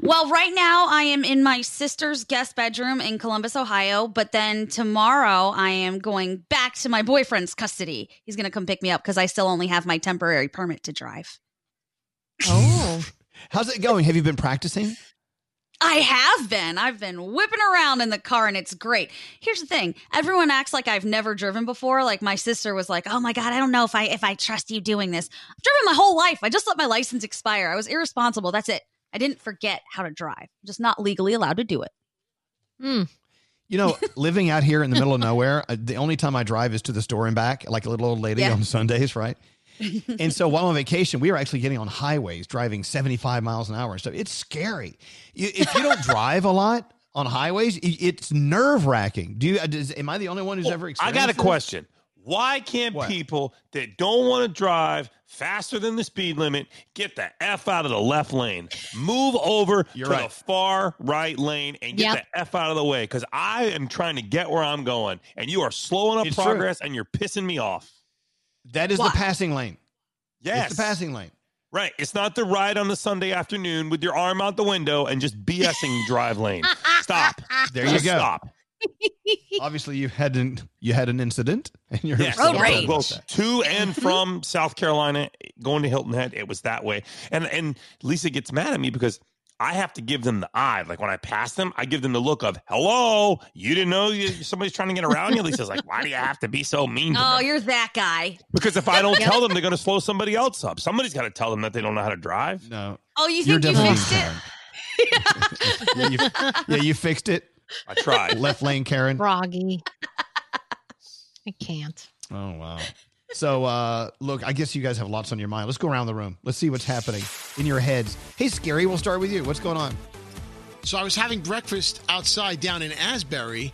Well, right now I am in my sister's guest bedroom in Columbus, Ohio, but then tomorrow I am going back to my boyfriend's custody. He's going to come pick me up because I still only have my temporary permit to drive. Oh. How's it going? Have you been practicing? I have been. I've been whipping around in the car and it's great. Here's the thing. Everyone acts like I've never driven before. Like my sister was like, "Oh my god, I don't know if I if I trust you doing this." I've driven my whole life. I just let my license expire. I was irresponsible. That's it. I didn't forget how to drive. I'm just not legally allowed to do it. Hmm. You know, living out here in the middle of nowhere, uh, the only time I drive is to the store and back, like a little old lady Yeah. on Sundays, right? And so while on vacation, we were actually getting on highways, driving 75 miles an hour and stuff. It's scary. You, if you don't drive a lot on highways, i- it's nerve wracking. Do you? uh, Does, am I the only one who's ever experienced I got a this? question. Why can't people that don't want to drive faster than the speed limit get the F out of the left lane? Move over You're to right. the far right lane and get Yep. the F out of the way because I am trying to get where I'm going and you are slowing up It's true. progress and you're pissing me off. That is Why? the passing lane. Yes. It's the passing lane. Right. It's not the ride on the Sunday afternoon with your arm out the window and just BSing drive lane. Stop. There you Just go. Stop. Obviously, you had an you had an incident, and you're Yes, upset so about both to and from South Carolina, going to Hilton Head, it was that way. And and Lisa gets mad at me because I have to give them the eye. Like when I pass them, I give them the look of "Hello, you didn't know you, somebody's trying to get around you." Lisa's like, "Why do you have to be so mean?" To Oh, them? you're that guy. Because if I don't tell them, they're going to slow somebody else up. Somebody's got to tell them that they don't know how to drive. No, Oh, you You're think you definitely fixed it? yeah, you, yeah, you fixed it. I tried. Left lane, Karen. Froggy. I can't. Oh wow. So uh look, I guess you guys have lots on your mind. Let's go around the room. Let's see what's happening in your heads. Hey, Scary, we'll start with you. What's going on? So I was having breakfast outside down in Asbury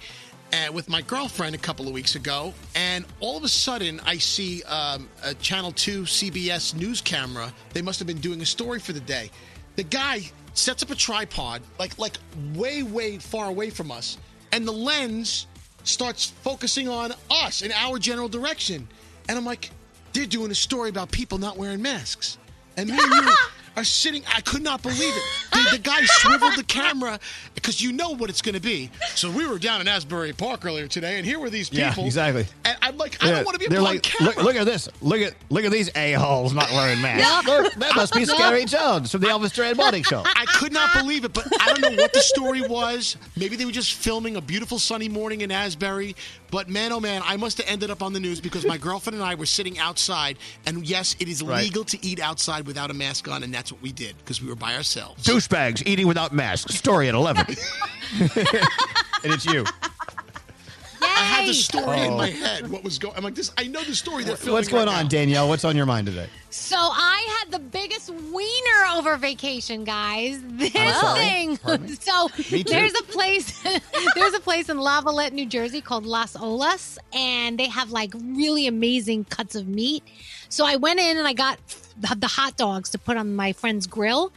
uh, with my girlfriend a couple of weeks ago, and all of a sudden I see um, a Channel 2 CBS news camera. They must have been doing a story for the day. The guy sets up a tripod, like like way way far away from us, and the lens starts focusing on us in our general direction. And I'm like, they're doing a story about people not wearing masks. And me and you are sitting, I could not believe it. The, the guy swiveled the camera because you know what it's going to be. So we were down in Asbury Park earlier today, and here were these people. Yeah, people. exactly. And I'm like, I Yeah, don't want to be they're on like, camera. look, look at this. Look at look at these a holes not wearing masks. Yep. Look, that must be Scary Jones from the Elvis Duran Morning Show. I could not believe it, but I don't know what the story was. Maybe they were just filming a beautiful sunny morning in Asbury. But man, oh man, I must have ended up on the news because my girlfriend and I were sitting outside. And yes, it is Right. legal to eat outside without a mask on, and that's what we did because we were by ourselves. Douchebags eating without masks. Story at eleven. and it's you. I had the story in Oh. my head. What was going? I'm like this. I know the story. They're filming What's going right on, now. Danielle? What's on your mind today? So I had the biggest wiener over vacation, guys. This sorry. thing. Pardon me? So Me too. there's a place there's a place in Lavallette, New Jersey called Las Olas, and they have like really amazing cuts of meat. So I went in and I got the, the hot dogs to put on my friend's grill.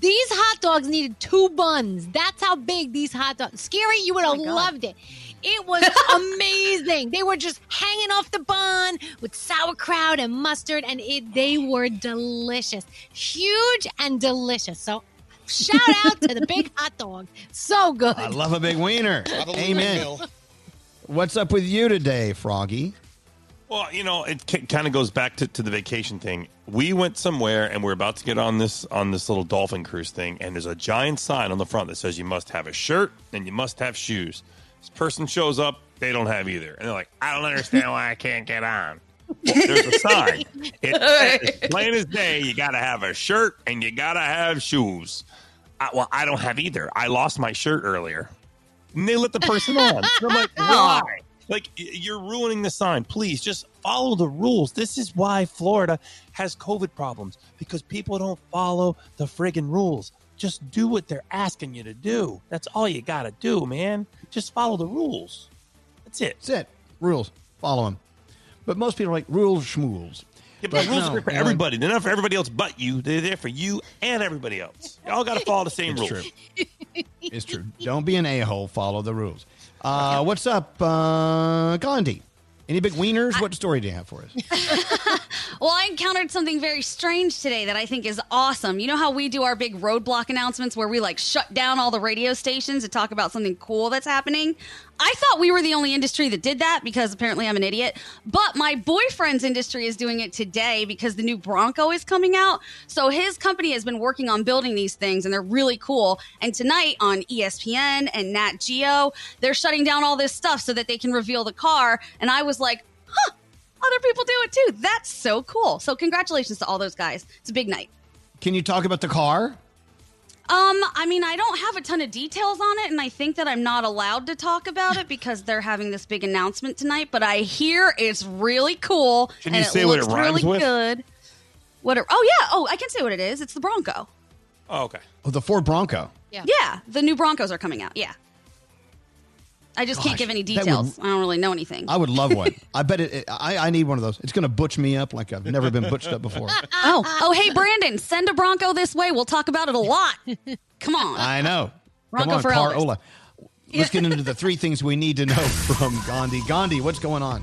These hot dogs needed two buns. That's how big these hot dogs. Scary, you would oh have loved it. It was amazing. They were just hanging off the bun with sauerkraut and mustard, and it they were delicious, huge and delicious. So, shout out to the big hot dog. So good. I love a big wiener. Love a wiener Amen. What's up with you today, Froggy? Well, you know, it kind of goes back to, to the vacation thing. We went somewhere and we're about to get on this on this little dolphin cruise thing, and there's a giant sign on the front that says you must have a shirt and you must have shoes. This person shows up, they don't have either, and they're like, "I don't understand why I can't get on." Well, there's a sign. It, it's plain as day. You got to have a shirt and you got to have shoes. I, well, I don't have either. I lost my shirt earlier. And they let the person on. I'm like, why? Like, you're ruining the sign. Please just follow the rules. This is why Florida has COVID problems because people don't follow the friggin' rules. Just do what they're asking you to do. That's all you got to do, man. Just follow the rules. That's it. That's it. Rules. Follow them. But most people are like rules schmools. Yeah, but the rules no, are for everybody. They're not for everybody else but you. They're there for you and everybody else. Y'all got to follow the same It's rules. true. It's true. Don't be an a hole. Follow the rules. Uh, what's up, uh, Gandhi? Any big wieners? What story do you have for us? Well, I encountered something very strange today that I think is awesome. You know how we do our big roadblock announcements where we like shut down all the radio stations to talk about something cool that's happening? I thought we were the only industry that did that because apparently I'm an idiot. But my boyfriend's industry is doing it today because the new Bronco is coming out. So his company has been working on building these things and they're really cool. And tonight on ESPN and Nat Geo, they're shutting down all this stuff so that they can reveal the car. And I was like, huh, other people do it too. That's so cool. So congratulations to all those guys. It's a big night. Can you talk about the car? Um, I mean, I don't have a ton of details on it, and I think that I'm not allowed to talk about it because they're having this big announcement tonight. But I hear it's really cool. Can and you say what looks it rhymes really with? good. What? It, oh yeah. Oh, I can say what it is. It's the Bronco. Oh, okay. Oh, the Ford Bronco. Yeah. Yeah. the new Broncos are coming out. Yeah. I just can't Gosh, give any that would- details. I don't really know anything. I would love one. I bet it, it- I, I need one of those. It's going to butch me up like I've never been butched up before. oh, oh, hey, Brandon, send a Bronco this way. We'll talk about it a lot. Come on. I know. Bronco Come on, for Car Elvis. Ola. Let's get into the three things we need to know from Gandhi. Gandhi, what's going on?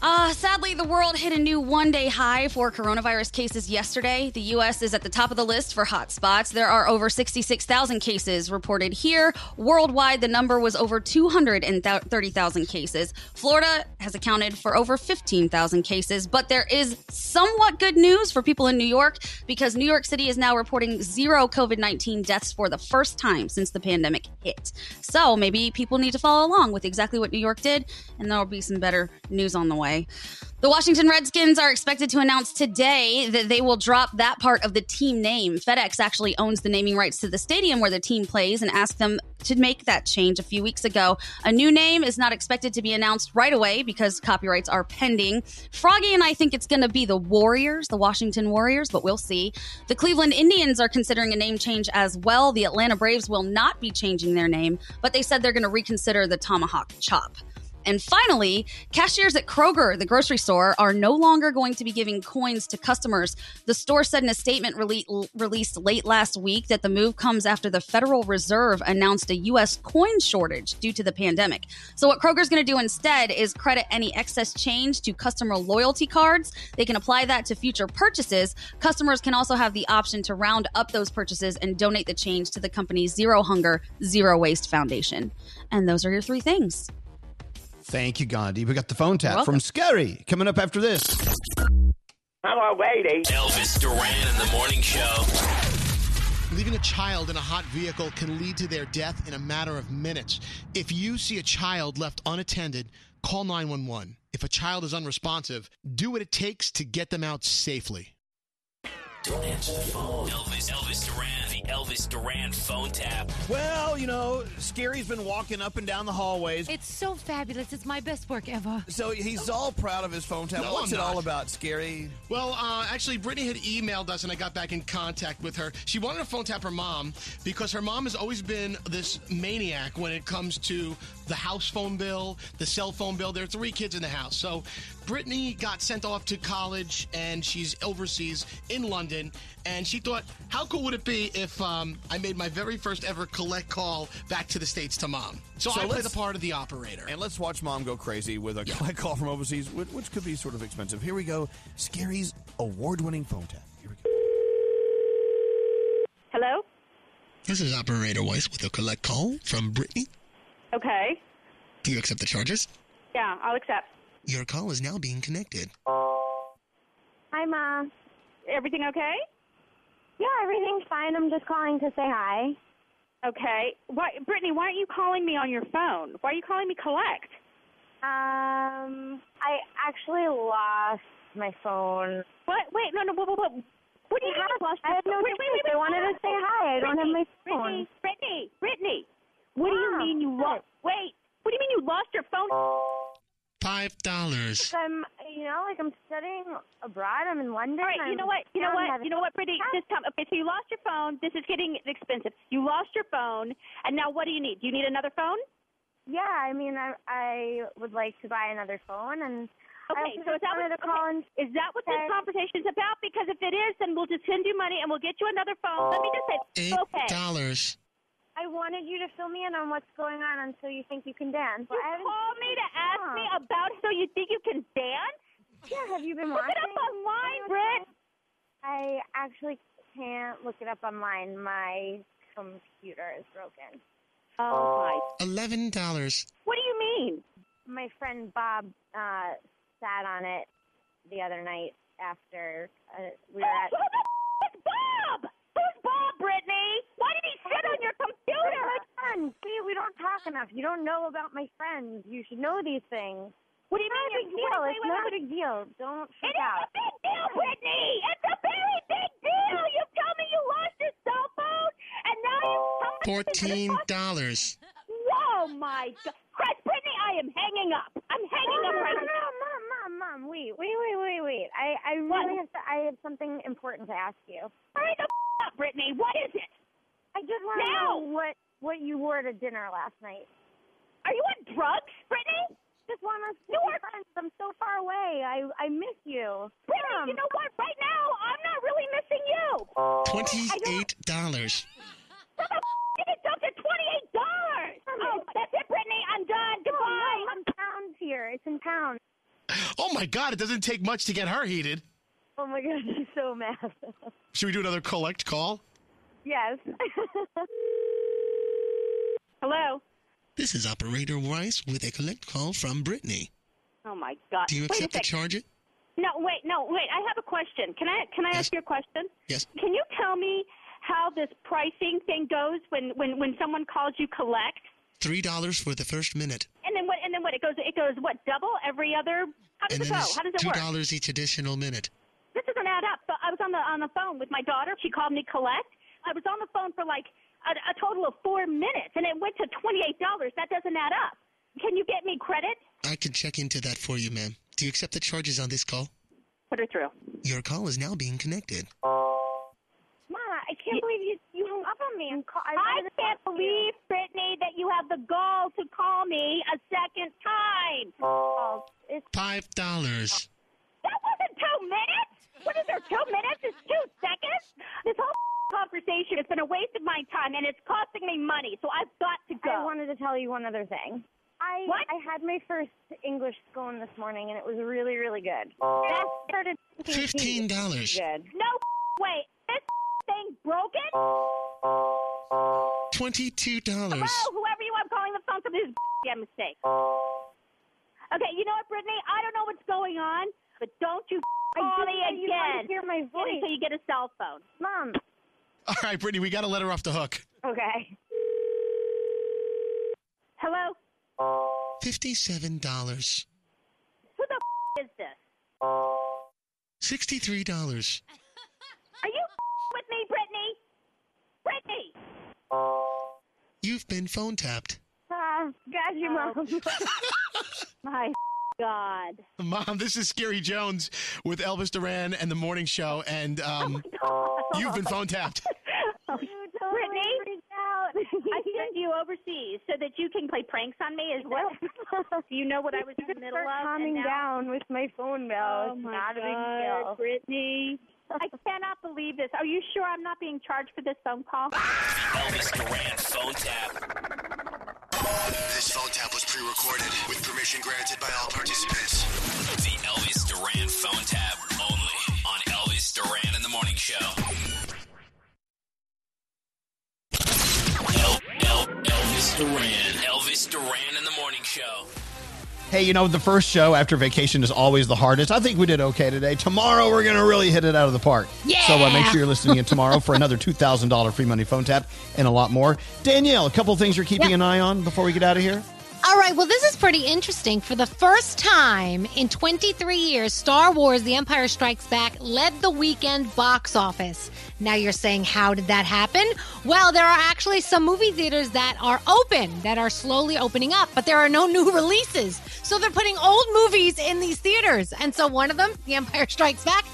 Uh, sadly, the world hit a new one day high for coronavirus cases yesterday. The U.S. is at the top of the list for hot spots. There are over 66,000 cases reported here. Worldwide, the number was over 230,000 cases. Florida has accounted for over 15,000 cases, but there is somewhat good news for people in New York because New York City is now reporting zero COVID 19 deaths for the first time since the pandemic hit. So maybe people need to follow along with exactly what New York did, and there will be some better news on the way. The Washington Redskins are expected to announce today that they will drop that part of the team name. FedEx actually owns the naming rights to the stadium where the team plays and asked them to make that change a few weeks ago. A new name is not expected to be announced right away because copyrights are pending. Froggy and I think it's going to be the Warriors, the Washington Warriors, but we'll see. The Cleveland Indians are considering a name change as well. The Atlanta Braves will not be changing their name, but they said they're going to reconsider the Tomahawk Chop. And finally, cashiers at Kroger, the grocery store, are no longer going to be giving coins to customers. The store said in a statement rele- released late last week that the move comes after the Federal Reserve announced a U.S. coin shortage due to the pandemic. So, what Kroger's going to do instead is credit any excess change to customer loyalty cards. They can apply that to future purchases. Customers can also have the option to round up those purchases and donate the change to the company's Zero Hunger, Zero Waste Foundation. And those are your three things. Thank you, Gandhi. We got the phone tap from Scary coming up after this. Hello, lady. Elvis Duran in the morning show. Leaving a child in a hot vehicle can lead to their death in a matter of minutes. If you see a child left unattended, call 911. If a child is unresponsive, do what it takes to get them out safely. Don't answer the phone. Elvis, Elvis Duran, the Elvis Duran phone tap. Well, you know, Scary's been walking up and down the hallways. It's so fabulous. It's my best work ever. So he's all proud of his phone tap. No, What's I'm it all about, Scary? Well, uh, actually, Brittany had emailed us, and I got back in contact with her. She wanted to phone tap her mom because her mom has always been this maniac when it comes to the house phone bill, the cell phone bill. There are three kids in the house. So Brittany got sent off to college, and she's overseas in London. And she thought, how cool would it be if um, I made my very first ever collect call back to the States to mom? So, So I play the part of the operator. And let's watch mom go crazy with a collect call from overseas, which, which could be sort of expensive. Here we go. Scary's award winning phone tap. Here we go. Hello? This is Operator Weiss with a collect call from Brittany. Okay. Do you accept the charges? Yeah, I'll accept. Your call is now being connected. Hi, Ma. Everything okay? Yeah, everything's fine. I'm just calling to say hi. Okay. Why, Brittany, why aren't you calling me on your phone? Why are you calling me collect? Um, I actually lost my phone. What? Wait, no, no, what, what, what? What do you I mean had- you lost I your had no phone? Wait, wait, wait, choice. I wanted to say hi. I don't have my phone. Brittany, Brittany, Brittany. what do you mean you lost? Wait, what do you mean you lost your phone? Five dollars. I'm, you know, like I'm studying abroad. I'm in London. All right, you I'm know what? You know what? You know what, Brittany? This time, okay, so you lost your phone. This is getting expensive. You lost your phone, and now what do you need? Do you need another phone? Yeah, I mean, I I would like to buy another phone, and Okay, also so is that wanted what, to call okay, and is that what this conversation is about? Because if it is, then we'll just send you money and we'll get you another phone. Let me just say, Eight okay. Dollars. I wanted you to fill me in on what's going on until you think you can dance. You call me to ask me about so you think you can dance? Yeah, have you been Look watching? it up online, Britt. I actually can't look it up online. My computer is broken. Oh my! Eleven dollars. What do you mean? My friend Bob uh, sat on it the other night after uh, we were at. Who the f- is Bob? Who's Bob, Brittany? Why did he sit on your computer? My friend. See, we don't talk enough. You don't know about my friends. You should know these things. What do you It's not a mean? big deal. It's wait, not a big deal. Don't It freak is out. a big deal, Brittany. It's a very big deal. You tell me you lost your cell phone, and now you Fourteen dollars. Whoa, my God. Chris, Brittany, I am hanging up. I'm hanging up right no, now. Mom, Mom, Mom, wait, wait, wait, wait, wait. I, I really have to, I have something important to ask you. Hurry the f- up, Brittany. What is it? I just want to Now! know what what you wore to dinner last night. Are you on drugs, Brittany? Just want us to be friends. I'm so far away. I I miss you. Brittany, you um, know what? Right now, I'm not really missing you. Twenty-eight dollars. How the f- did it jump to twenty-eight dollars? Oh, that's it, Brittany. I'm done. Goodbye. I'm pounds here. It's in pounds. Oh my God! It doesn't take much to get her heated. Oh my god, she's so mad. Should we do another collect call? Yes. Hello. This is Operator Rice with a collect call from Brittany. Oh my God. Do you accept the charge? It? No, wait, no, wait. I have a question. Can I can I ask you a question? Yes. Can you tell me how this pricing thing goes when when when someone calls you collect? Three dollars for the first minute, And then what? And then what? It goes. It goes what? Double every other. How does it go? How does it two work? dollars each additional minute. This doesn't add up. I was on the on the phone with my daughter. She called me collect. I was on the phone for like a, a total of four minutes, and it went to twenty eight dollars. That doesn't add up. Can you get me credit? I can check into that for you, ma'am. Do you accept the charges on this call? Put it through. Your call is now being connected. Mama, I can't believe you you hung up on me and call. I, I can't talk to you. believe, Brittany, that you have the gall to call me a second time. Oh, it's Five dollars. That wasn't two minutes. What is there? Two minutes is two seconds. This whole conversation has been a waste of my time, and it's costing me money. So I've got to go. I wanted to tell you one other thing. I What? I had my first English scone this morning, and it was really, really good. That started Fifteen dollars. good. No way. This thing broken? Twenty-two dollars. Hello, whoever you are I'm calling the phone for this damn mistake. Okay, you know what, Brittany? I don't know what's going on, but don't you I call just me want you again hear my voice. until you get a cell phone. Mom. All right, Brittany, we got to let her off the hook. Okay. Hello? Fifty-seven dollars. Who the f- is this? Sixty-three dollars. Are you f- with me, Brittany? Brittany! You've been phone tapped. Ah, got you, Mom. My God. Mom, this is Scary Jones with Elvis Duran and the Morning Show, and um, you've been phone tapped. Brittany, I sent you overseas so that you can play pranks on me as well. Do you know what I was in the middle Start of? calming and now- down with my phone bill. Oh it's my not a big deal. Brittany. I cannot believe this. Are you sure I'm not being charged for this phone call? Elvis Duran phone tap. This phone tap was pre-recorded with permission granted by all participants. The Elvis Duran phone tap only on Elvis Duran in the Morning Show. El- El- Elvis Duran. Elvis Duran in the Morning Show. Hey, you know, the first show after vacation is always the hardest. I think we did okay today. Tomorrow, we're going to really hit it out of the park. Yeah. So uh, make sure you're listening in tomorrow for another $2,000 free money phone tap and a lot more. Danielle, a couple things you're keeping Yeah. an eye on before we get out of here? All right, well, this is pretty interesting. For the first time in 23 years, Star Wars The Empire Strikes Back led the weekend box office. Now you're saying, how did that happen? Well, there are actually some movie theaters that are open, that are slowly opening up, but there are no new releases. So they're putting old movies in these theaters. And so one of them, The Empire Strikes Back,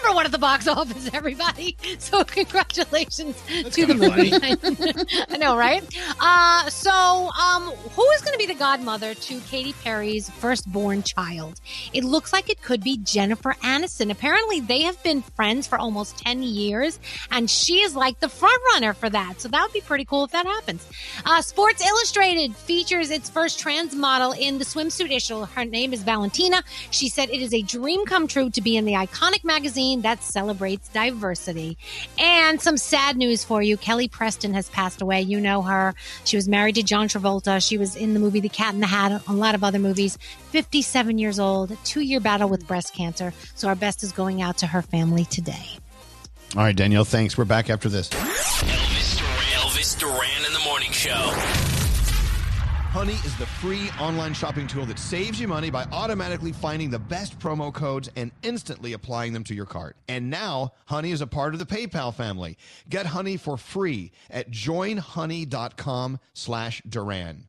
number one at the box office, everybody. So congratulations to the movie. I know, right? Uh, so, um, who is going to be the godmother to Katy Perry's firstborn child? It looks like it could be Jennifer Aniston. Apparently, they have been friends for almost 10 years, and she is like the front runner for that. So, that would be pretty cool if that happens. Uh, Sports Illustrated features its first trans model in the swimsuit issue. Her name is Valentina. She said it is a dream come true to be in the iconic magazine that celebrates diversity. And some sad news for you Kelly Preston has passed away. You know her. She was married to John Travolta. She was in the movie The Cat in the Hat, a lot of other movies. 57 years old, two year battle with breast cancer. So our best is going out to her family today. All right, Danielle, thanks. We're back after this. Honey is the free online shopping tool that saves you money by automatically finding the best promo codes and instantly applying them to your cart. And now, Honey is a part of the PayPal family. Get Honey for free at joinhoney.com slash Duran.